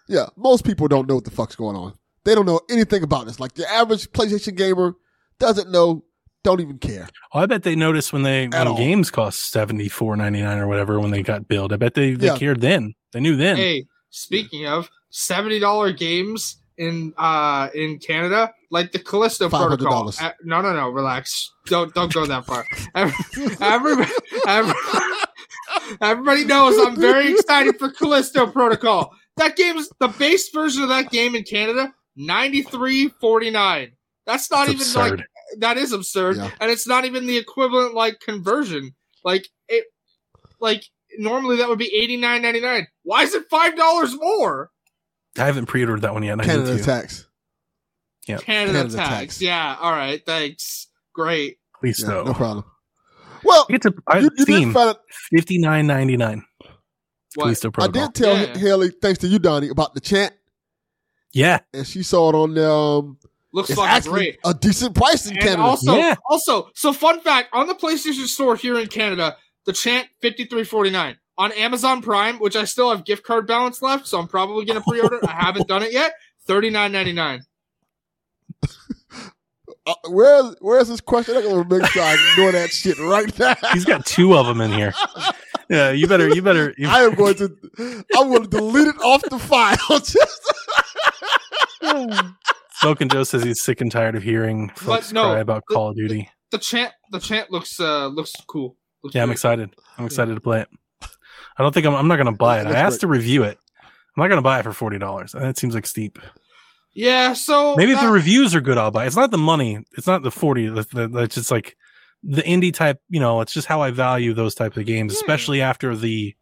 Speaker 2: yeah, most people don't know what the fuck's going on. They don't know anything about this. Like the average PlayStation gamer doesn't know, don't even care.
Speaker 1: Oh, I bet they noticed when they when
Speaker 2: all.
Speaker 1: games cost seventy four ninety nine or whatever when they got billed. I bet they, they
Speaker 2: Yeah.
Speaker 1: cared then. They knew then.
Speaker 3: Hey, speaking of seventy dollar games in uh in Canada, like the Callisto
Speaker 2: $500.
Speaker 3: Protocol. Uh, no, no, no, relax. Don't don't go that far. Every, everybody, everybody knows I'm very excited for Callisto Protocol. That game is the base version of that game in Canada, ninety three forty nine. That's not even like that is absurd
Speaker 2: Yeah.
Speaker 3: and it's not even the equivalent like conversion like it like normally that would be 89.99 why is it five dollars more
Speaker 1: I haven't pre ordered that one yet. I need
Speaker 2: Canada
Speaker 1: to.
Speaker 2: tax.
Speaker 1: Yeah.
Speaker 3: canada,
Speaker 2: Canada
Speaker 3: tax.
Speaker 2: tax.
Speaker 3: yeah all right thanks great
Speaker 1: Please
Speaker 2: Yeah,
Speaker 1: so.
Speaker 2: no problem. Well,
Speaker 1: I get to I
Speaker 2: you, you did
Speaker 1: Steam
Speaker 2: find out,
Speaker 1: fifty nine ninety nine.
Speaker 3: what
Speaker 1: Callisto
Speaker 2: I did tell
Speaker 3: Yeah.
Speaker 2: Haley, thanks to you, Donnie, about the chant,
Speaker 1: Yeah,
Speaker 2: and she saw it on um.
Speaker 3: looks
Speaker 2: It's
Speaker 3: fucking great
Speaker 2: a decent price in
Speaker 3: and
Speaker 2: Canada.
Speaker 3: also
Speaker 1: Yeah.
Speaker 3: also so fun fact on the playstation store here in canada the chant 53.49 on amazon prime which i still have gift card balance left so i'm probably going to pre-order i haven't done it yet 39.99 <laughs>
Speaker 2: Uh, where's where's this question? I'm gonna make sure I ignore that shit right now.
Speaker 1: he's got two of them in here. Yeah, you better you better. You,
Speaker 2: I am going to. I'm going to delete it off the file. Just- <laughs>
Speaker 1: Smoking Joe says he's sick and tired of hearing folks
Speaker 3: no,
Speaker 1: cry about
Speaker 3: the-
Speaker 1: Call of Duty.
Speaker 3: the chant the chant looks uh looks cool Looks
Speaker 1: Yeah, I'm excited. I'm excited to play it. I don't think I'm. I'm not going to buy it. I asked to review it. I'm not going to buy it for forty dollars. That seems like steep.
Speaker 3: Yeah, so
Speaker 1: Maybe if
Speaker 3: uh,
Speaker 1: the reviews are good, I'll buy. it. It's not the money. It's not the forty. That's that's just like the indie type. You know, it's just how I value those type of games,
Speaker 3: Yeah.
Speaker 1: especially after the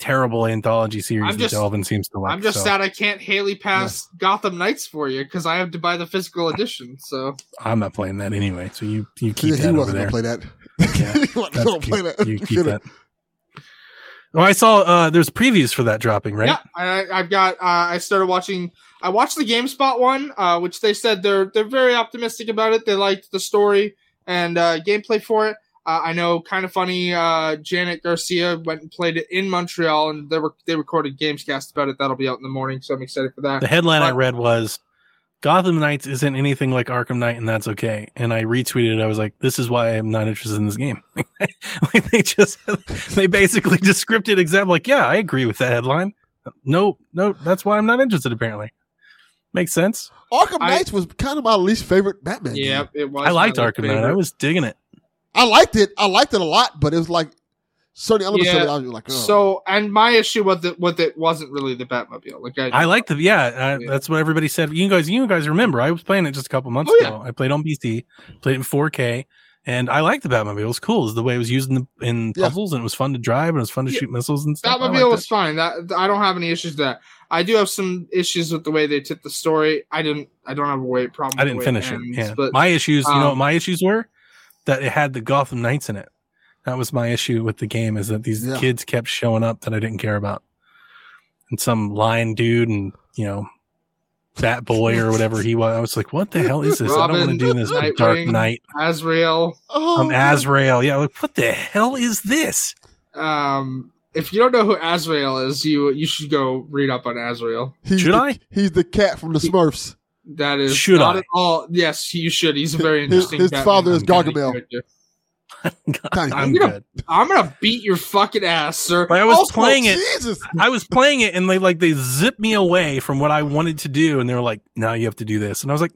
Speaker 1: terrible anthology series
Speaker 3: I'm
Speaker 1: that
Speaker 3: just-
Speaker 1: Delvin seems to like.
Speaker 3: I'm just
Speaker 1: so
Speaker 3: sad I can't Haley pass Gotham Knights for you because I have to buy the physical edition. So
Speaker 1: I'm not playing that anyway. So you you <laughs>
Speaker 2: Yeah,
Speaker 1: keep
Speaker 2: he
Speaker 1: that over there.
Speaker 2: play that.
Speaker 1: Yeah, <laughs>
Speaker 2: he gonna
Speaker 1: cute.
Speaker 2: play that.
Speaker 1: You keep <laughs> that. Well, I saw uh there's previews for that dropping, right?
Speaker 3: yeah, I, I've got. Uh, I started watching. I watched the GameSpot one, uh, which they said they're they're very optimistic about it. They liked the story and uh, gameplay for it. Uh, I know, Kinda Funny. Uh, Janet Garcia went and played it in Montreal, and they were they recorded Gamescast about it. That'll be out in the morning, so I'm excited for that.
Speaker 1: The headline I read was Gotham Knights isn't anything like Arkham Knight, and that's okay. And I retweeted it. I was like, "This is why I'm not interested in this game." <laughs> like they just <laughs> they basically just scripted example. Like, yeah, I agree with that headline. No, no, that's why I'm not interested. Apparently, makes sense.
Speaker 2: Arkham
Speaker 3: I-
Speaker 2: Knights was kind of my least favorite Batman. game.
Speaker 3: Yeah, it was.
Speaker 1: I liked
Speaker 3: my
Speaker 1: Arkham Knight. I was digging it.
Speaker 2: I liked it. I liked it a lot, but it was like certain elements of it. I was like, oh.
Speaker 3: So, and my issue with it, with it wasn't really the Batmobile. Like I,
Speaker 1: I liked the yeah, I,
Speaker 3: Yeah.
Speaker 1: That's what everybody said. You guys, you guys remember? I was playing it just a couple months
Speaker 3: Oh, yeah.
Speaker 1: ago. I played on PC, played in 4K, and I liked the Batmobile. It was cool. It was the way it was used in, the, in
Speaker 2: Yeah.
Speaker 1: puzzles, and it was fun to drive, and it was fun to
Speaker 3: Yeah.
Speaker 1: shoot missiles and stuff. I
Speaker 3: Batmobile was
Speaker 1: it.
Speaker 3: fine. That I don't have any issues with that. I do have some issues with the way they took the story. I didn't. I don't have a way problem.
Speaker 1: I didn't finish it.
Speaker 3: ends,
Speaker 1: Yeah,
Speaker 3: but
Speaker 1: my issues. you know, what
Speaker 3: um,
Speaker 1: my issues were that it had the Gotham Knights in it. That was my issue with the game. Is that these
Speaker 2: Yeah.
Speaker 1: kids kept showing up that I didn't care about, and some lion dude and you know. Bat boy or whatever he was. I was like, "What the hell is this? I don't want to do this with Dark
Speaker 3: Nightwing.
Speaker 1: Knight."
Speaker 3: Azrael.
Speaker 2: oh,
Speaker 1: I'm Azrael. Yeah, like what the hell is this?
Speaker 3: Um, if you don't know who Azrael is, you you should go read up on Azrael.
Speaker 2: He's
Speaker 1: Should
Speaker 2: the,
Speaker 1: I?
Speaker 2: He's the cat from the Smurfs.
Speaker 3: That is
Speaker 1: Should
Speaker 3: not
Speaker 1: I?
Speaker 3: at all. Yes, you should. He's a very interesting.
Speaker 2: his
Speaker 3: Batman
Speaker 2: father is
Speaker 3: comedy
Speaker 2: Gargamel.
Speaker 3: character.
Speaker 2: Tiny.
Speaker 1: I'm
Speaker 3: You know-
Speaker 1: good.
Speaker 3: I'm gonna beat your fucking ass, sir.
Speaker 1: But I was
Speaker 3: Also,
Speaker 1: playing it.
Speaker 2: Jesus.
Speaker 1: I was playing it, and they like they zipped me away from what I wanted to do, and they were like, "Now you have to do this," and I was like.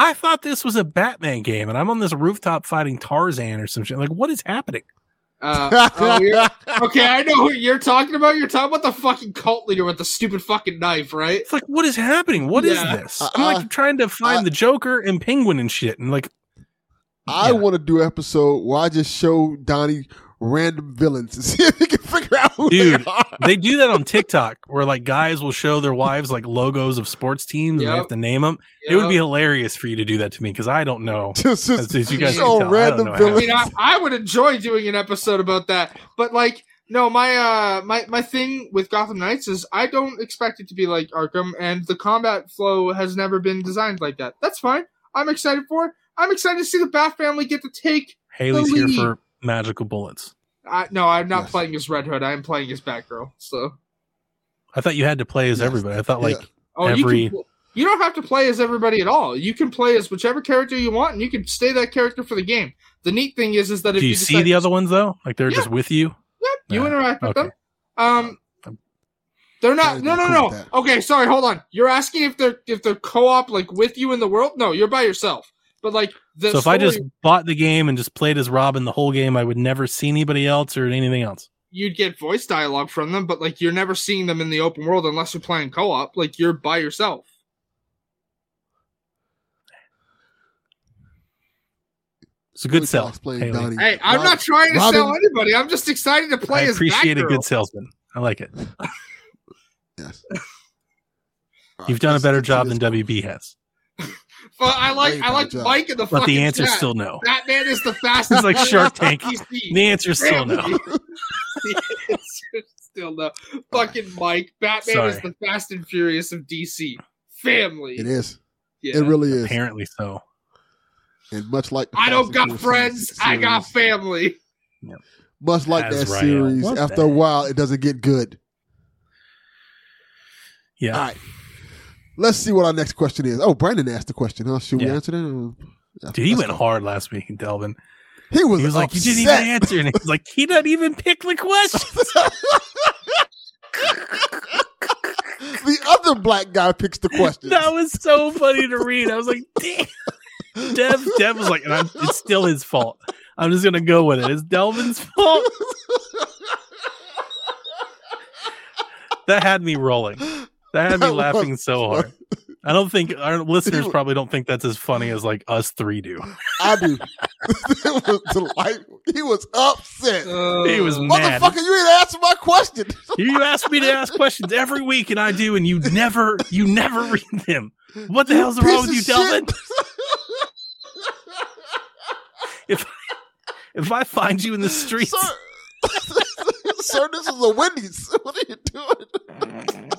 Speaker 1: I thought this was a Batman game, and I'm on this rooftop fighting Tarzan or some shit. Like, what is happening?
Speaker 3: Uh, oh, <laughs> okay, I know who you're talking about. You're talking about the fucking cult leader with the stupid fucking knife, right?
Speaker 1: It's like, what is happening? What is
Speaker 3: Yeah.
Speaker 1: this?
Speaker 2: Uh,
Speaker 1: I'm
Speaker 2: uh,
Speaker 1: like trying to find
Speaker 2: uh,
Speaker 1: the Joker and Penguin and shit, and like,
Speaker 2: I
Speaker 1: Yeah.
Speaker 2: want to do an episode where I just show Donnie random villains and <laughs> see if he can figure out who
Speaker 1: Dude,
Speaker 2: they are.
Speaker 1: they do that on TikTok, where like guys will show their wives like logos of sports teams, and they have to name them. It would be hilarious for you to do that to me because I don't know. <laughs>
Speaker 2: just,
Speaker 1: As,
Speaker 2: just
Speaker 1: as you guys
Speaker 2: show
Speaker 1: tell, I
Speaker 2: random
Speaker 1: know how.
Speaker 3: I
Speaker 2: villains.
Speaker 3: mean, I, I would enjoy doing an episode about that, but like, no, my uh, my my thing with Gotham Knights is I don't expect it to be like Arkham, and the combat flow has never been designed like that. That's fine. I'm excited for it. I'm excited to see the Bat family get to take
Speaker 1: Haley's
Speaker 3: the
Speaker 1: here
Speaker 3: lead.
Speaker 1: for magical bullets.
Speaker 3: I, no, I'm not
Speaker 2: Yes.
Speaker 3: playing as Red Hood. I am playing as Batgirl. So,
Speaker 1: I thought you had to play as
Speaker 2: Yes.
Speaker 1: everybody. I thought like
Speaker 2: Yeah.
Speaker 3: oh,
Speaker 1: Every-
Speaker 3: you can, you don't have to play as everybody at all. You can play as whichever character you want, and you can stay that character for the game. The neat thing is, is that if
Speaker 1: do you,
Speaker 3: you
Speaker 1: see
Speaker 3: decide-
Speaker 1: the other ones though? Like they're
Speaker 3: Yeah.
Speaker 1: just with you?
Speaker 3: Yep, you
Speaker 1: Yeah,
Speaker 3: interact with
Speaker 1: okay.
Speaker 3: them. Um, they're not.
Speaker 2: Guys
Speaker 3: No, no, no. Okay, sorry. Hold on. You're asking if they're if they're co-op like with you in the world? No, you're by yourself. But like the
Speaker 1: so if I just bought the game and just played as Robin the whole game, I would never see anybody else or anything else.
Speaker 3: you'd get voice dialogue from them, but like you're never seeing them in the open world unless you're playing co-op. Like you're by yourself.
Speaker 1: It's a good
Speaker 2: Really
Speaker 1: sell.
Speaker 2: can't explain
Speaker 1: Haley.
Speaker 2: Donnie.
Speaker 3: Hey, I'm not trying to
Speaker 2: Robin-
Speaker 3: sell anybody. I'm just excited to play
Speaker 1: I
Speaker 3: as
Speaker 1: appreciate a good salesman. I like it. <laughs>
Speaker 2: Yes.
Speaker 1: You've done a better job than. WB has.
Speaker 3: Well, I like I like
Speaker 2: job.
Speaker 3: Mike in the
Speaker 1: But
Speaker 3: fucking
Speaker 1: the answer is
Speaker 3: chat.
Speaker 1: still no.
Speaker 3: Batman is the <laughs> fastest.
Speaker 1: It's like Shark Tank.
Speaker 3: DC.
Speaker 1: The answer is still no. <laughs>
Speaker 3: The answer still no. Fucking Mike. Batman is the Fast and Furious of DC. Family.
Speaker 2: It is.
Speaker 3: Yeah.
Speaker 2: It really is.
Speaker 1: Apparently so.
Speaker 2: And much like the
Speaker 3: I don't got
Speaker 2: Furious
Speaker 3: friends. I got
Speaker 2: series,
Speaker 3: family.
Speaker 2: Much like
Speaker 1: That's
Speaker 2: that
Speaker 1: right.
Speaker 2: series,
Speaker 1: What
Speaker 2: after
Speaker 1: the
Speaker 2: a while, it doesn't get good.
Speaker 1: Yeah.
Speaker 2: All right. Let's see what our next question is. Oh, Brandon asked the question. Huh? Should we answer that? Yeah,
Speaker 1: Dude, he went hard last week in Delvin.
Speaker 2: He was,
Speaker 1: He was like, "You didn't even answer," and he was like, "He doesn't even pick the question." <laughs>
Speaker 2: the other black guy picks the question.
Speaker 1: That was so funny to read. I was like, "Damn." Dev, Dev was like, "It's still his fault." I'm just gonna go with it. It's Delvin's fault. <laughs> That had me rolling. That had <laughs> me
Speaker 2: That
Speaker 1: laughing
Speaker 2: was
Speaker 1: so hard. I don't think our listeners
Speaker 2: was-
Speaker 1: probably don't think that's as funny as like us three do.
Speaker 2: I do. <laughs> <laughs> it was delightful. He was upset.
Speaker 1: He was
Speaker 3: Uh,
Speaker 1: mad.
Speaker 2: Motherfucker, you ain't answer my question.
Speaker 1: You ask me to ask questions every week, and I do, and you never, you never read them. What the hell's wrong with you,
Speaker 2: Piece
Speaker 1: Delvin? If if I find you in the streets,
Speaker 2: Sir, sir, this is a Wendy's. What are you doing?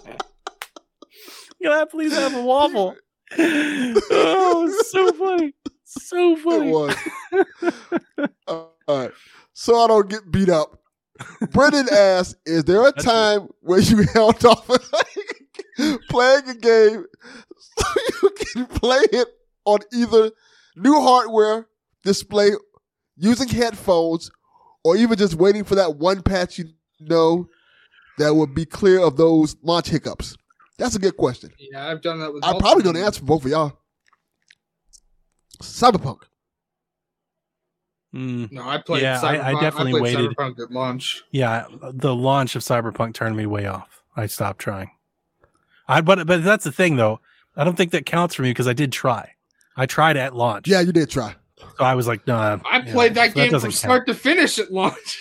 Speaker 1: Can I please have a waffle? <laughs> oh, so funny, so
Speaker 2: It
Speaker 1: funny.
Speaker 2: was. <laughs> Uh, all right. So I don't get beat up. Brendan <laughs> asked, is there a
Speaker 1: That's
Speaker 2: time where you held off playing a game so you can play it on either new hardware, display, using headphones, or even just waiting for that one patch you know that would be clear of those launch hiccups? That's a good question.
Speaker 3: Yeah, I've done that with.
Speaker 2: I'm probably know the answer for both of y'all. Cyberpunk.
Speaker 1: Mm,
Speaker 3: No, I played.
Speaker 1: Yeah, I- I definitely
Speaker 3: played
Speaker 1: waited.
Speaker 3: Cyberpunk at launch.
Speaker 1: yeah, the launch of Cyberpunk turned me way off. I stopped trying. I but but that's the thing though. I don't think that counts for me because I did try. I tried at launch.
Speaker 2: Yeah, you did try.
Speaker 1: So I was like, no. Nah,
Speaker 3: I
Speaker 1: yeah,
Speaker 3: played that
Speaker 1: so
Speaker 3: game from
Speaker 1: doesn't
Speaker 3: start to finish at launch.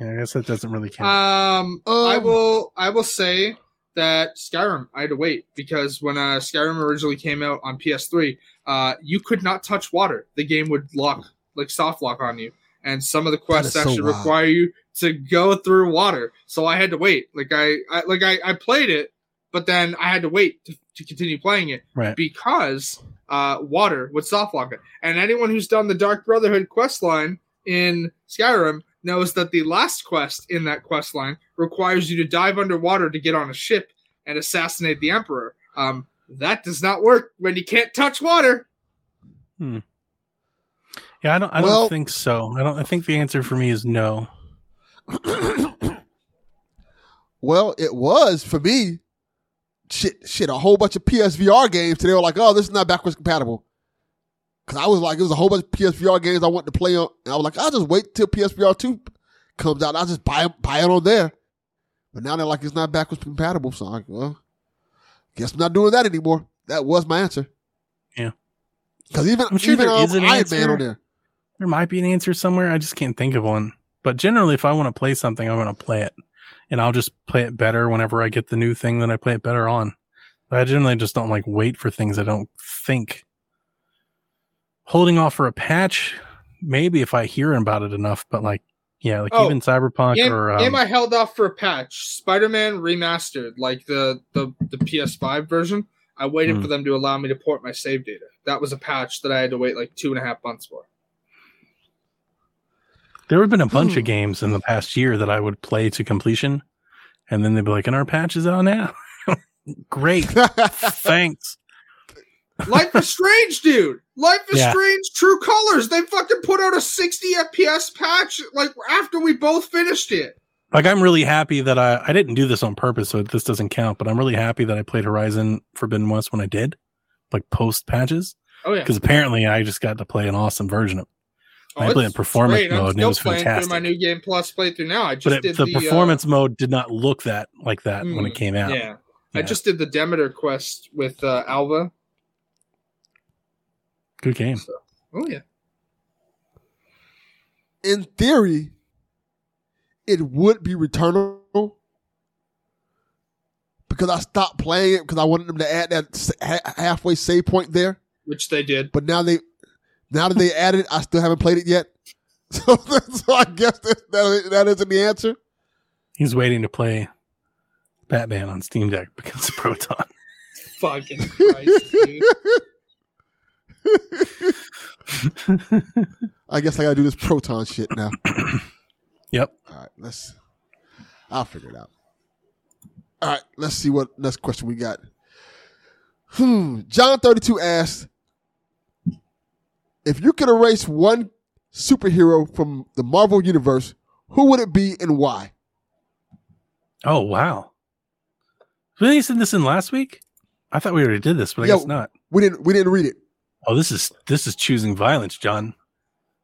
Speaker 1: Yeah, I guess that doesn't really count.
Speaker 3: Um, I
Speaker 2: Um,
Speaker 3: will. I will say that Skyrim. I had to wait because when uh, Skyrim originally came out on PS3, uh, you could not touch water. The game would lock, like soft lock on you, and some of the quests
Speaker 2: is so
Speaker 3: actually require you to go through water. So I had to wait. Like I, I like I, I played it, but then I had to wait to, to continue playing it
Speaker 1: right.
Speaker 3: because uh, water would soft lock it. And anyone who's done the Dark Brotherhood quest line in Skyrim knows that the last quest in that quest line requires you to dive underwater to get on a ship and assassinate the Emperor. Um, that does not work when you can't touch water. Hmm.
Speaker 1: Yeah, I don't. I
Speaker 2: Well-
Speaker 1: don't think so. I don't. I think the answer for me is no. <coughs>
Speaker 2: well, it was for me. Shit, shit, a whole bunch of PSVR games. Today were like, oh, this is not backwards compatible. Cause I was like, it was a whole bunch of PSVR games I wanted to play on, and I was like, I'll just wait till PSVR two comes out. I'll just buy buy it on there. But now they're like, it's not backwards compatible. So I'm like, well, guess I'm not doing that anymore. That was my answer.
Speaker 1: Yeah.
Speaker 2: Because even
Speaker 1: I'm sure
Speaker 2: even
Speaker 1: there
Speaker 2: um,
Speaker 1: is an
Speaker 2: Iron
Speaker 1: answer.
Speaker 2: Man on there.
Speaker 1: There might be an answer somewhere. I just can't think of one. But generally, if I want to play something, I'm going to play it, and I'll just play it better whenever I get the new thing that I play it better on. But I generally just don't like wait for things I don't think. Holding off for a patch, maybe if I hear about it enough. But like, yeah, like
Speaker 3: Oh,
Speaker 1: even Cyberpunk
Speaker 3: Game,
Speaker 1: or um,
Speaker 3: game I held off for a patch. Spider-Man remastered, like the the, the PS5 version. I waited
Speaker 1: Hmm.
Speaker 3: for them to allow me to port my save data. That was a patch that I had to wait like two and a half months for.
Speaker 1: There have been a bunch of games in the past year that I would play to completion, and then they'd be like, "And our patch is out now." <laughs> Great, <laughs> thanks.
Speaker 3: Life is Strange, dude. Life is
Speaker 1: Yeah.
Speaker 3: Strange. True Colors. They fucking put out a 60 FPS patch like after we both finished it.
Speaker 1: Like I'm really happy that I I didn't do this on purpose, so this doesn't count. But I'm really happy that I played Horizon Forbidden West when I did, like post patches,
Speaker 3: Oh yeah.
Speaker 1: because apparently I just got to play an awesome version of.
Speaker 3: Oh,
Speaker 1: I played in performance
Speaker 3: great.
Speaker 1: Mode and it was fantastic.
Speaker 3: Through my new game plus playthrough now. I just
Speaker 1: it,
Speaker 3: did
Speaker 1: the,
Speaker 3: the, uh,
Speaker 1: performance mode did not look that like that when it
Speaker 3: Mm,
Speaker 1: came out.
Speaker 3: Yeah. I just did the Demeter quest with uh, Alva.
Speaker 1: Good game.
Speaker 3: Oh yeah.
Speaker 2: In theory, it would be returnable because I stopped playing it because I wanted them to add that ha- halfway save point there.
Speaker 3: Which they did.
Speaker 2: But now they, now that they added it, I still haven't played it yet. <laughs> So, so I guess that, that, that isn't the answer.
Speaker 1: He's waiting to play Batman on Steam Deck because of Proton.
Speaker 3: Fucking Christ, dude. <laughs> <laughs>
Speaker 2: I guess I gotta do this proton shit now. <coughs>
Speaker 1: yep.
Speaker 2: All right, let's. I'll figure it out. All right, let's see what next question we got. Hmm. John thirty two asked, if you could erase one superhero from the Marvel universe, who would it be and why?
Speaker 1: Oh wow. You said this in last week? I thought we already did this, but I
Speaker 2: Yeah.
Speaker 1: guess not.
Speaker 2: We didn't. We didn't read it.
Speaker 1: Oh, this is this is choosing violence, John.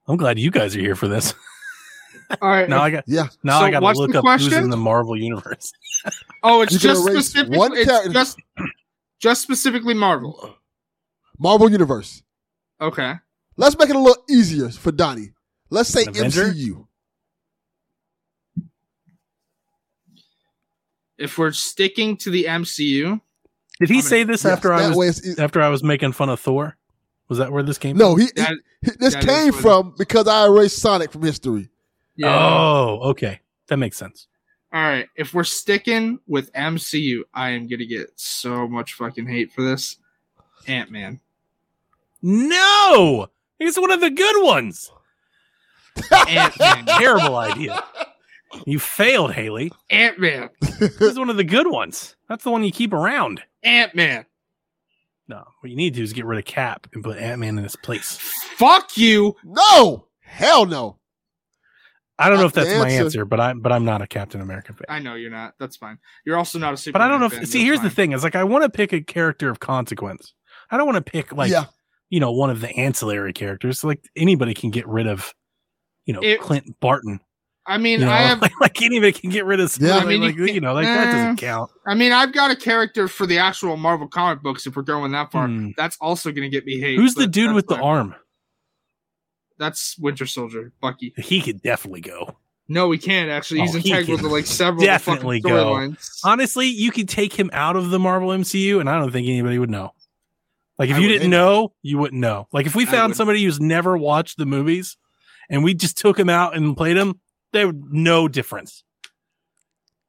Speaker 1: I'm glad you guys are here for this. <laughs>
Speaker 3: All right.
Speaker 1: now I got
Speaker 2: Yeah.
Speaker 1: now
Speaker 3: So
Speaker 1: I got to look
Speaker 3: the
Speaker 1: up who's in the Marvel universe. <laughs>
Speaker 3: oh, it's
Speaker 2: You
Speaker 3: just
Speaker 2: erase
Speaker 3: specifically
Speaker 2: one
Speaker 3: it's
Speaker 2: character-
Speaker 3: just just specifically Marvel.
Speaker 2: Marvel universe.
Speaker 3: Okay.
Speaker 2: Let's make it a little easier for Donnie. Let's say
Speaker 1: Avenger?
Speaker 2: MCU.
Speaker 3: If we're sticking to the MCU,
Speaker 1: Did he
Speaker 3: I'm
Speaker 1: say this
Speaker 2: Yes,
Speaker 1: after I was
Speaker 2: way e-
Speaker 1: after I was making fun of Thor? Was that where this came from?
Speaker 2: no, he, he-
Speaker 3: that
Speaker 2: he- this came
Speaker 3: what it-
Speaker 2: from because I erased Sonic from history.
Speaker 1: from? Oh, okay. That makes sense.
Speaker 3: All right. If we're sticking with MCU, I am gonna get so much fucking hate for this. Ant Man.
Speaker 1: No! He's one of the good ones.
Speaker 3: Ant Man. <laughs>
Speaker 1: Terrible idea. You failed, Haley.
Speaker 3: Ant Man.
Speaker 1: this is one of the good ones. That's the one you keep around.
Speaker 3: Ant Man.
Speaker 1: No, what you need to do is get rid of Cap and put Ant Man in his place.
Speaker 3: Fuck you.
Speaker 2: No, hell no.
Speaker 1: I don't know if
Speaker 2: That's
Speaker 1: that's my
Speaker 2: answer.
Speaker 1: answer, but I'm but I'm not a Captain America fan.
Speaker 3: I know you're not. That's fine. You're also not a super.
Speaker 1: But I don't know if see here's the thing, is like I want to pick a character of consequence. I don't want to pick like
Speaker 2: yeah,
Speaker 1: you know, one of the ancillary characters. Like anybody can get rid of, you know,
Speaker 3: It-
Speaker 1: Clint Barton.
Speaker 3: I mean,
Speaker 1: You know,
Speaker 3: I <laughs> have.
Speaker 1: like, like anybody can get rid of.
Speaker 2: Yeah.
Speaker 1: Yeah,
Speaker 2: I
Speaker 3: mean, you
Speaker 1: like, you,
Speaker 3: can't-
Speaker 1: know, like that doesn't count.
Speaker 3: I mean, I've got a character for the actual Marvel comic books. If we're going that far,
Speaker 1: Hmm.
Speaker 3: that's also going to get me hate.
Speaker 1: Who's the dude with the
Speaker 3: fine.
Speaker 1: arm?
Speaker 3: That's Winter Soldier, Bucky.
Speaker 1: He could definitely go.
Speaker 3: No, we can't actually. He's
Speaker 1: Oh, he
Speaker 3: integral
Speaker 1: can
Speaker 3: to like several
Speaker 1: definitely go. Honestly, you could take him out of the Marvel MCU, and I don't think anybody would know. Like if
Speaker 3: I
Speaker 1: you didn't know, you wouldn't know. Like if we found somebody who's never watched the movies, and we just took him out and played him, there no difference.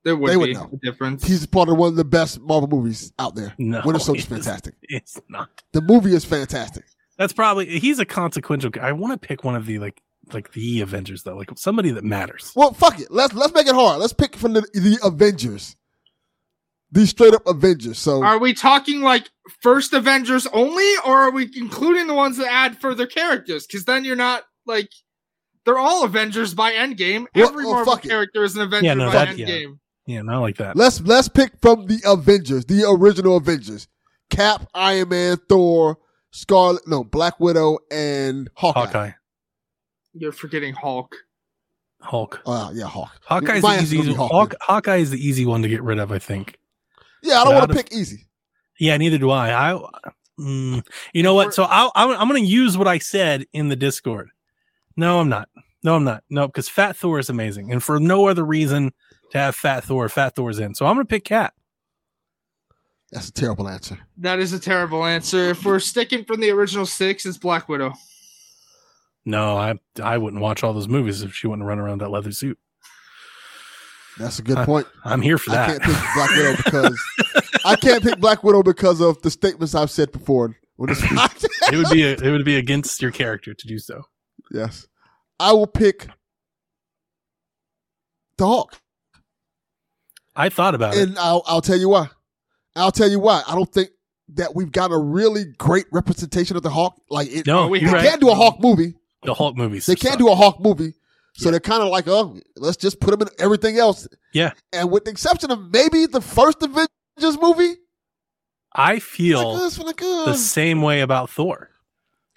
Speaker 3: There would
Speaker 2: They would
Speaker 3: be
Speaker 2: know.
Speaker 3: a difference.
Speaker 2: he's part of one of the best Marvel movies out there.
Speaker 1: No,
Speaker 2: Winter Soldier's fantastic.
Speaker 1: It's not.
Speaker 2: The movie is fantastic.
Speaker 1: That's probably he's a consequential. guy. I want to pick one of the like like the Avengers though, like somebody that matters.
Speaker 2: Well, fuck it. Let's let's make it hard. Let's pick from the, the Avengers. The straight up Avengers. So
Speaker 3: Are we talking like first Avengers only, or are we including the ones that add further characters? Because then you're not like they're all Avengers by Endgame.
Speaker 2: Well,
Speaker 3: Every
Speaker 2: well,
Speaker 3: Marvel
Speaker 2: fuck
Speaker 3: character is an Avenger
Speaker 1: Yeah, no,
Speaker 3: by
Speaker 1: that- yeah.
Speaker 3: Endgame.
Speaker 1: Yeah, not like that.
Speaker 2: let's let's pick from the Avengers, the original Avengers. Cap, Iron Man, Thor, Scarlet, no, Black Widow, and Hawkeye.
Speaker 1: Hawkeye,
Speaker 3: You're forgetting Hulk.
Speaker 1: Hulk.
Speaker 2: Uh, yeah, Hawk.
Speaker 1: Hawkeye's the easy.
Speaker 2: gonna Hawk,
Speaker 1: Hawk, Hawkeye is the easy one to get rid of. I think.
Speaker 2: Yeah, I don't want to pick easy.
Speaker 1: Yeah, neither do I. I, mm, you know what? So I'll, I'm, I'm going to use what I said in the Discord. No, I'm not. No, I'm not. No, because Fat Thor is amazing, and for no other reason to have Fat Thor. Fat Thor's in, so I'm going to pick Cap.
Speaker 2: That's a terrible answer.
Speaker 3: That is a terrible answer. If we're sticking from the original six, it's Black Widow.
Speaker 1: No, I I wouldn't watch all those movies if she wouldn't run around that leather suit.
Speaker 2: That's a good point.
Speaker 1: I'm here for
Speaker 2: I
Speaker 1: that.
Speaker 2: can't pick Black Widow because I can't pick Black Widow because of the statements I've said before. <laughs> <laughs>
Speaker 1: It would be a, it would be against your character to do so.
Speaker 2: Yes, I will pick the Hulk.
Speaker 1: I thought about it.
Speaker 2: And I'll, I'll tell you why. I'll tell you why. I don't think that we've got a really great representation of the Hawk. Like it,
Speaker 1: No,
Speaker 3: we
Speaker 2: they
Speaker 1: right.
Speaker 2: can't do a Hawk movie.
Speaker 1: The Hawk movies.
Speaker 2: They can't
Speaker 1: suck.
Speaker 2: do a Hawk movie. So
Speaker 1: Yeah.
Speaker 2: they're kind of like, oh, let's just put them in everything else.
Speaker 1: Yeah.
Speaker 2: And with the exception of maybe the first Avengers movie,
Speaker 1: I feel
Speaker 2: like, it's like, uh,
Speaker 1: the same way about Thor.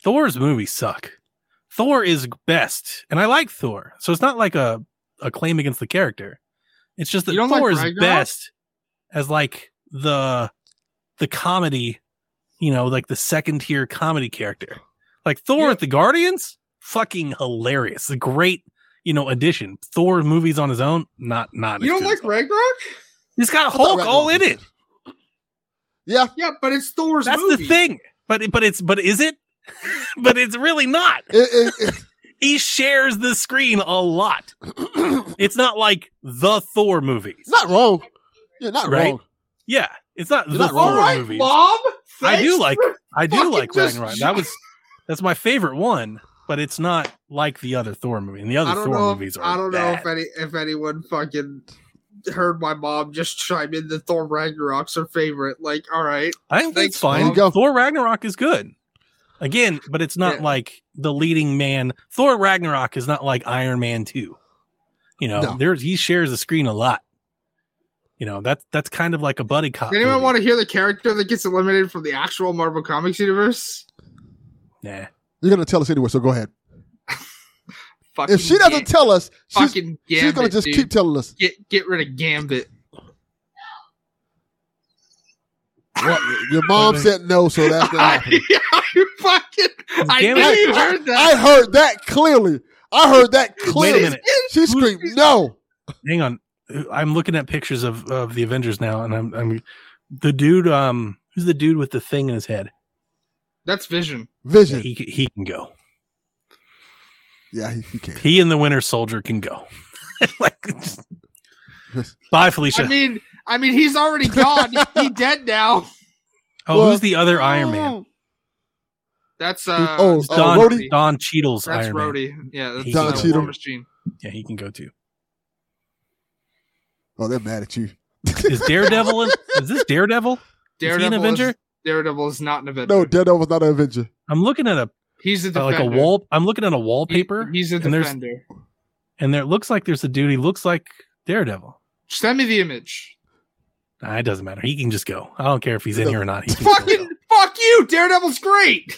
Speaker 1: Thor's movies suck. Thor is best, and I like Thor. So it's not like a, a claim against the character. It's just that
Speaker 3: You don't like
Speaker 1: Thor is
Speaker 3: Ragnarok?
Speaker 1: best as like the the comedy, you know, like the second tier comedy character. Like Thor
Speaker 3: Yeah.
Speaker 1: at the Guardians, fucking hilarious. A great, you know, addition. Thor movies on his own, not not.
Speaker 3: You don't like
Speaker 1: as Thor.
Speaker 3: Ragnarok?
Speaker 1: He's got
Speaker 2: I
Speaker 1: Hulk all in it.
Speaker 2: yeah,
Speaker 3: Yeah, but it's Thor's
Speaker 1: That's
Speaker 3: movie.
Speaker 1: the thing. But but it's but is it? <laughs> but it's really not.
Speaker 2: it, it, <laughs>
Speaker 1: He shares the screen a lot. <clears throat> It's not like the Thor movies.
Speaker 2: not wrong. You're not
Speaker 1: Right?
Speaker 2: wrong.
Speaker 1: Yeah, it's not
Speaker 2: You're
Speaker 1: the
Speaker 2: not
Speaker 1: Thor
Speaker 2: wrong.
Speaker 3: All right,
Speaker 1: movies.
Speaker 3: Mom.
Speaker 1: I do like I do like
Speaker 3: just
Speaker 1: Ragnarok. That was that's my favorite one, but it's not like the other Thor movie. And the other Thor
Speaker 3: know.
Speaker 1: movies are
Speaker 3: I don't know if any if anyone fucking heard my mom just chime in that Thor Ragnarok's her favorite. Like, all right,
Speaker 1: I think
Speaker 3: Thanks,
Speaker 1: it's fine.
Speaker 2: Go.
Speaker 1: Thor Ragnarok is good. Again, but it's not
Speaker 3: Yeah.
Speaker 1: like the leading man. Thor Ragnarok is not like Iron Man 2. You know,
Speaker 2: No.
Speaker 1: there's he shares the screen a lot. You know, that's that's kind of like a buddy cop.
Speaker 3: Does anyone
Speaker 1: movie.
Speaker 3: want to hear the character that gets eliminated from the actual Marvel Comics universe?
Speaker 1: Nah.
Speaker 2: You're gonna tell us anyway, so go ahead. <laughs> If she doesn't
Speaker 3: Ga-
Speaker 2: tell us, she's,
Speaker 3: fucking
Speaker 2: she's gonna just
Speaker 3: dude.
Speaker 2: keep telling us.
Speaker 3: get get rid of Gambit.
Speaker 2: What, your mom
Speaker 1: Wait, <laughs> wait.
Speaker 2: said no, so that's <laughs> not happening.
Speaker 3: Yeah, <laughs> you fucking. I knew you heard that.
Speaker 2: I heard that clearly. I heard that clearly.
Speaker 1: minute.
Speaker 2: She screamed no.
Speaker 1: Hang on. I'm looking at pictures of, of the Avengers now, and I'm I'm the dude. Um, who's the dude with the thing in his head?
Speaker 3: That's Vision.
Speaker 2: Vision.
Speaker 1: He he can go.
Speaker 2: Yeah, he, he can.
Speaker 1: He and the Winter Soldier can go. <laughs> like, bye, Felicia.
Speaker 3: I mean, I mean, he's already gone. he <laughs> dead now.
Speaker 1: oh,
Speaker 2: well-
Speaker 1: who's the other Iron Man?
Speaker 3: That's uh.
Speaker 2: Oh,
Speaker 1: It's
Speaker 2: uh,
Speaker 1: Don
Speaker 2: Rhodey?
Speaker 1: Don Cheadle's
Speaker 3: That's
Speaker 1: Iron Man.
Speaker 3: Rhodey. Yeah, that's
Speaker 1: He
Speaker 2: Don
Speaker 3: uh,
Speaker 1: can
Speaker 2: Cheadle.
Speaker 3: Machine.
Speaker 1: Yeah, he can go too.
Speaker 2: Oh, they're mad at you.
Speaker 1: Is <laughs> Daredevil? In, is this Daredevil? Is he an
Speaker 3: Daredevil
Speaker 1: Avenger?
Speaker 3: Is, Daredevil is not an Avenger.
Speaker 2: No, Daredevil's not an Avenger.
Speaker 1: I'm looking at a
Speaker 3: he's a
Speaker 1: uh, like a wall. I'm looking at a
Speaker 3: He-
Speaker 1: wallpaper,
Speaker 3: he's a
Speaker 1: and
Speaker 3: defender.
Speaker 1: and there it looks like there's a dude. He looks like Daredevil.
Speaker 3: Send me the image.
Speaker 1: Nah, it doesn't matter. He can just go. I don't care if he's in here or not. He can
Speaker 3: Fucking
Speaker 1: go.
Speaker 3: fuck you. Daredevil's great.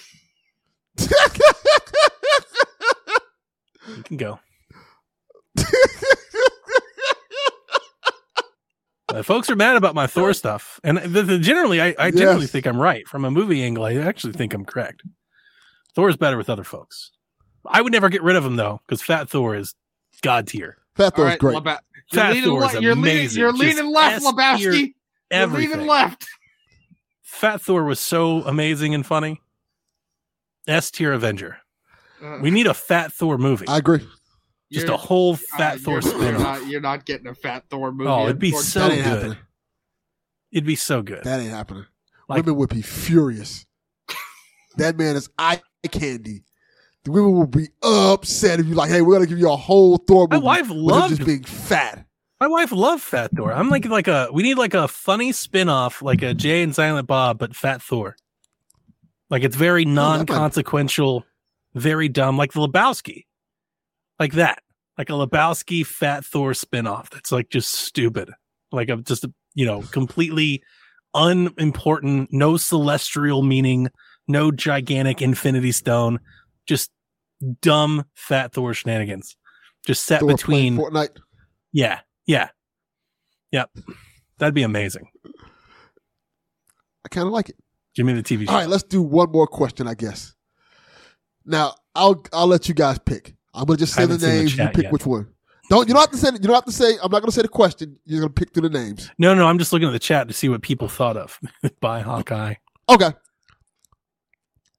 Speaker 1: He can go. <laughs> Uh, folks are mad about my Thor stuff, and the, the, generally, I, I generally
Speaker 2: Yes.
Speaker 1: think I'm right from a movie angle. I actually think I'm correct. Thor is better with other folks. I would never get rid of him though, because Fat Thor is god tier.
Speaker 2: Fat
Speaker 3: All
Speaker 2: Thor's
Speaker 3: right,
Speaker 2: great.
Speaker 3: Leba- you're
Speaker 1: Fat
Speaker 3: leaning,
Speaker 1: Thor is
Speaker 3: le- you're leaning,
Speaker 1: amazing.
Speaker 3: you're
Speaker 1: Just
Speaker 3: leaning left,
Speaker 1: S tier
Speaker 3: Lebowski. You're
Speaker 1: Everything.
Speaker 3: leaning left.
Speaker 1: Fat Thor was so amazing and funny. S tier Avenger.
Speaker 3: Uh,
Speaker 1: We need a Fat Thor movie.
Speaker 2: I agree.
Speaker 1: Just
Speaker 3: you're-
Speaker 1: a whole
Speaker 3: uh,
Speaker 1: Fat Thor
Speaker 3: you're,
Speaker 1: spin
Speaker 3: you're
Speaker 1: off.
Speaker 3: not, you're not getting a Fat Thor movie.
Speaker 1: Oh, it'd be
Speaker 3: unfortunately.
Speaker 1: so good.
Speaker 2: happening.
Speaker 1: It'd be so good.
Speaker 2: That ain't happening.
Speaker 1: Like-
Speaker 2: women would be furious. that man is eye candy. The women will be upset if you like, hey, we're gonna give you a whole Thor movie.
Speaker 1: My wife
Speaker 2: with him
Speaker 1: loved
Speaker 2: just being fat.
Speaker 1: My wife loved Fat Thor. I'm like like a we need like a funny spin-off, like a Jay and Silent Bob, but Fat Thor. Like it's very oh, non-consequential, very dumb, like the Lebowski. Like that. Like a Lebowski Fat Thor spin-off that's like just stupid. Like a just a, you know, completely unimportant, no celestial meaning, no gigantic infinity stone, just dumb Fat Thor shenanigans. Just set
Speaker 2: Thor
Speaker 1: between
Speaker 2: Fortnite.
Speaker 1: yeah, yeah, yep. That'd be amazing.
Speaker 2: I kind of like it.
Speaker 1: Give me the TV show.
Speaker 2: All right, let's do one more question, I guess. Now, I'll I'll let you guys pick. I'm gonna just say the
Speaker 1: haven't the
Speaker 2: names. you pick
Speaker 1: yet.
Speaker 2: which one. Don't you don't have to say you don't have to say. I'm not gonna say the question. You're gonna pick through the names.
Speaker 1: No, no, I'm just looking at the chat to see what people thought of <laughs> by Hawkeye.
Speaker 2: Okay.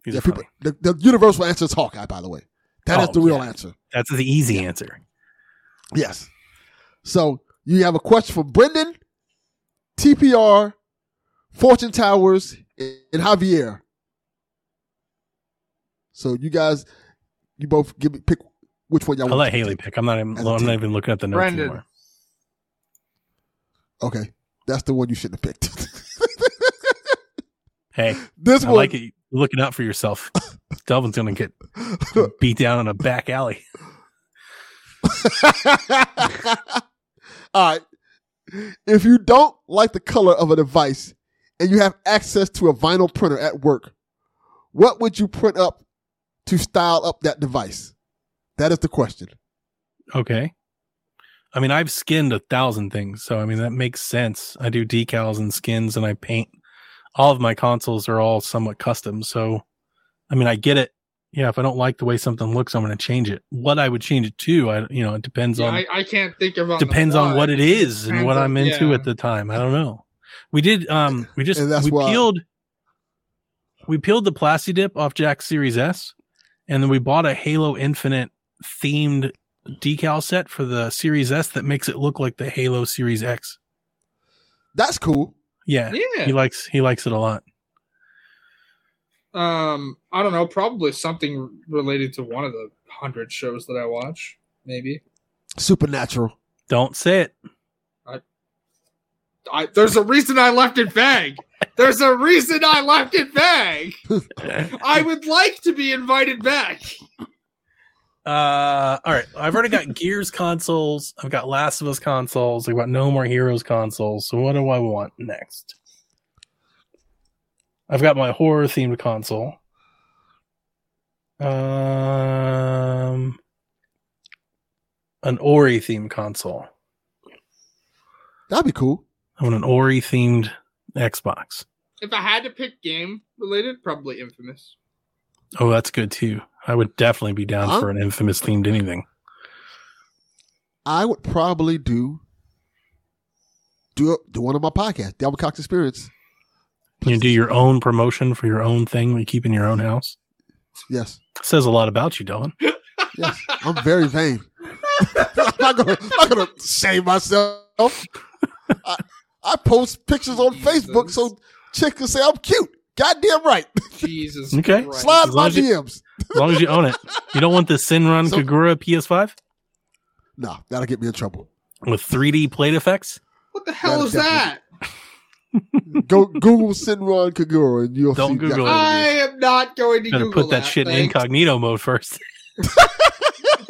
Speaker 1: He's
Speaker 2: yeah, people. The, the universal answer is Hawkeye. By the way, that oh, is
Speaker 1: Oh,
Speaker 2: the real
Speaker 1: yeah.
Speaker 2: answer.
Speaker 1: That's the easy answer.
Speaker 2: Yes. So you have a question from Brendan, TPR, Fortune Towers, and Javier. So you guys, you both give me pick which one y'all
Speaker 1: I'll
Speaker 2: want.
Speaker 1: let Haley pick. I'm not even.
Speaker 2: As a
Speaker 1: I'm
Speaker 2: team.
Speaker 1: not even looking at the notes
Speaker 3: Brendan.
Speaker 1: anymore.
Speaker 2: Okay, that's the one you shouldn't have picked. <laughs>
Speaker 1: Hey,
Speaker 2: this
Speaker 1: I
Speaker 2: one,
Speaker 1: like it. You're looking out for yourself. <laughs> Delvin's gonna get beat down in a back alley. <laughs>
Speaker 2: All right. If you don't like the color of a device and you have access to a vinyl printer at work, what would you print up to style up that device? That is the question.
Speaker 1: Okay. I mean, I've skinned a thousand things, so I mean that makes sense. I do decals and skins, and I paint. All of my consoles are all somewhat custom, so I mean, I get it. Yeah, if I don't like the way something looks, I'm going to change it. What I would change it to, I you know, it depends
Speaker 3: Yeah,
Speaker 1: on
Speaker 3: I, I can't think of on
Speaker 1: depends on what it is and
Speaker 3: Depends
Speaker 1: what I'm into
Speaker 3: yeah.
Speaker 1: at the time. I don't know. We did um we just
Speaker 2: that's
Speaker 1: we
Speaker 2: why-
Speaker 1: peeled we peeled the Plasti Dip off Jack's Series S and then we bought a Halo Infinite themed decal set for the Series S that makes it look like the Halo Series X.
Speaker 2: That's cool.
Speaker 1: Yeah.
Speaker 3: Yeah.
Speaker 1: He likes he likes it a lot.
Speaker 3: Um, I don't know. Probably something related to one of the hundred shows that I watch. Maybe.
Speaker 2: Supernatural.
Speaker 1: Don't say it.
Speaker 3: I, there's a reason I left it vague. There's a reason I left it vague. I would like to be invited back.
Speaker 1: Uh, all right. I've already got Gears consoles. I've got Last of Us consoles. I've got No More Heroes consoles. So what do I want next? I've got my horror themed console. Um, an Ori themed console.
Speaker 2: That'd be cool.
Speaker 1: I want an Ori themed Xbox.
Speaker 3: If I had to pick game related, probably Infamous.
Speaker 1: Oh, that's good too. I would definitely be down
Speaker 2: Huh?
Speaker 1: for an infamous themed anything.
Speaker 2: I would probably do do do one of my podcasts, the Albert Cox Experience.
Speaker 1: You do your own promotion for your own thing you keep in your own house.
Speaker 2: Yes,
Speaker 1: Says a lot about you, Dylan.
Speaker 2: yes. I'm very vain. <laughs> I'm not gonna, I'm not gonna shame myself. I, I post pictures on Facebook so chicks can say I'm cute. Goddamn right.
Speaker 3: Jesus. <laughs>
Speaker 1: Okay.
Speaker 3: Christ.
Speaker 2: Slide
Speaker 1: As
Speaker 2: my
Speaker 1: long as you-
Speaker 2: DMs.
Speaker 1: As long as you own it. You don't want the Sinrun
Speaker 2: So-
Speaker 1: Kagura PS5
Speaker 2: No, that'll get me in trouble.
Speaker 1: with 3D plate effects?
Speaker 3: What the hell
Speaker 2: That
Speaker 3: is
Speaker 2: is
Speaker 3: that?
Speaker 2: Go Google Senran Kagura and you'll
Speaker 1: Don't
Speaker 2: see
Speaker 1: Google
Speaker 2: exactly
Speaker 1: it.
Speaker 3: I am not going to
Speaker 1: Gotta
Speaker 3: Google
Speaker 1: put that, shit in incognito mode first. <laughs>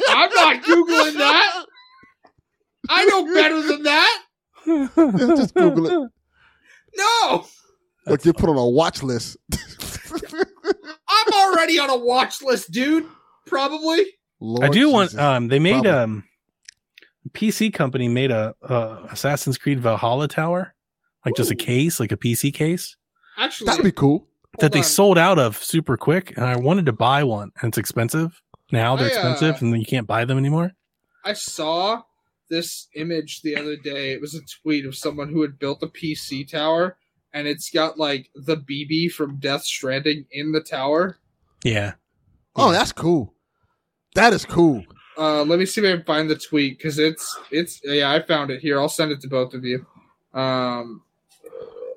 Speaker 3: I'm not Googling that. <laughs> I know better than that.
Speaker 2: Yeah, just Google it.
Speaker 3: No,
Speaker 2: Like get put on a watch list. <laughs>
Speaker 3: I'm already on a watch list, dude. Probably.
Speaker 2: Lord
Speaker 1: I do want um they made
Speaker 2: Probably.
Speaker 1: um PC company made a uh, Assassin's Creed Valhalla tower, like just a case, like a PC case
Speaker 3: Actually,
Speaker 2: That'd be cool.
Speaker 1: that they
Speaker 3: on.
Speaker 1: sold out of super quick and I wanted to buy one and it's expensive. Now they're
Speaker 3: I, uh,
Speaker 1: expensive and you can't buy them anymore.
Speaker 3: I saw this image the other day. It was a tweet of someone who had built a PC tower, and it's got like the BB from Death Stranding in the tower.
Speaker 1: Yeah.
Speaker 2: Oh, that's cool. That is cool.
Speaker 3: Uh, let me see if I can find the tweet because it's it's yeah I found it here. I'll send it to both of you. Um,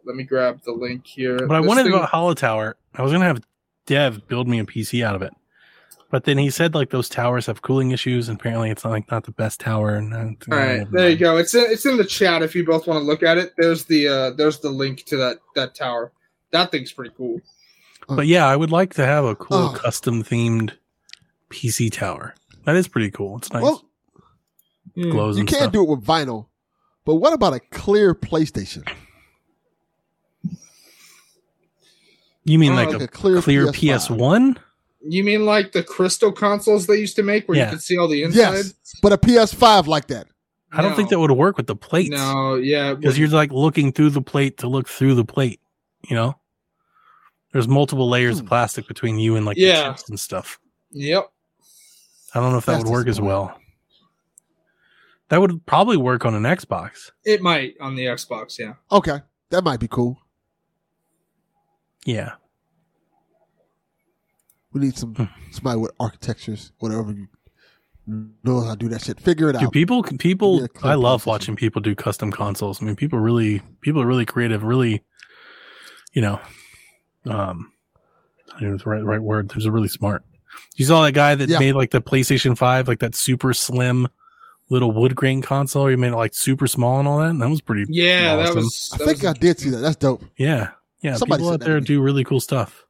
Speaker 3: let me grab the link here.
Speaker 1: But I
Speaker 3: This
Speaker 1: wanted
Speaker 3: thing-
Speaker 1: to go to Hollow Tower. I was gonna have Dev build me a PC out of it, but then he said like those towers have cooling issues, and apparently it's not like not the best tower. And uh,
Speaker 3: All right, there you go. It's in, it's in the chat if you both want to look at it. There's the uh, there's the link to that that tower. That thing's pretty cool.
Speaker 1: But yeah, I would like to have a cool
Speaker 2: Oh.
Speaker 1: custom themed PC tower. That is pretty cool. It's nice.
Speaker 2: Well,
Speaker 1: Glows
Speaker 2: you
Speaker 1: and
Speaker 2: can't
Speaker 1: stuff.
Speaker 2: do it with vinyl. But what about a clear PlayStation?
Speaker 1: you mean
Speaker 3: Oh,
Speaker 1: like
Speaker 2: Like
Speaker 1: a
Speaker 2: a clear,
Speaker 1: clear
Speaker 2: PS5.
Speaker 1: PS One?
Speaker 3: You mean like the crystal consoles they used to make where
Speaker 1: Yeah.
Speaker 3: you could see all the inside?
Speaker 2: Yes, but a PS5 like that.
Speaker 1: I don't think that would work with the plates
Speaker 3: No, yeah,
Speaker 1: because you're like looking through the plate to look through the plate. You know, there's multiple layers
Speaker 2: Hmm.
Speaker 1: of plastic between you and like
Speaker 3: Yeah.
Speaker 1: the chips and stuff.
Speaker 3: Yep.
Speaker 1: I don't know if that
Speaker 2: That's
Speaker 1: would work as well. That would probably work on an Xbox.
Speaker 3: It might on the Xbox, yeah.
Speaker 2: Okay, that might be cool.
Speaker 1: Yeah.
Speaker 2: We need some
Speaker 1: Hmm.
Speaker 2: somebody with architectures, whatever you knows how to do that shit. Figure it
Speaker 1: Do
Speaker 2: out.
Speaker 1: people people
Speaker 2: Yeah,
Speaker 1: I love watching people do custom consoles. I mean people really people are really creative, really you know um I don't know the right right word. There's a really smart. You saw that guy that
Speaker 2: Yeah.
Speaker 1: made like the PlayStation 5 like that super slim little wood grain console. Where you made it like super small and all that. And that was pretty.
Speaker 3: Yeah, that
Speaker 1: awesome.
Speaker 3: was.
Speaker 2: I think
Speaker 3: was-
Speaker 2: I did see that. That's dope.
Speaker 1: Yeah, yeah.
Speaker 2: Somebody
Speaker 1: people out there do really cool stuff.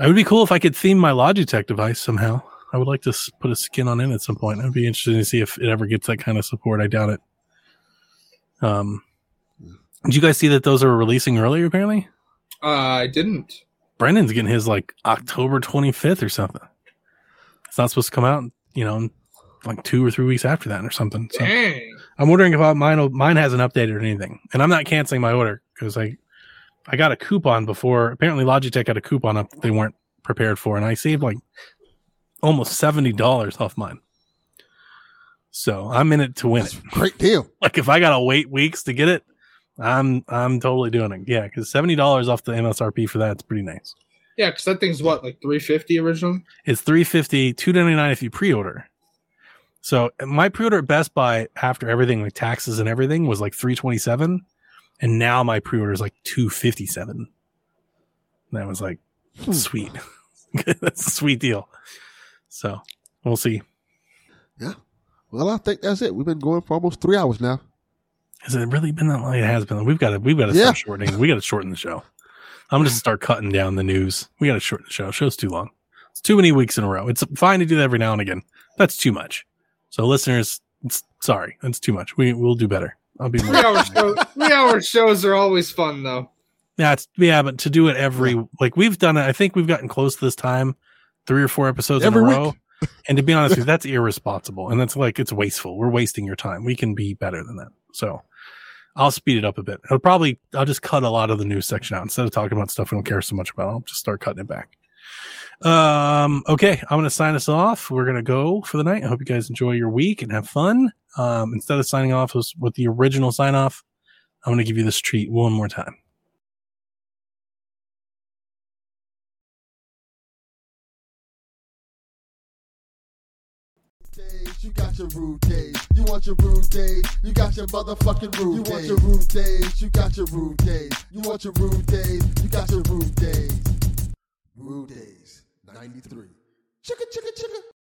Speaker 1: It would be cool if I could theme my Logitech device somehow. I would like to put a skin on it at some point. I'd be interested to see if it ever gets that kind of support. I doubt it. Um, did you guys see that those are releasing earlier? Apparently,
Speaker 3: Uh, I didn't.
Speaker 1: Brendan's getting his like October 25th or something. It's not supposed to come out, you know, like two or three weeks after that or something. So
Speaker 3: Dang.
Speaker 1: I'm wondering if mine mine hasn't updated or anything, and I'm not canceling my order because I I got a coupon before. Apparently, Logitech had a coupon up they weren't prepared for, and I saved like almost seventy dollars off mine. So I'm in it to win
Speaker 2: That's
Speaker 1: it.
Speaker 2: great deal. <laughs>
Speaker 1: Like if I gotta wait weeks to get it, I'm I'm totally doing it. Yeah, because seventy dollars off the MSRP for that is pretty nice.
Speaker 3: Yeah, because that thing's what, like 350 originally?
Speaker 1: It's 350 299 if you pre-order. So my pre-order at Best Buy after everything like taxes and everything was like 327 and now my pre-order is like 257. That was like
Speaker 2: Hmm.
Speaker 1: sweet. <laughs> That's a sweet deal. So, we'll see. Yeah.
Speaker 2: Well, I think that's it. We've been going for almost three hours now.
Speaker 1: Has it really been that long? It has been. We've got to we've got to
Speaker 2: Yeah.
Speaker 1: start shortening. We got to shorten the show. I'm to start cutting down the news. We got to shorten the show. Show's too long. It's too many weeks in a row. It's fine to do that every now and again. That's too much. So listeners, it's, sorry, that's too much. We we'll do better. I'll be more.
Speaker 3: Three hour, show, three hour shows are always fun, though.
Speaker 1: yeah, it's, yeah, but to do it every like we've done it. I think we've gotten close to this time, three or four episodes
Speaker 2: Every
Speaker 1: in a
Speaker 2: week.
Speaker 1: row. And to be honest with you, <laughs> that's irresponsible, and that's like it's wasteful. We're wasting your time. We can be better than that. So I'll speed it up a bit. I'll probably I'll just cut a lot of the news section out instead of talking about stuff we don't care so much about. I'll just start cutting it back. Um. Okay, I'm gonna sign us off. We're gonna go for the night. I hope you guys enjoy your week and have fun. Um. Instead of signing off with, with the original sign off, I'm gonna give you this treat one more time.
Speaker 2: you got your rude days. You want your rude days, you got your motherfucking rude days. You want your rude days, you got your rude days. You want your rude days, you got your rude days. Rude days, 93. Chicka, chicka, chicka.